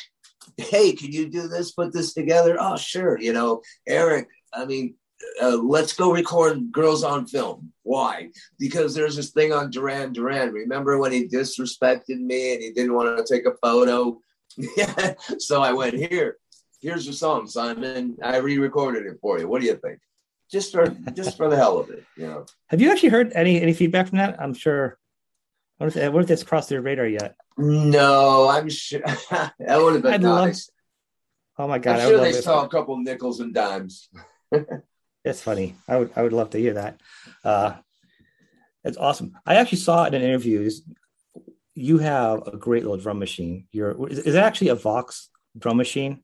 Hey, can you do this? Put this together? Oh, sure. You know, Eric. I mean, uh, let's go record "Girls on Film." Why? because there's this thing on Duran Duran. Remember when he disrespected me and he didn't want to take a photo? Yeah. so I went here. Here's your song, Simon. I re-recorded it for you. What do you think? Just for just for the hell of it, you know. have you actually heard any any feedback from that? I'm sure. I wonder if, I wonder if that's crossed your radar yet. No, I'm sure that would have been I'd love- nice. Oh my god, I'm sure they saw a couple nickels and dimes. That's funny. I would I would love to hear that. Uh, that's awesome. I actually saw it in interviews. You have a great little drum machine. You're is, it actually a Vox drum machine?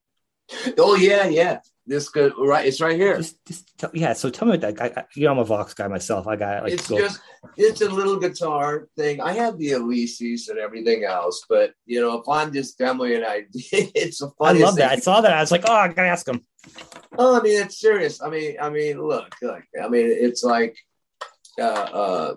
Oh yeah, yeah. This good right. It's right here. Just, just tell, yeah. So tell me about that. I, I, you know, I'm a Vox guy myself. I got like it's just it's a little guitar thing. I have the Elises and everything else, but you know, if I'm just demoing an idea, it's a funny. I love that. I saw that. I was like, oh, I gotta ask him. Oh, I mean, it's serious. I mean, I mean, look, look. I mean, it's like, uh, uh,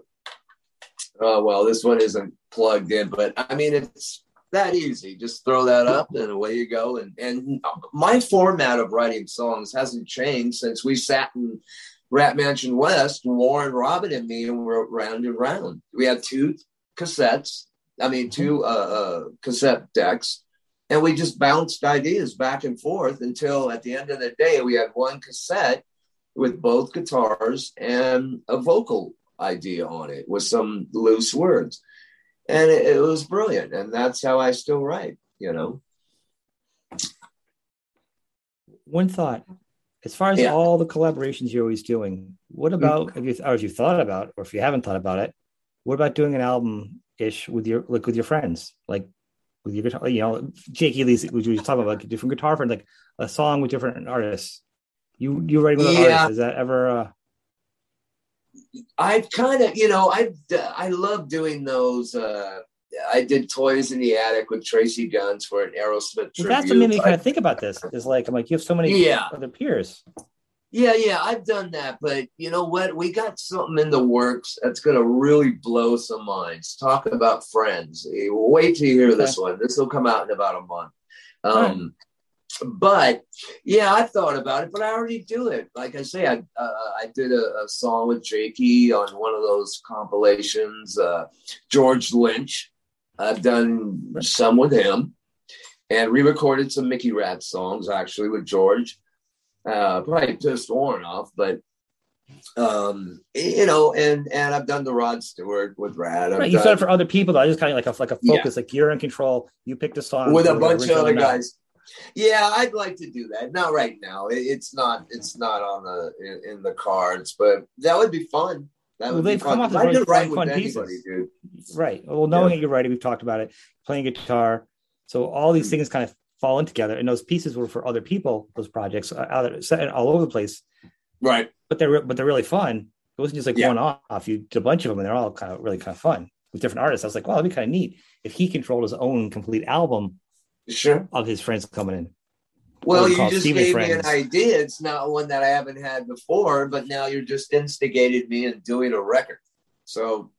oh well, this one isn't plugged in, but I mean, it's that easy. Just throw that up, and away you go. And and my format of writing songs hasn't changed since we sat in Ratt Mansion West, Warren, Robbin, and me, and we're round and round. We had two cassettes. I mean, two uh, uh, cassette decks and we just bounced ideas back and forth until at the end of the day we had one cassette with both guitars and a vocal idea on it with some loose words. And it, it was brilliant. And that's how i still write you know? One thought. As far as Yeah. all the collaborations you're always doing, what mm-hmm. about if you or if you thought about, or if you haven't thought about it, what about doing an album ish with your like with your friends, like with your guitar, you know, Jake Ely's, which we talking about, like different guitar friends, like a song with different artists. You you writing with Yeah. artists? Is that ever? Uh, i kind of you know i i love doing those uh I did Toys in the Attic with Tracii Guns for an Aerosmith well, that's what made me kind of think about this. Is like I'm like you have so many Yeah. other peers. Yeah, yeah, I've done that, but you know what? We got something in the works that's going to really blow some minds. Talk about friends. Wait till you hear this one. This will come out in about a month. Um, But yeah, I thought about it, but I already do it. Like I say, I uh, I did a, a song with Jakey on one of those compilations. Uh, George Lynch, I've done some with him, and re-recorded some Mickey Ratt songs actually with George uh, probably pissed Warren off, but um, you know, and and I've done the Rod Stewart with Rad. I've Right, you done- said it for other people. Though. I just kind of like a like a Yeah. focus. Like you're in control. You picked a song with a bunch of other guys. Yeah, I'd like to do that. Not right now. It- it's not. It's not on the in, in the cards, but that would be fun. That Well, would be they've come fun. up with really fun- fun pieces. dude. Right. Well, knowing Yeah. that you're writing, we've talked about it. Playing guitar, so all these things kind of fall in together, and those pieces were for other people. Those projects uh, out set all over the place. Right. but they're but they're really fun. It wasn't just like Yeah. one off. You did a bunch of them, and they're all kind of really kind of fun with different artists. I was like, wow, that'd be kind of neat if he controlled his own complete album Sure. of his friends coming in. Well, you just Steven gave me an idea. It's not one that I haven't had before, but now you're just instigated me in doing a record. So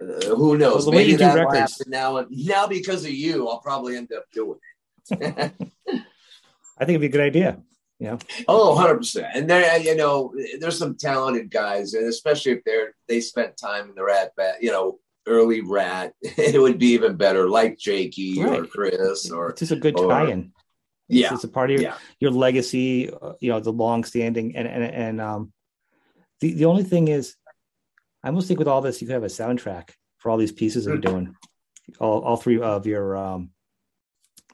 uh, who knows? Well, Maybe you that will happen now. Now because of you, I'll probably end up doing it. I think it'd be a good idea. Yeah. Oh, 100%. And there, you know, there's some talented guys, and especially if they're they spent time in the Ratt bat, you know, early Ratt, it would be even better, like Jakey or Chris or It's just a good or- tie-in. It's, yeah, it's a part of your, yeah. your legacy, uh, you know, the long standing and and and um the, the only thing is I almost think with all this you could have a soundtrack for all these pieces that you're doing. All all three of your um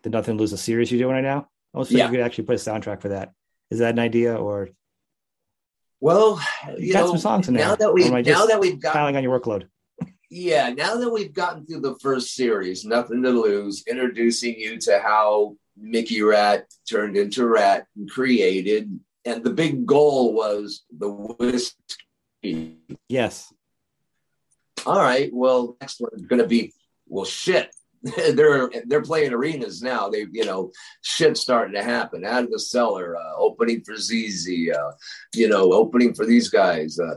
the Nothing to Lose the series you're doing right now. I almost think Yeah. you could actually put a soundtrack for that. Is that an idea or Well, you, got know, some songs in there? now that we now that we've got piling on your workload? Yeah, now that we've gotten through the first series, nothing to lose, introducing you to how Mickey Ratt turned into Ratt and created, and the big goal was the whiskey. Yes. All right, well, next one is going to be well, shit. they're they're playing arenas now. They you know shit's starting to happen out of the cellar. Uh, opening for ZZ, uh, you know, opening for these guys. Uh,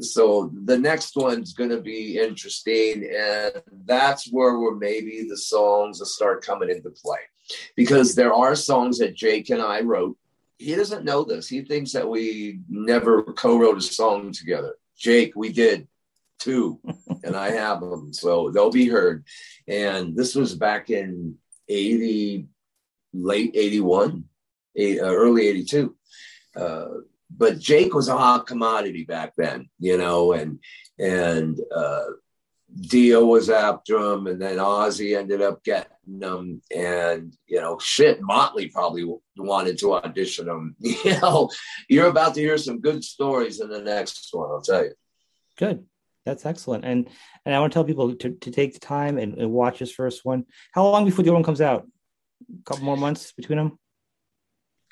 so the next one's going to be interesting, and that's where we're maybe the songs will start coming into play, because there are songs that Jake and I wrote. He doesn't know this. He thinks that we never co-wrote a song together. Jake, we did two, and I have them, so they'll be heard. And this was back in eighty, late eighty-one, eight, uh, early eighty-two. Uh, but Jake was a hot commodity back then, you know, and and uh, Dio was after him, and then Ozzy ended up getting him, and you know, shit, Motley probably wanted to audition him. You know, you're about to hear some good stories in the next one, I'll tell you. Good. That's excellent. And and I want to tell people to, to take the time and, and watch this first one. How long before the other one comes out? A couple more months between them?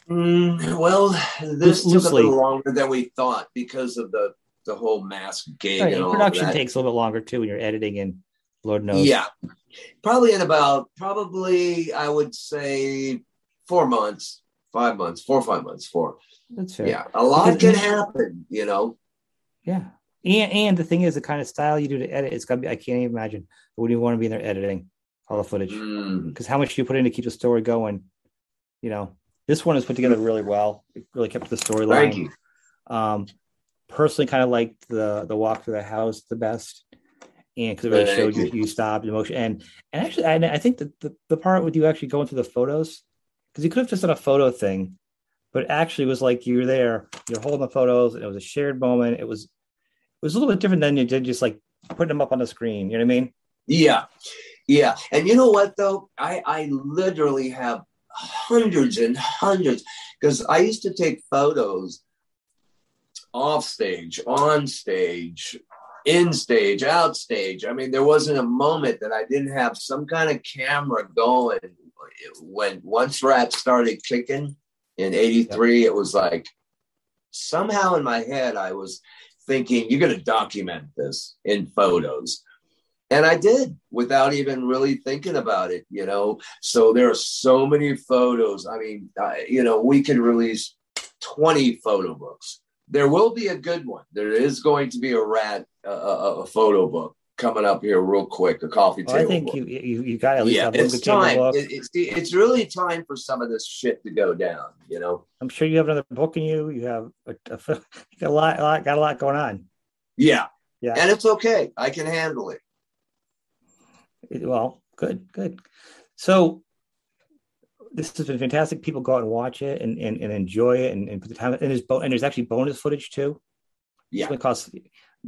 Mm, well, this took a little longer than we thought because of the the whole mask gig Right, and production takes a little bit longer too when you're editing and Lord knows. Yeah, probably in about probably I would say four months, five months, four or five months, four. That's fair. Yeah, a lot can happen, you know. Yeah. And and the thing is the kind of style you do to edit, it's gotta be I can't even imagine when you want to be in there editing all the footage. Mm, Because how much do you put in to keep the story going? You know, this one is put together really well. It really kept the storyline. thank you. Um, personally, kind of liked the the walk through the house the best, and because it really Thank showed you you. stopped emotion. And and actually, I, I think that the, the part with you actually going through the photos, because you could have just done a photo thing, but it actually was like you were there, you're holding the photos, and it was a shared moment. It was was a little bit different than you did just like putting them up on the screen. You know what I mean? Yeah, yeah. And you know what though? I I literally have hundreds and hundreds because I used to take photos off stage, on stage, in stage, out stage. I mean, there wasn't a moment that I didn't have some kind of camera going. When once Ratt started kicking in '83, it was like somehow in my head I was thinking, "You're going to document this in photos." And I did without even really thinking about it, you know. So there are so many photos. I mean, I, you know, we could release 20 photo books. There will be a good one. There is going to be a Ratt, a, photo book coming up here real quick, a coffee Well, I think you you you got to at least yeah, have it's table time. It, it's it's really time for some of this shit to go down. You know. I'm sure you have another book in you. You have a, a a lot, a lot got a lot going on. Yeah. Yeah. And it's okay. I can handle it. It- well, good, good. So this has been fantastic. People go out and watch it and, and, and enjoy it and, and put the time. And there's bo- and there's actually bonus footage too. Yeah. It costs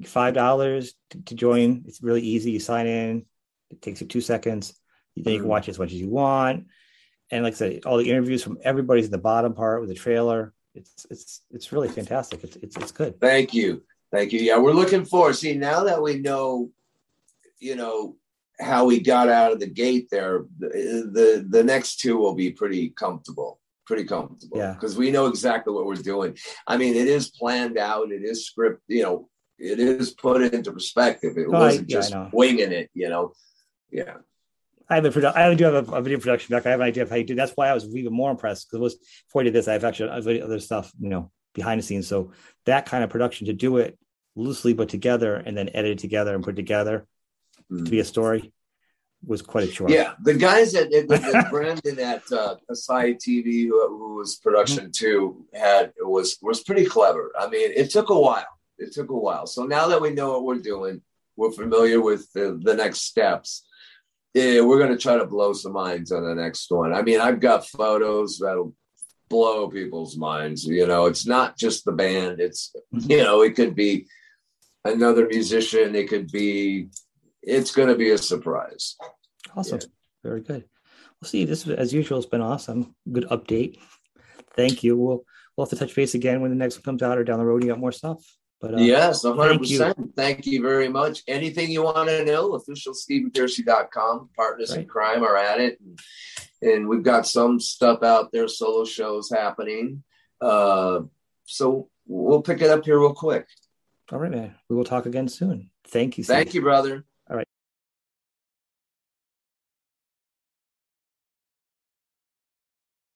five dollars to, to join. It's really easy. You sign in. It takes you two seconds. Then you can Mhm. watch as much as you want. And like I said, all the interviews from everybody's in the bottom part with the trailer. It's it's it's really fantastic. It's it's, it's good. Thank you. Thank you. Yeah, we're looking forward. See, now that we know, you know, how we got out of the gate there, the the, the next two will be pretty comfortable. pretty comfortable. Yeah. Because we know exactly what we're doing. I mean, it is planned out, it is script, you know, it is put into perspective. It Oh, wasn't yeah, just winging it, you know. Yeah. I have a produ- I do have a, a video production back. I have an idea of how you do. That's why I was even more impressed because it was before I did this. I have actually other other stuff, you know, behind the scenes. So that kind of production to do it loosely but together and then edit it together and put together Mm. to be a story was quite a chore. Yeah, the guys at, at, at Brandon at uh, Asai TV, who, who was production Mm-hmm. two, had was was pretty clever. I mean, it took a while. It took a while. So now that we know what we're doing, we're familiar with the, the next steps. Yeah, we're going to try to blow some minds on the next one. I mean, I've got photos that'll blow people's minds. You know, it's not just the band. It's Mhm. you know, it could be another musician. It could be. It's going to be a surprise. Awesome. Very good. Well, see, this as usual has been awesome. Good update. Thank you. We'll we'll have to touch base again when the next one comes out or down the road. You got more stuff. But uh, yes, hundred thank you. percent. Thank you very much. Anything you want to know, officialstephenpearcy.com. Partners in crime are at it. And, and we've got some stuff out there, solo shows happening. Uh, so we'll pick it up here real quick. all right, man. We will talk again soon. Thank you. Thank you, brother.